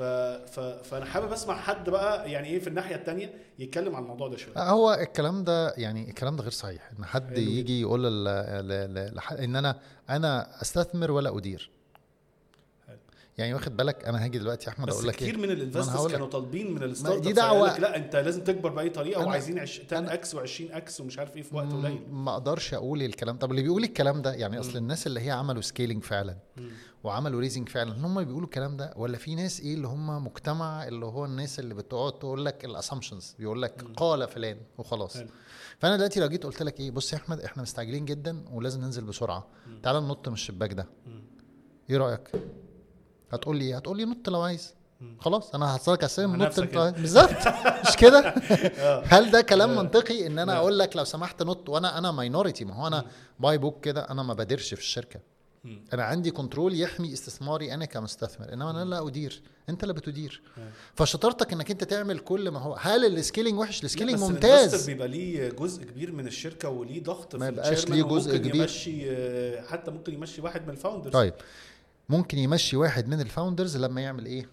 ف... ف... فأنا حابب أسمع حد بقى يعني إيه في الناحية الثانية يتكلم عن الموضوع ده شوية هو الكلام ده يعني الكلام ده غير صحيح إن حد يجي يقول ل- ل- ل- إن أنا أنا أستثمر ولا أدير. يعني واخد بالك؟ أنا هاجي دلوقتي يا أحمد أقول لك كتير إيه؟ من ال investors كانوا. طالبين من ال startup دي لك لا أنت لازم تكبر بأي طريقة وعايزين 10 أنا- X و20 X ومش عارف إيه في وقت قليل. ما أقدرش أقول الكلام. طب اللي بيقول الكلام ده يعني أصل الناس اللي هي عملوا scaling فعلا مم. وعملوا raising فعلا هل هم بيقولوا الكلام ده ولا في ناس إيه اللي هم مجتمع اللي هو الناس اللي بتقعد تقول لك ال assumptions بيقول لك قال فلان وخلاص. فأنا دلوقتي لو جيت قلت لك إيه بص يا أحمد إحنا مستعجلين جدا ولازم ننزل بسرعة. تعال ننط من الشباك ده. إيه رأيك؟ هتقول لي إيه؟ هتقول لي نط لو عايز. خلاص أنا هحصلك على السلم نط انت عايز. بالظبط. (laughs) مش كده؟ (laughs) آه. هل ده كلام لا. منطقي؟ إن أنا لا. أقول لك لو سمحت نط وأنا أنا minority ما هو أنا by book كده أنا ما بادرش في الشركة. أنا عندي control يحمي استثماري أنا كمستثمر. إنما أنا لا أدير. أنت اللي بتدير. آه. فشطارتك إنك أنت تعمل كل ما هو. هل ال scaling وحش؟ ال scaling بس ممتاز. ال investor بيبقى ليه جزء كبير من الشركة وليه ضغط ما في يبقاش ليه جزء كبير. يمشي آه، حتى ممكن يمشي واحد من ال founders طيب. ممكن يمشي واحد من ال founders لما يعمل إيه.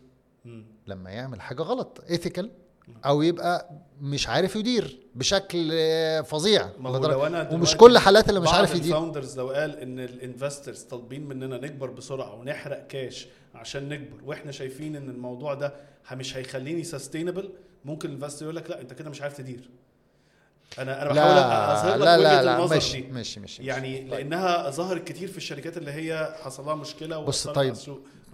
لما يعمل حاجة غلط ethical أو يبقى مش عارف يدير بشكل آه، فظيع. ومش كل حالات اللي مش عارف يدير. ال founders لو قال إن ال investors طالبين مننا نكبر بسرعة ونحرق كاش عشان نكبر وإحنا شايفين إن الموضوع ده مش هيخليني sustainable ممكن ال investor يقول لك لا أنت كده مش عارف تدير. أنا أنا بحاول أظهر لا لك لا لا, لا ماشي دي ماشي ماشي. يعني طيب. لأنها ظهرت كتير في الشركات اللي هي حصل لها مشكلة بص طيب.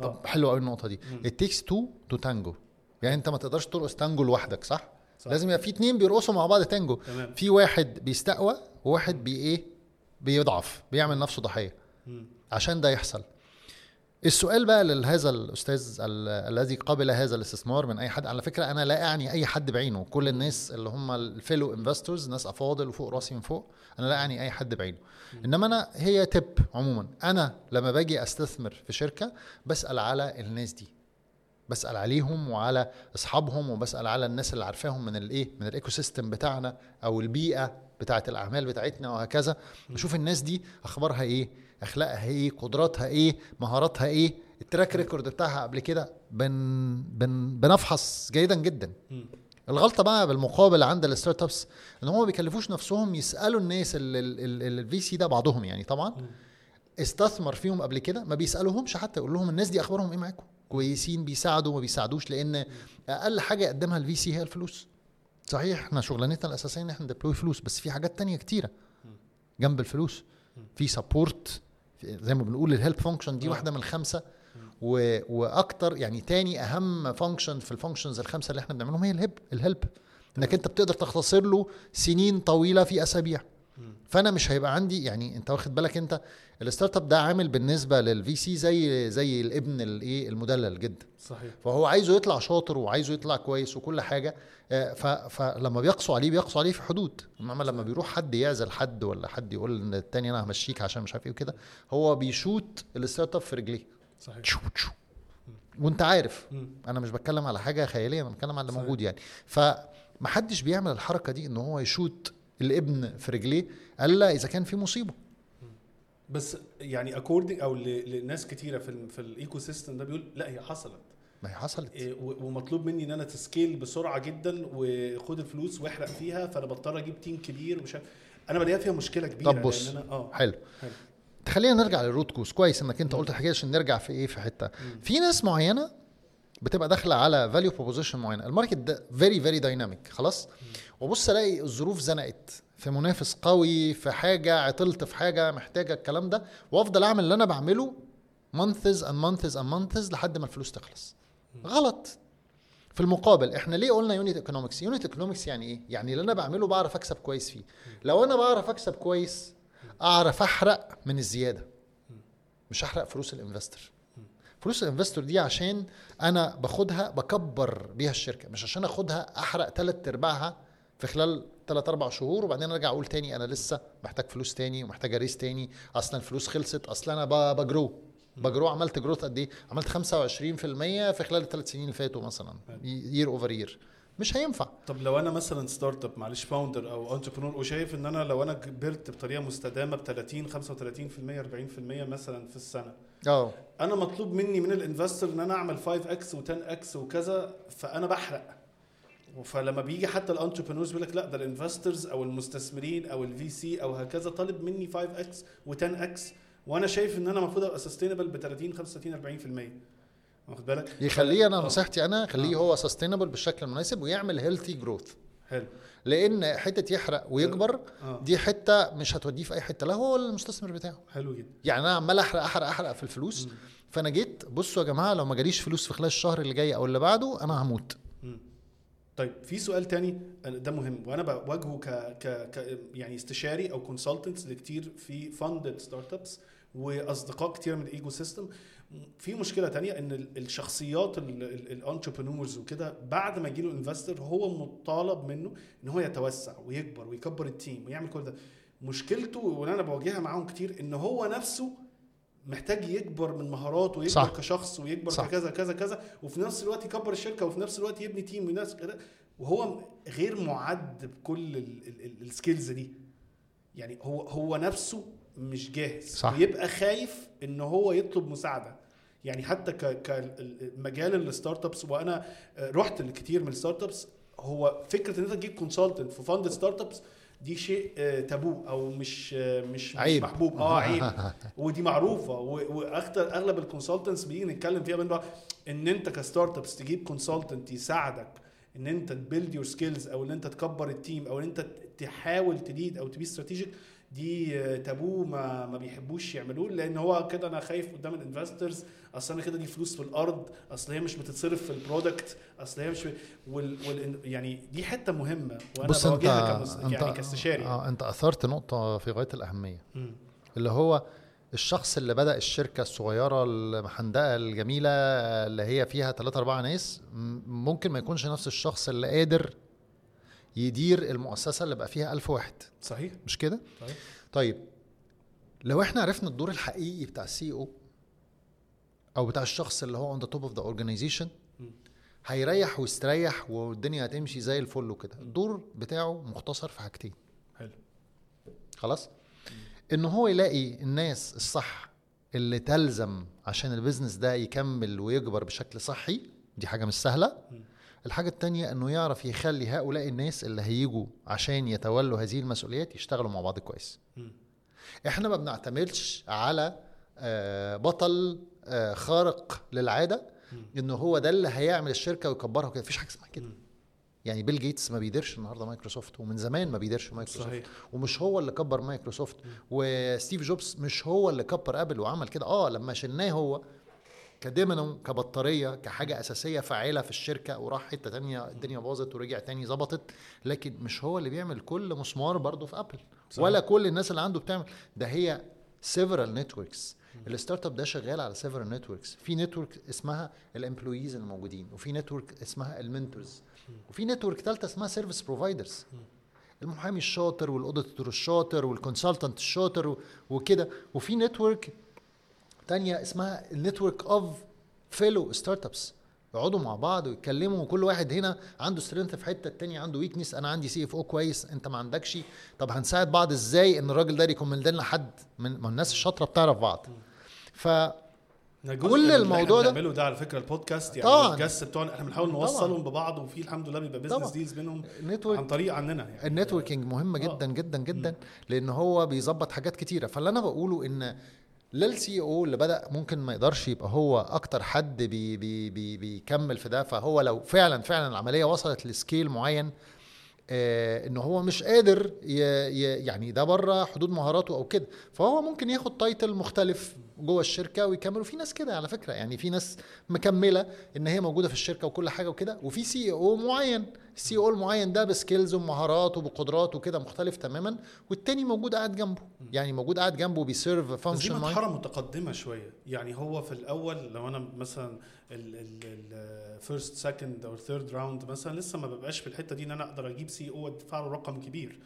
طب حلو قوي النقطة دي. takes two to tango. يعني أنت ما تقدرش ترقص تانجو لوحدك صح؟ صح. لازم يبقى في اتنين بيرقصوا مع بعض تانجو تمام. في واحد بيستقوى وواحد بي إيه؟ بيضعف بيعمل نفسه ضحية. عشان ده يحصل. السؤال بقى لهذا الأستاذ ال- الذي قبل هذا الاستثمار من أي حد. على فكرة أنا لا أعني أي حد بعينه. كل الناس اللي هم ال fellow investors ناس أفاضل وفوق راسي من فوق أنا لا أعني أي حد بعينه. إنما أنا هي تب عموما. أنا لما باجي أستثمر في شركة بسأل على الناس دي. بسأل عليهم وعلى أصحابهم وبسأل على الناس اللي عارفاهم من الايه من ال ecosystem بتاعنا أو البيئة بتاعة الأعمال بتاعتنا وهكذا. أشوف الناس دي أخبارها إيه؟ أخلاقها إيه قدراتها إيه مهاراتها إيه. ال track record بتاعها قبل كده بن بن بنفحص جيدا جدا. الغلطة بقى بالمقابل عند ال startups إن هم ما بيكلفوش نفسهم يسألوا الناس ال VC ده بعضهم يعني طبعا. استثمر فيهم قبل كده ما بيسألوهمش حتى يقول لهم الناس دي أخبارهم إيه معاكم؟ كويسين بيساعدوا ما بيساعدوش لأن أقل حاجة يقدمها ال VC هي الفلوس. صحيح إحنا شغلانتنا الأساسية إن إحنا ن deploy فلوس بس في حاجات تانية كتيرة جنب الفلوس. في support زي ما بنقول ال help function دي آه. واحدة من الخمسة. و... وأكتر يعني تاني أهم function في ال functions الخمسة اللي إحنا بنعملهم هي ال help ال help إنك أنت بتقدر تختصر له سنين طويلة في أسابيع. فانا مش هيبقى عندي يعني انت واخد بالك انت ال startup ده عامل بالنسبة لل VC زي زي الابن الايه المدلل جدا. صحيح. فهو عايزه يطلع شاطر وعايزه يطلع كويس وكل حاجة آه، فلما بيقسوا عليه بيقسوا عليه في حدود. انما لما بيروح حد يعزل حد ولا حد يقول ان التاني أنا همشيك عشان مش عارف إيه وكده هو بي shoot ال startup في رجليه. صحيح. true true. وانت عارف. أنا مش بتكلم على حاجة خيالية أنا بتكلم على اللي. موجود يعني. فمحدش بيعمل الحركة دي ان هو ي shoot الابن في رجليه الا إذا كان في مصيبة. بس يعني according أو لناس كتيرة في ال في ال ecosystem ده بيقول لا هي حصلت. ما هي حصلت. إيه، ومطلوب مني إن أنا ت scale بسرعة جدا وخد الفلوس واحرق فيها فأنا بضطر أجيب team كبير ومش أنا بلاقيها فيها مشكلة كبيرة طب بص. أنا آه. حلو. حلو. خلينا نرجع لل root cause كويس إنك أنت قلت الحكاية عشان نرجع في إيه في حتة. في ناس معينة بتبقى داخلة على value proposition معينة. ال market ده very very dynamic خلاص؟ وبص الاقي الظروف زنقت. في منافس قوي في حاجة عطلت في حاجة محتاجة الكلام ده. وافضل اعمل اللي أنا بعمله months and months and months لحد ما الفلوس تخلص. غلط. في المقابل إحنا ليه قلنا unit economics unit economics يعني إيه؟ يعني اللي أنا بعمله بعرف اكسب كويس فيه. لو أنا بعرف اكسب كويس اعرف احرق من الزيادة. مش احرق فلوس ال investor فلوس ال investor دي عشان أنا باخدها بكبر بيها الشركة مش عشان أخدها أحرق ثلاث أرباعها في خلال ثلاث أربع شهور وبعدين أرجع أقول تاني أنا لسه محتاج فلوس تاني ومحتاج أ raise تاني أصلا الفلوس خلصت أصلا أنا ب grow ب grow عملت growth قد إيه؟ عملت 25% في خلال الثلاث سنين اللي فاتوا مثلا year over year مش هينفع. طب لو أنا مثلا startup معلش founder أو entrepreneur وشايف إن أنا لو أنا كبرت بطريقة مستدامة ب 30 35% 40% مثلا في السنة آه أنا مطلوب مني من ال investor إن أنا أعمل 5 إكس و10 إكس وكذا فأنا بحرق. فلما بيجي حتى ال entrepreneurs بيقول لك لا ده ال investors أو المستثمرين أو ال VC أو هكذا طالب مني 5 إكس و10 إكس وأنا شايف إن أنا المفروض أبقى sustainable ب 30 35 40% واخد بالك؟ يخليه أنا آه. نصيحتي أنا خليه آه. هو sustainable بالشكل المناسب ويعمل healthy growth حلو. لأن حتة يحرق ويكبر آه. دي حتة مش هتوديه في أي حتة لا هو ولا المستثمر بتاعه. حلو جدا. يعني أنا عمال أحرق أحرق أحرق في الفلوس فأنا جيت بصوا يا جماعة لو ما جاليش فلوس في خلال الشهر اللي جاي أو اللي بعده أنا هموت. مم. طيب في سؤال تاني ده مهم وأنا بواجهه ك ك ك يعني استشاري أو consultants لكتير في funded startups وأصدقاء كتير من ال ecosystem في مشكلة تانية إن ال- الشخصيات ال entrepreneurs وكده بعد ما يجيله investor هو مطالب منه إن هو يتوسع ويكبر ويكبر ال team ويعمل كل ده مشكلته واللي أنا بواجهها معاهم كتير إن هو نفسه محتاج يكبر من مهاراته ويكبر صح. كشخص ويكبر صح. كذا كذا كذا وفي نفس الوقت يكبر الشركة وفي نفس الوقت يبني team وناس كده وهو غير معد بكل ال skills دي يعني هو هو نفسه مش جاهز صح. ويبقى خايف إن هو يطلب مساعدة يعني حتى كمجال ال startups وأنا رحت لكتير من ال startups هو فكرة إن أنت تجيب consultant في funded startups دي شيء آه، تابو أو مش آه، مش عيب. مش محبوب. آه عيب. (laughs) ودي معروفة. و- وأكتر أغلب ال consultants بيجي نتكلم فيها بنبقى إن أنت ك startups تجيب consultant يساعدك إن أنت ت build your skills أو إن أنت تكبر ال team أو إن أنت تحاول ت lead أو ت be strategic دي آه، تابو ما ما بيحبوش يعملوه لأن هو كده أنا خايف قدام ال investors أصل أنا كده دي فلوس في الأرض أصل هي مش بتتصرف في ال product أصل هي مش وال, وال يعني دي حتة مهمة وأنا بص أنت كمس... أنت يعني كاستشاري آه أنت أثرت نقطة في غاية الأهمية مم. اللي هو الشخص اللي بدأ الشركة الصغيرة المحندقة الجميلة اللي هي فيها 3 4 ناس م- ممكن ما يكونش نفس الشخص اللي قادر يدير المؤسسة اللي بقى فيها ألف واحد. صحيح. مش كده؟ صحيح. طيب لو إحنا عرفنا الدور الحقيقي بتاع ال CEO أو بتاع الشخص اللي هو on the top of the organization هيريح ويستريح والدنيا هتمشي زي الفل وكده. الدور بتاعه مختصر في حاجتين. حلو. خلاص؟ إن هو يلاقي الناس الصح اللي تلزم عشان البيزنس ده يكمل ويكبر بشكل صحي دي حاجة مش سهلة. الحاجة التانية إنه يعرف يخلي هؤلاء الناس اللي هيجوا عشان يتولوا هذه المسؤوليات يشتغلوا مع بعض كويس. إحنا ما بنعتمدش على آه، بطل آه، خارق للعادة إنه هو ده اللي هيعمل الشركة ويكبرها وكده. مفيش حاجة اسمها كده. يعني بيل جيتس ما بيديرش النهارده مايكروسوفت ومن زمان ما بيديرش مايكروسوفت. صحيح. ومش هو اللي كبر مايكروسوفت. وستيف جوبز مش هو اللي كبر ابل وعمل كده. آه لما شلناه هو كدينامو كبطاريه كحاجة أساسية فاعلة في الشركة وراح حتة تانية الدنيا باظت ورجع تاني ظبطت. لكن مش هو اللي بيعمل كل مسمار برضه في ابل صحيح. ولا كل الناس اللي عنده بتعمل. ده هي several networks ال startup ده شغال على several networks في network اسمها ال employees الموجودين وفي network اسمها ال mentors وفي network ثالثه اسمها service providers المحامي الشاطر وال auditor الشاطر وال consultant الشاطر وكده. وفي network تانية اسمها ال network of fellow startups يقعدوا مع بعض ويتكلموا وكل واحد هنا عنده strength في حتة التاني عنده weakness أنا عندي CFO كويس أنت ما عندكش. طب هنساعد بعض إزاي إن الراجل ده يكمل لنا حد من الناس الشاطرة بتعرف بعض. ف كل الموضوع ده- بنعمله ده على فكرة البودكاست يعني طبعاً. الجس بتوعنا إحنا بنحاول نوصلهم ببعض وفي الحمد لله بيبقى business. deals بينهم network عن طريق عننا يعني. ال networking مهم آه. جدا جدا جدا لأن هو بيظبط حاجات كتيرة. فاللي أنا بقوله إن لا ال CEO اللي بدأ ممكن ما يقدرش يبقى هو أكتر حد بي بي بي بيكمل في ده. فهو لو فعلا فعلا العملية وصلت ل scale معين آه إن هو مش قادر ي ي يعني ده بره حدود مهاراته أو كده. فهو ممكن ياخد title مختلف جوه الشركة ويكمل وفي ناس كده على فكرة. يعني في ناس مكملة إن هي موجودة في الشركة وكل حاجة وكده. وفي CEO معين. ال CEO المعين ده ب skills ومهارات وبقدرات وكده مختلف تماما والتاني موجود قاعد جنبه. يعني موجود قاعد جنبه بي serve بس دي function معين مرحله متقدمة شوية. يعني هو في الأول لو أنا مثلا ال first second أو third round مثلا لسه ما ببقاش في الحتة دي إن أنا أقدر أجيب CEO وأدفع له رقم كبير.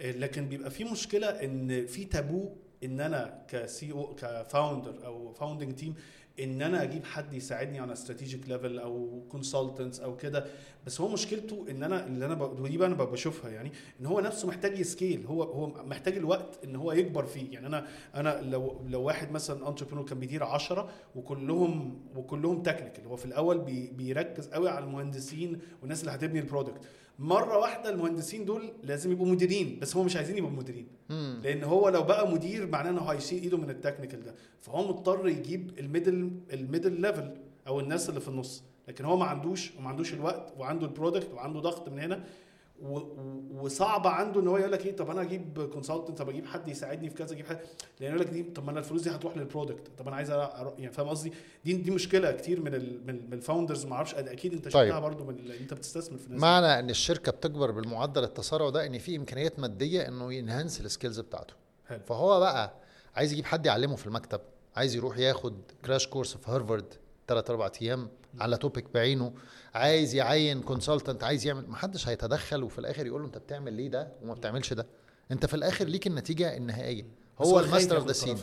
آه، لكن بيبقى في مشكلة إن في تابو إن أنا ك CEO ك founder أو founding team إن أنا أجيب حد يساعدني على strategic level أو consultants أو كده. بس هو مشكلته إن أنا اللي أنا ودي بقى أنا بشوفها يعني إن هو نفسه محتاج ي scale. هو هو محتاج الوقت إن هو يكبر فيه. يعني أنا أنا لو لو واحد مثلا entrepreneur كان بيدير 10 وكلهم وكلهم technical هو في الأول بي بيركز قوي على المهندسين والناس اللي هتبني ال product مرة واحدة المهندسين دول لازم يبقوا مديرين بس هم مش عايزين يبقوا مديرين. مم. لأن هو لو بقى مدير معناه إنه هيشيل إيده من ال technical ده. فهو مضطر يجيب ال middle ال middle level أو الناس اللي في النص. لكن هو ما عندوش وما عندوش الوقت وعنده ال product وعنده ضغط من هنا. وصعب عنده إن هو يقول لك إيه طب أنا أجيب consultant طب أجيب حد يساعدني في كذا أجيب حد. لأن يقول لك دي طب ما أنا الفلوس دي هتروح لل product طب أنا عايز يعني فاهم قصدي؟ دي دي مشكلة كتير من ال من, ال founders ما أعرفش أكيد أنت طيب. شفتها برضو من أنت بتستثمر في الناس معنى إن الشركة بتكبر بالمعدل التسارع ده إن في إمكانيات مادية إنه ي enhance ال skills بتاعته. حلو. فهو بقى عايز يجيب حد يعلمه في المكتب. عايز يروح ياخد crash course في هارفارد ثلاث أربع أيام على topic بعينه. عايز يعين consultant عايز يعمل محدش هيتدخل وفي الآخر يقول له أنت بتعمل ليه ده وما بتعملش ده. أنت في الآخر ليك النتيجة النهائية. هو ال master of the scene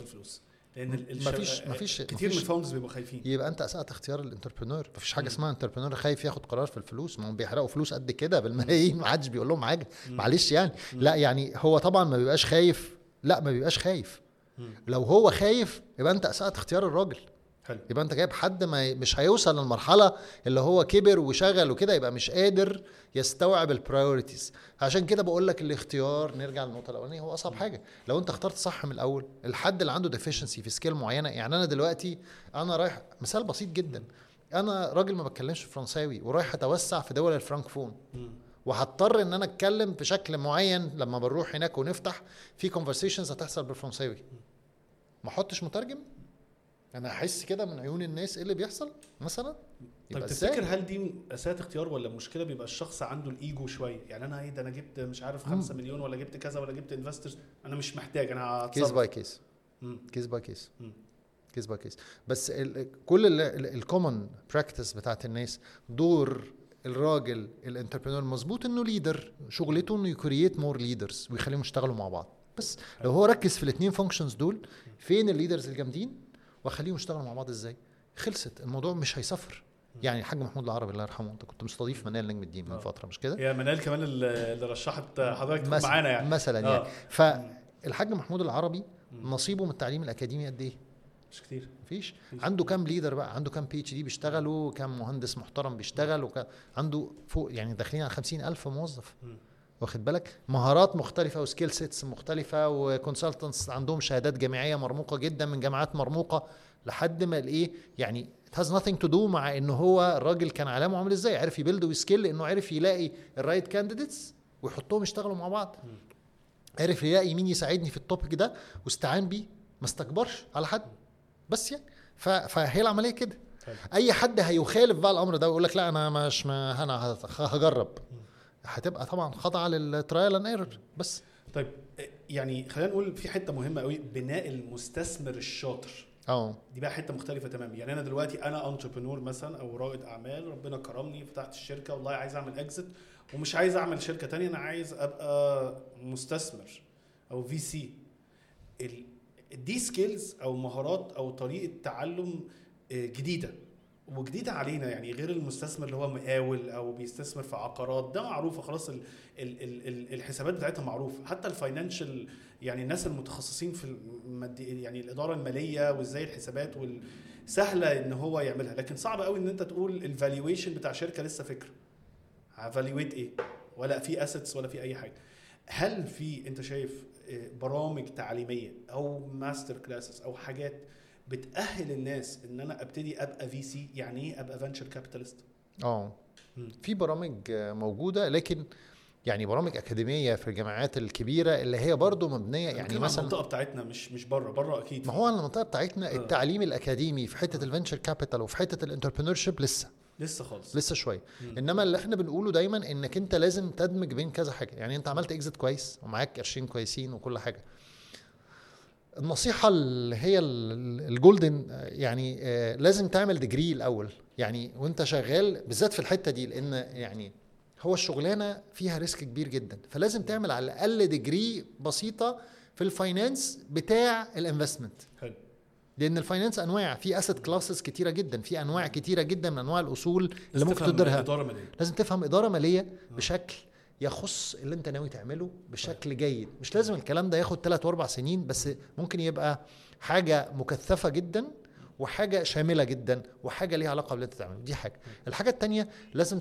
لأن ال- الش- مفيش- مفيش- كتير من مفيش- ال founders بيبقوا خايفين. يبقى أنت أسأت اختيار ال entrepreneur مفيش حاجة. اسمها entrepreneur خايف ياخد قرار في الفلوس. ما هم بيحرقوا فلوس قد كده بالملايين ما حدش بيقول لهم حاجة. معلش يعني. لا يعني هو طبعا ما بيبقاش خايف. لا ما بيبقاش خايف. مم. لو هو خايف يبقى أنت أسأت اختيار الراجل. حلو. يبقى انت جايب حد ما مش هيوصل للمرحلة اللي هو كبر وشغل وكده يبقى مش قادر يستوعب ال priorities عشان كده بقول لك الاختيار نرجع للنقطة الأولانية هو أصعب حاجة. لو انت اخترت صح من الأول الحد اللي عنده deficiency في skill معينة يعني أنا دلوقتي أنا رايح مثال بسيط جدا. أنا راجل ما بتكلمش فرنساوي ورايح أتوسع في دول الفرانكفون. وهضطر إن أنا أتكلم بشكل معين لما بنروح هناك ونفتح في conversations هتحصل بالفرنساوي. ما أحطش مترجم؟ أنا احس كده من عيون الناس إيه اللي بيحصل مثلا؟ طيب يبقى تفتكر هل دي إساءة اختيار ولا مشكلة بيبقى الشخص عنده الإيجو شوية؟ يعني أنا إيه ده أنا جبت مش عارف 5 مليون ولا جبت كذا ولا جبت investors أنا مش محتاج أنا كيس باي كيس. كيس باي كيس. كيس باي كيس بس ال- كل ال common practice بتاعت الناس دور الراجل ال entrepreneur مظبوط إنه lead شغلته إنه ي create more leaders ويخليهم يشتغلوا مع بعض. بس لو هو ركز في الاثنين functions دول فين ال leaders الجامدين؟ واخليهم يشتغلوا مع بعض إزاي؟ خلصت. الموضوع مش هيسافر. يعني الحاج محمود العربي الله يرحمه أنت كنت مستضيف منال نجم الدين من آه. فترة مش كده؟ هي منال كمان اللي رشحت حضرتك تكون معانا يعني. مثلا آه. يعني. فالحاج محمود العربي. نصيبه من التعليم الأكاديمي قد إيه؟ مش كتير. مفيش. عنده كام leader بقى؟ عنده كام PhD بيشتغلوا؟ كام مهندس محترم بيشتغل؟ وكام عنده فوق يعني داخلين على 50000 موظف. مم. واخد بالك؟ مهارات مختلفة و skill sets مختلفة و consultants عندهم شهادات جامعية مرموقة جدا من جامعات مرموقة لحد ما الايه يعني it has nothing to do مع إن هو الراجل كان علامه عامل إزاي. عرف ي build وي scale إنه عرف يلاقي ال right candidates ويحطهم يشتغلوا مع بعض. عرف يلاقي مين يساعدني في ال topic ده واستعان بيه ما استكبرش على حد. بس يعني فهي العملية كده. أي حد هيخالف بقى الأمر ده ويقول لك لا أنا مش ما أنا هجرب. هتبقى طبعا خاضعة لل trial and error بس. طيب يعني خلينا نقول في حتة مهمة قوي بناء المستثمر الشاطر. آه. دي بقى حتة مختلفة تماما. يعني أنا دلوقتي أنا entrepreneur مثلا أو رائد أعمال ربنا كرمني فتحت الشركة والله عايز أعمل exit ومش عايز أعمل شركة تانية أنا عايز أبقى مستثمر أو VC دي skills أو مهارات أو طريقة تعلم آه، جديدة. وجديدة علينا يعني غير المستثمر اللي هو مقاول أو بيستثمر في عقارات ده معروفه خلاص ال ال ال ال الحسابات بتاعتها معروفه حتى ال financial يعني الناس المتخصصين في يعني الإدارة المالية وإزاي الحسابات سهلة إن هو يعملها. لكن صعب قوي إن أنت تقول ال valuation بتاع شركة لسه فكره هفالويت إيه؟ ولا في assets ولا في أي حاجة. هل في أنت شايف آه، برامج تعليمية أو master classes أو حاجات بتأهل الناس إن أنا أبتدي أبقى VC يعني إيه أبقى venture capitalist آه. في برامج آه، موجودة لكن يعني برامج أكاديمية في الجامعات الكبيرة اللي هي برضو مبنية يعني مثلا المنطقة بتاعتنا مش مش بره بره أكيد. ما هو المنطقة بتاعتنا آه. التعليم الأكاديمي في حتة ال venture capital وفي حتة ال entrepreneurship لسه. لسه خالص. لسه شوية. إنما اللي إحنا بنقوله دايما إنك أنت لازم تدمج بين كذا حاجة. يعني أنت عملت exit كويس ومعاك قرشين كويسين وكل حاجة. النصيحة اللي هي ال- ال- ال golden آه، يعني آه، لازم تعمل degree الأول. يعني وأنت شغال بالذات في الحتة دي لأن يعني هو الشغلانة فيها risk كبير جدا. فلازم تعمل على الأقل degree بسيطة في ال finance بتاع ال investment حلو. لأن ال finance أنواع في asset classes كتيرة جدا في أنواع كتيرة جدا من أنواع الأصول اللي لازم ممكن تفهم تديرها لازم تفهم إدارة مالية بشكل يخص اللي انت ناوي تعمله بشكل جيد. مش لازم الكلام ده ياخد 3 واربع سنين بس ممكن يبقى حاجة مكثفة جدا وحاجة شاملة جدا وحاجة ليها علاقة باللي انت تعمله. دي حاجة. الحاجة التانية لازم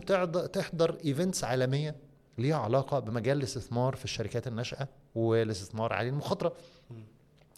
تحضر events عالمية ليها علاقة بمجال الاستثمار في الشركات الناشئة والاستثمار عالي المخاطرة.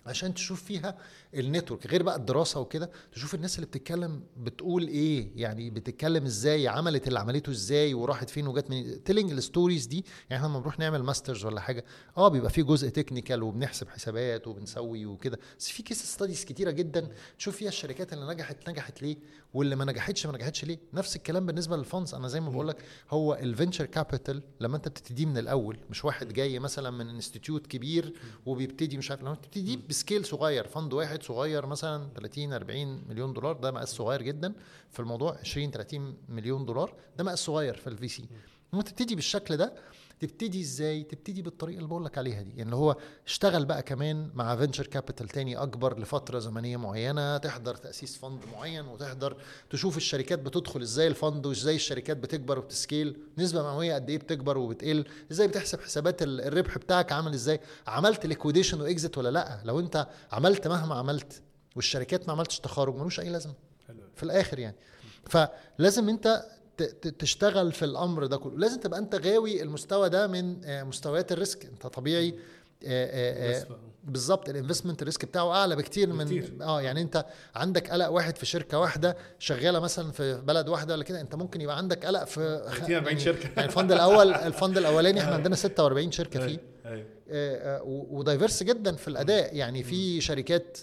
عشان تشوف فيها ال network غير بقى الدراسة وكده تشوف الناس اللي بتتكلم بتقول إيه يعني بتتكلم إزاي عملت اللي عملته إزاي وراحت فين وجت من telling ال stories دي يعني إحنا لما بنروح نعمل masters ولا حاجة آه بيبقى في جزء technical وبنحسب حسابات وبنسوي وكده. بس في case studies كتيرة جدا تشوف فيها الشركات اللي نجحت نجحت ليه؟ واللي ما نجحتش ما نجحتش ليه؟ نفس الكلام بالنسبة لل funds أنا زي ما بقول لك هو ال venture capital لما أنت بتبتدي من الأول مش واحد جاي مثلا من institute كبير وبيبتدي مش عارف لما تبتدي ب scale صغير fund واحد صغير مثلا 30 40 مليون دولار ده مقاس صغير جدا في الموضوع 20 30 مليون دولار ده مقاس صغير في ال VC. لما تبتدي بالشكل ده تبتدي إزاي؟ تبتدي بالطريقة اللي بقول لك عليها دي. يعني هو اشتغل بقى كمان مع venture capital تاني أكبر لفترة زمنية معينة تحضر تأسيس fund معين وتحضر تشوف الشركات بتدخل إزاي ال fund وإزاي الشركات بتكبر وبت scale نسبة مئوية قد إيه بتكبر وبتقل إزاي بتحسب حسابات ال- الربح بتاعك عامل إزاي عملت liquidation و exit ولا لأ؟ لو أنت عملت مهما عملت والشركات ما عملتش تخارج ملوش أي لازمة. في الآخر يعني. فلازم أنت تشتغل في الأمر ده كله. لازم تبقى أنت غاوي المستوى ده من آه، مستويات ال risk. أنت طبيعي آه، آه،. بالظبط. ال investment risk بتاعه أعلى بكتير من بكتير. آه يعني أنت عندك قلق واحد في شركة واحدة شغالة مثلا في بلد واحدة ولا كده أنت ممكن يبقى عندك قلق في 30 40 يعني- شركة. يعني ال fund الأول ال fund الأولاني إحنا عندنا 46 شركة فيه. أيوه. و- و diverse جدا في الأداء. يعني في شركات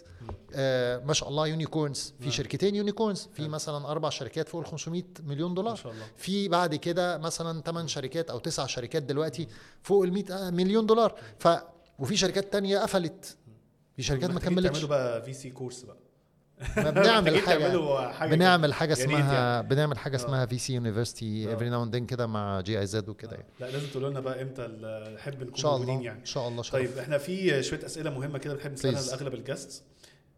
آه، ما شاء الله unicorns في نعم. شركتين unicorns في نعم. مثلا أربع شركات فوق ال 500 مليون ما دولار شاء الله. في بعد كده مثلا 8 شركات أو 9 شركات دلوقتي فوق ال 100 مليون دولار. ف وفي شركات تانية قفلت. في شركات ما كملتش. تعملوا بقى VC course بقى. ما بنعمل (laughs) حاجة. حاجة بنعمل حاجة اسمها يعني. بنعمل حاجة آه. اسمها VC university آه. every now and كده مع GIZ وكده يعني. لا لازم تقولوا لنا بقى إمتى نحب نكون موجودين يعني. إن شاء الله شرف. طيب إحنا في شوية أسئلة مهمة كده بنحب نسألها. لأغلب ال guests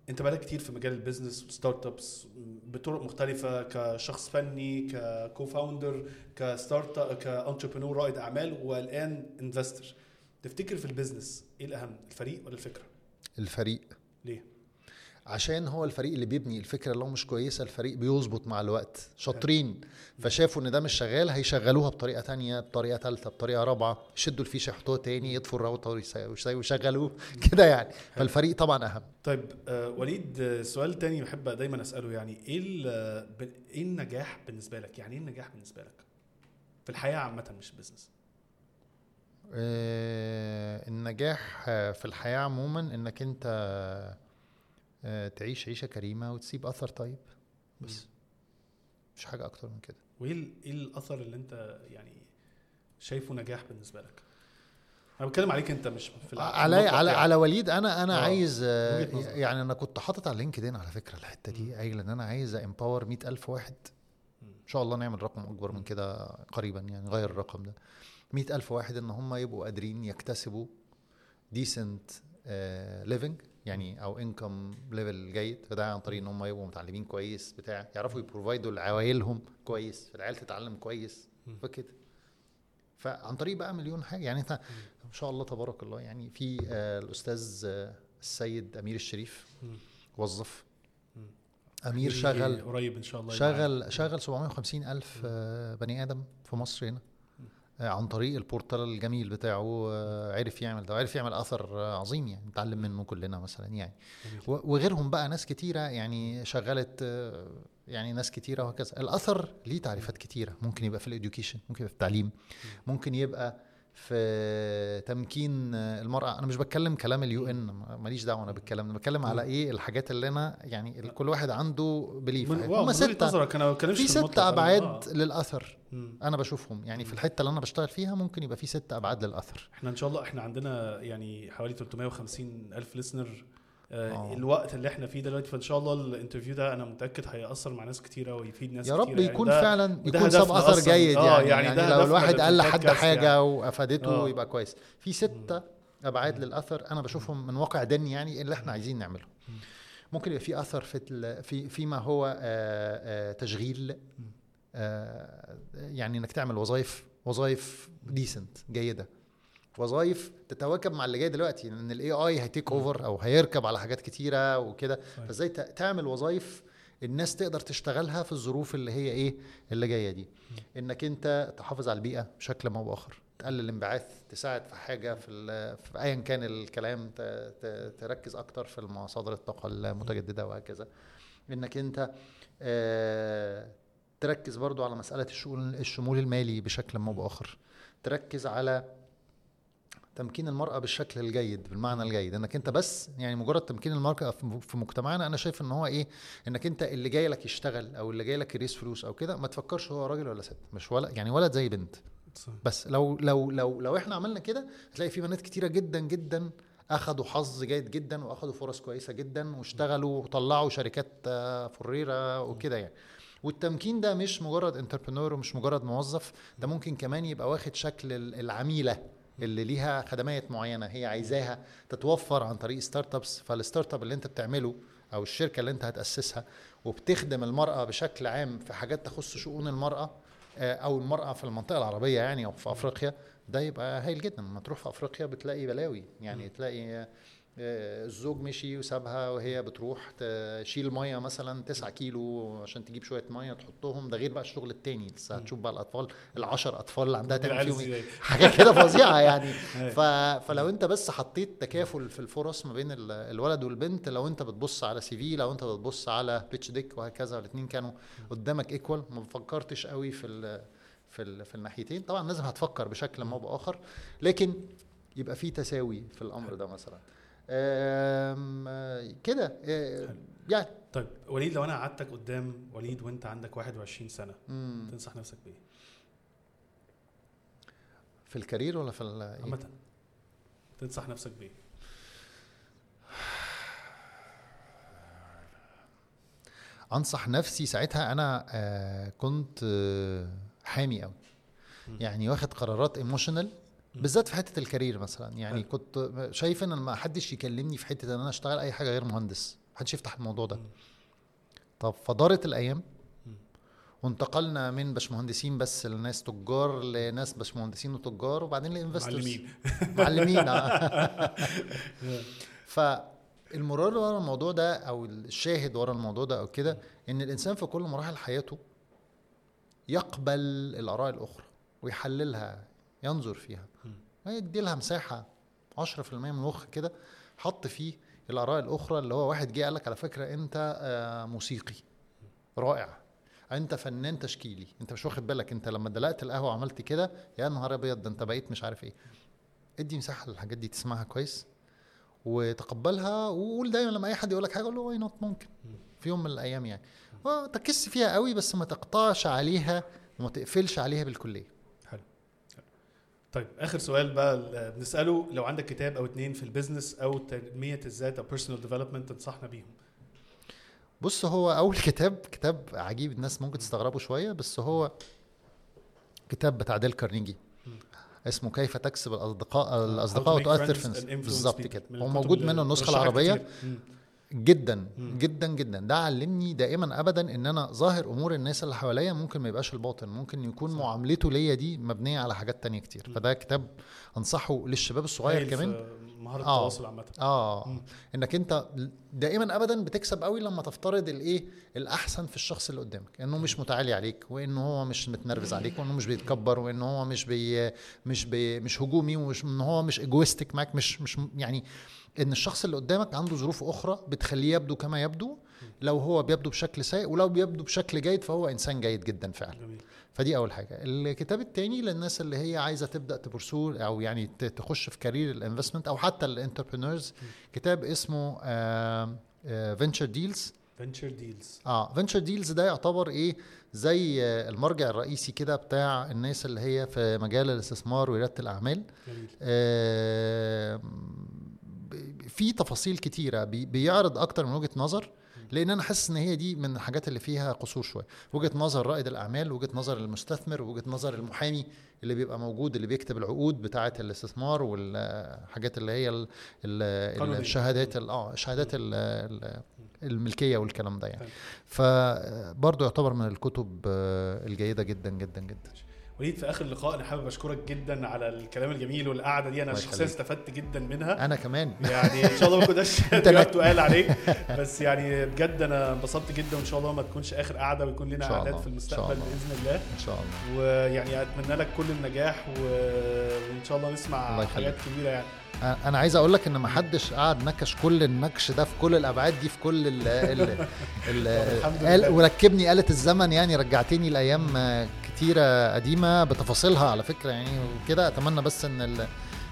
انت بقالك كتير في مجال ال business و startups بطرق مختلفة كشخص فني ك co-founder ك start ك entrepreneur رائد أعمال والآن investor تفتكر في ال business إيه الأهم الفريق ولا الفكرة؟ الفريق. ليه؟ عشان هو الفريق اللي بيبني. الفكرة لو مش كويسة الفريق بيظبط مع الوقت. شاطرين. فشافوا إن ده مش شغال هيشغلوها بطريقة تانية بطريقة ثالثه بطريقة رابعة. يشدوا الفيشة يحطوها تاني يطفوا الراوتر ويشغلوه (laughs) كده يعني. فالفريق طبعا أهم. طيب آه وليد سؤال تاني بحب دايما أسأله. يعني إيه إيه النجاح بالنسبة لك؟ يعني إيه النجاح بالنسبة لك؟ في الحياة عامة مش ال business آه، النجاح في الحياة عموما إنك أنت تعيش عيشة كريمة وتسيب أثر طيب. بس مش حاجة أكتر من كده. وإيه إيه الأثر اللي أنت يعني شايفه نجاح بالنسبة لك؟ أنا بتكلم عليك أنت مش في على على يعني. على وليد أنا أنا آه، عايز آه،. يعني أنا كنت حاطط على LinkedIn على فكرة الحتة دي قايل إن أنا عايز empower مئة ألف واحد. إن شاء الله نعمل رقم أكبر من كده قريبا يعني نغير الرقم ده. مئة ألف واحد إن هم يبقوا قادرين يكتسبوا decent living يعني أو income level جيد فده عن طريق إن هم يبقوا متعلمين كويس بتاع يعرفوا ي provide وا لعوائلهم كويس فالعيال تتعلم كويس. فكده. فعن طريق بقى مليون حاجة يعني انت ما شاء الله تبارك الله يعني في آه، الأستاذ آه، السيد أمير الشريف. وظف. أمير شغل قريب إن شاء الله شغل شغل 750 ألف آه، بني آدم في مصر هنا. عن طريق ال portal الجميل بتاعه آه، عرف يعمل ده وعرف يعمل آثر آه، عظيم يعني نتعلم منه كلنا مثلا يعني. وغيرهم بقى ناس كتيرة يعني شغلت آه، يعني ناس كتيرة وهكذا. الأثر ليه تعريفات كتيرة. ممكن يبقى في ال education ممكن يبقى في التعليم ممكن يبقى في تمكين المرأة. أنا مش بتكلم كلام ال UN ماليش دعوة أنا بالكلام. بتكلم على إيه الحاجات اللي أنا يعني كل واحد عنده belief هم ستة. أنا في المطلق، ست أنا- أبعاد آه. للأثر. مم. أنا بشوفهم. يعني في الحتة اللي أنا بشتغل فيها ممكن يبقى في ست أبعاد للأثر. إحنا إن شاء الله إحنا عندنا يعني حوالي 350 ألف listener آه. الوقت اللي إحنا فيه دلوقتي فإن شاء الله ال interview ده أنا متأكد هياثر مع ناس كتيره ويفيد ناس يا رب كتيرة. يكون ده- فعلا يكون ساب أثر. جيد آه، يعني, يعني يعني, لو الواحد قال لحد حاجة يعني. وأفادته آه. يبقى كويس في ستة أبعاد للأثر أنا بشوفهم من واقع دني يعني اللي إحنا عايزين نعمله ممكن يبقى في أثر في في فيما هو آه، آه، تشغيل آه، يعني إنك تعمل وظائف وظائف decent جيدة وظائف تتواكب مع اللي جاي دلوقتي لأن ال AI هي take over أو هيركب على حاجات كتيرة وكده. فإزاي تعمل وظائف الناس تقدر تشتغلها في الظروف اللي هي إيه اللي جاية دي. إنك أنت تحافظ على البيئة بشكل ما بآخر تقلل الانبعاث تساعد في حاجة في, في ايا كان الكلام تركز أكتر في مصادر الطاقة المتجددة وهكذا. إنك أنت آه، تركز برضو على مسألة الشمول المالي بشكل ما بآخر. تركز على تمكين المرأة بالشكل الجيد بالمعنى الجيد إنك أنت بس يعني مجرد تمكين المرأة في مجتمعنا أنا شايف إن هو إيه؟ إنك أنت اللي جاي لك يشتغل أو اللي جاي لك يريس فلوس أو كده ما تفكرش هو راجل ولا ست مش ولا يعني ولد زي بنت. صح. بس لو لو لو لو إحنا عملنا كده هتلاقي في بنات كتيرة جدا جدا أخدوا حظ جيد جدا وأخدوا فرص كويسة جدا واشتغلوا وطلعوا شركات آه، فريرة وكده يعني. والتمكين ده مش مجرد انتربرنور ومش مجرد موظف ده ممكن كمان يبقى واخد شكل ال- العميلة. اللي ليها خدمات معينة هي عايزاها تتوفر عن طريق startups فال startup اللي انت بتعمله أو الشركة اللي انت هتأسسها وبتخدم المرأة بشكل عام في حاجات تخص شؤون المرأة آه، أو المرأة في المنطقة العربية يعني أو في أفريقيا ده يبقى هايل جدا. لما تروح في أفريقيا بتلاقي بلاوي يعني تلاقي الزوج مشي وسابها وهي بتروح تشيل مية مثلا 9 كيلو عشان تجيب شوية مية تحطهم. ده غير بقى الشغل التاني لسه هتشوف بقى الأطفال العشر أطفال اللي عندها تعمل فيهم (laughs) حاجة كده فظيعة يعني. (laughs) أيوة. ف... فلو انت بس حطيت تكافؤ في الفرص ما بين ال- الولد والبنت لو انت بتبص على CV لو انت بتبص على pitch deck وهكذا الاثنين كانوا قدامك equal ما فكرتش قوي في ال... في ال... في الناحيتين. طبعا لازم هتفكر بشكل ما بآخر لكن يبقى في تساوي في الأمر ده مثلا. آه، كده آه، يعني طيب وليد لو أنا قعدتك قدام وليد وأنت عندك 21 سنة مم، تنصح نفسك بإيه؟ في ال career ولا في ال... إيه؟ عامة تنصح نفسك بإيه؟ أنصح نفسي ساعتها أنا آه كنت آه حامي قوي. يعني واخد قرارات emotional بالذات في حتة ال career مثلا. يعني حلو. كنت شايف إن ما حدش يكلمني في حتة إن أنا أشتغل أي حاجة غير مهندس. محدش يفتح الموضوع ده. طب فدارت الأيام. وانتقلنا من باشمهندسين بس لناس تجار لناس باشمهندسين وتجار وبعدين لانفسترز معلمين. معلمين آه. (laughs) فالمراد ورا الموضوع ده أو الشاهد ورا الموضوع ده أو كده إن الإنسان في كل مراحل حياته يقبل الآراء الأخرى ويحللها ينظر فيها. ويدي لها مساحة 10% من المخ كده حط فيه الآراء الأخرى اللي هو واحد جه قال لك على فكرة أنت آه، موسيقي. رائع. أنت فنان تشكيلي. أنت مش واخد بالك أنت لما دلقت القهوة وعملت كده يا نهار أبيض ده أنت بقيت مش عارف إيه. ادي مساحة للحاجات دي تسمعها كويس وتقبلها وقول دايما لما أي حد يقول لك حاجة قول له why not ممكن. في يوم من الأيام يعني. وتركزش فيها قوي بس ما تقطعش عليها وما تقفلش عليها بالكلية. طيب آخر سؤال بقى ال- بنسأله لو عندك كتاب أو اتنين في ال business أو تنمية الذات أو personal development تنصحنا بيهم؟ بص هو أول كتاب كتاب عجيب الناس ممكن تستغربه شوية بس هو كتاب بتاع ديل كارنيجي. اسمه كيف تكسب الأصدقاء الأصدقاء وتؤثر في بالظبط. كده. هو موجود منه النسخة العربية. جدا. جدا جدا ده علمني دائما ابدا إن أنا ظاهر أمور الناس اللي حواليا ممكن ما يبقاش الباطن ممكن يكون صح. معاملته ليا دي مبنية على حاجات تانية كتير مم. فده كتاب أنصحه للشباب الصغير كمان في مهارة آه. التواصل عامة آه مم. إنك أنت دائما ابدا بتكسب قوي لما تفترض الإيه الأحسن في الشخص اللي قدامك إنه مش متعالي عليك وإنه هو مش متنرفز عليك وإنه مش بيتكبر وإنه هو مش بي مش بي مش هجومي ومش ان هو مش egoistic معاك مش مش يعني إن الشخص اللي قدامك عنده ظروف أخرى بتخليه يبدو كما يبدو لو هو بيبدو بشكل سيء ولو بيبدو بشكل جيد فهو إنسان جيد جدا فعلا. جميل. فدي أول حاجة. الكتاب التاني للناس اللي هي عايزة تبدأ ت pursue أو يعني تخش في career ال investment أو حتى ال entrepreneurs كتاب اسمه Venture Deals Venture Deals آه Venture Deals ده يعتبر إيه؟ زي آه، المرجع الرئيسي كده بتاع الناس اللي هي في مجال الاستثمار ورياده الأعمال. جميل. آه، في تفاصيل كتيرة بي- بيعرض أكتر من وجهة نظر لأن أنا حاسس إن هي دي من الحاجات اللي فيها قصور شوية وجهة نظر رائد الأعمال وجهة نظر المستثمر وجهة نظر المحامي اللي بيبقى موجود اللي بيكتب العقود بتاعه الاستثمار والحاجات اللي هي ال- ال- قانونية. الشهادات ال- آه شهادات ال- ال- الملكية والكلام ده يعني. فبرضه يعتبر من الكتب الجيدة جدا جدا جدا وليد في آخر لقاء أنا حابب أشكرك جدا على الكلام الجميل والقعدة دي أنا شخصيا. استفدت جدا منها أنا كمان يعني إن شاء الله ما كناش (laughs) دلوقتي تقال عليك (laughs) بس يعني بجد أنا انبسطت جدا وإن شاء الله ما تكونش آخر قعدة ويكون لنا قعدات. في المستقبل. بإذن الله إن شاء الله ويعني أتمنى لك كل النجاح و... وإن شاء الله نسمع الله. حاجات كبيرة يعني أنا عايز أقول لك إن ما حدش قعد نكش كل النكش ده في كل الأبعاد دي في كل ال ال. (laughs) وركبني آلة الزمن يعني رجعتني لأيام كتيرة قديمة بتفاصيلها على فكرة يعني وكده. أتمنى بس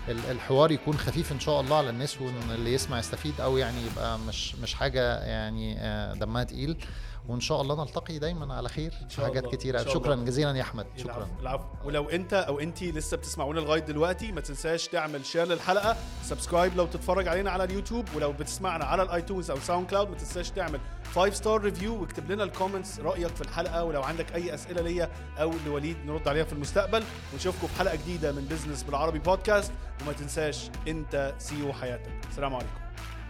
ال- الحوار يكون خفيف إن شاء الله على الناس وإن اللي يسمع يستفيد أو يعني يبقى مش مش حاجة يعني آه، دمها تقيل. وإن شاء الله نلتقي دايما على خير في شاء حاجات. كتيرة. إن شكرا الله. جزيلا يا أحمد. شكرا. العفو. ولو أنت أو أنت لسه بتسمعونا لغاية دلوقتي ما تنساش تعمل share للحلقة. subscribe لو تتفرج علينا على اليوتيوب ولو بتسمعنا على ال iTunes أو SoundCloud ما تنساش تعمل 5 star review واكتب لنا ال comments رأيك في الحلقة ولو عندك أي أسئلة ليا أو لوليد نرد عليها في المستقبل. ونشوفكم في حلقة جديدة من business بالعربي بودكاست وما تنساش أنت CEO حياتك. السلام عليكم.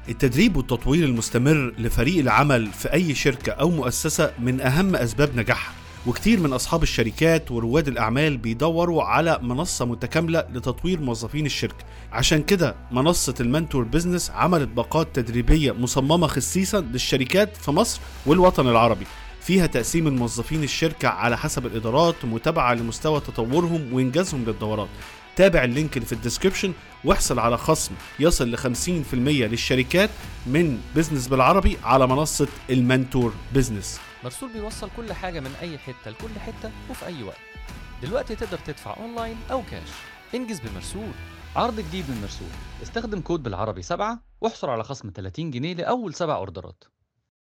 التدريب والتطوير المستمر لفريق العمل في أي شركة أو مؤسسة من أهم أسباب نجاحها وكتير من أصحاب الشركات ورواد الأعمال بيدوروا على منصة متكاملة لتطوير موظفين الشركة. عشان كده منصة Almentor Business عملت باقات تدريبية مصممة خصيصا للشركات في مصر والوطن العربي. فيها تقسيم الموظفين الشركة على حسب الإدارات ومتابعة لمستوى تطورهم وإنجازهم للدورات. تابع ال link اللي في ال description واحصل على خصم يصل ل 50% للشركات من business بالعربي على منصة Almentor Business مرسول بيوصل كل حاجة من أي حتة لكل حتة وفي أي وقت. دلوقتي تقدر تدفع أونلاين أو كاش. انجز بمرسول. عرض جديد من مرسول. استخدم كود بالعربي سبعة واحصل على خصم 30 جنيه لأول سبع أوردرات.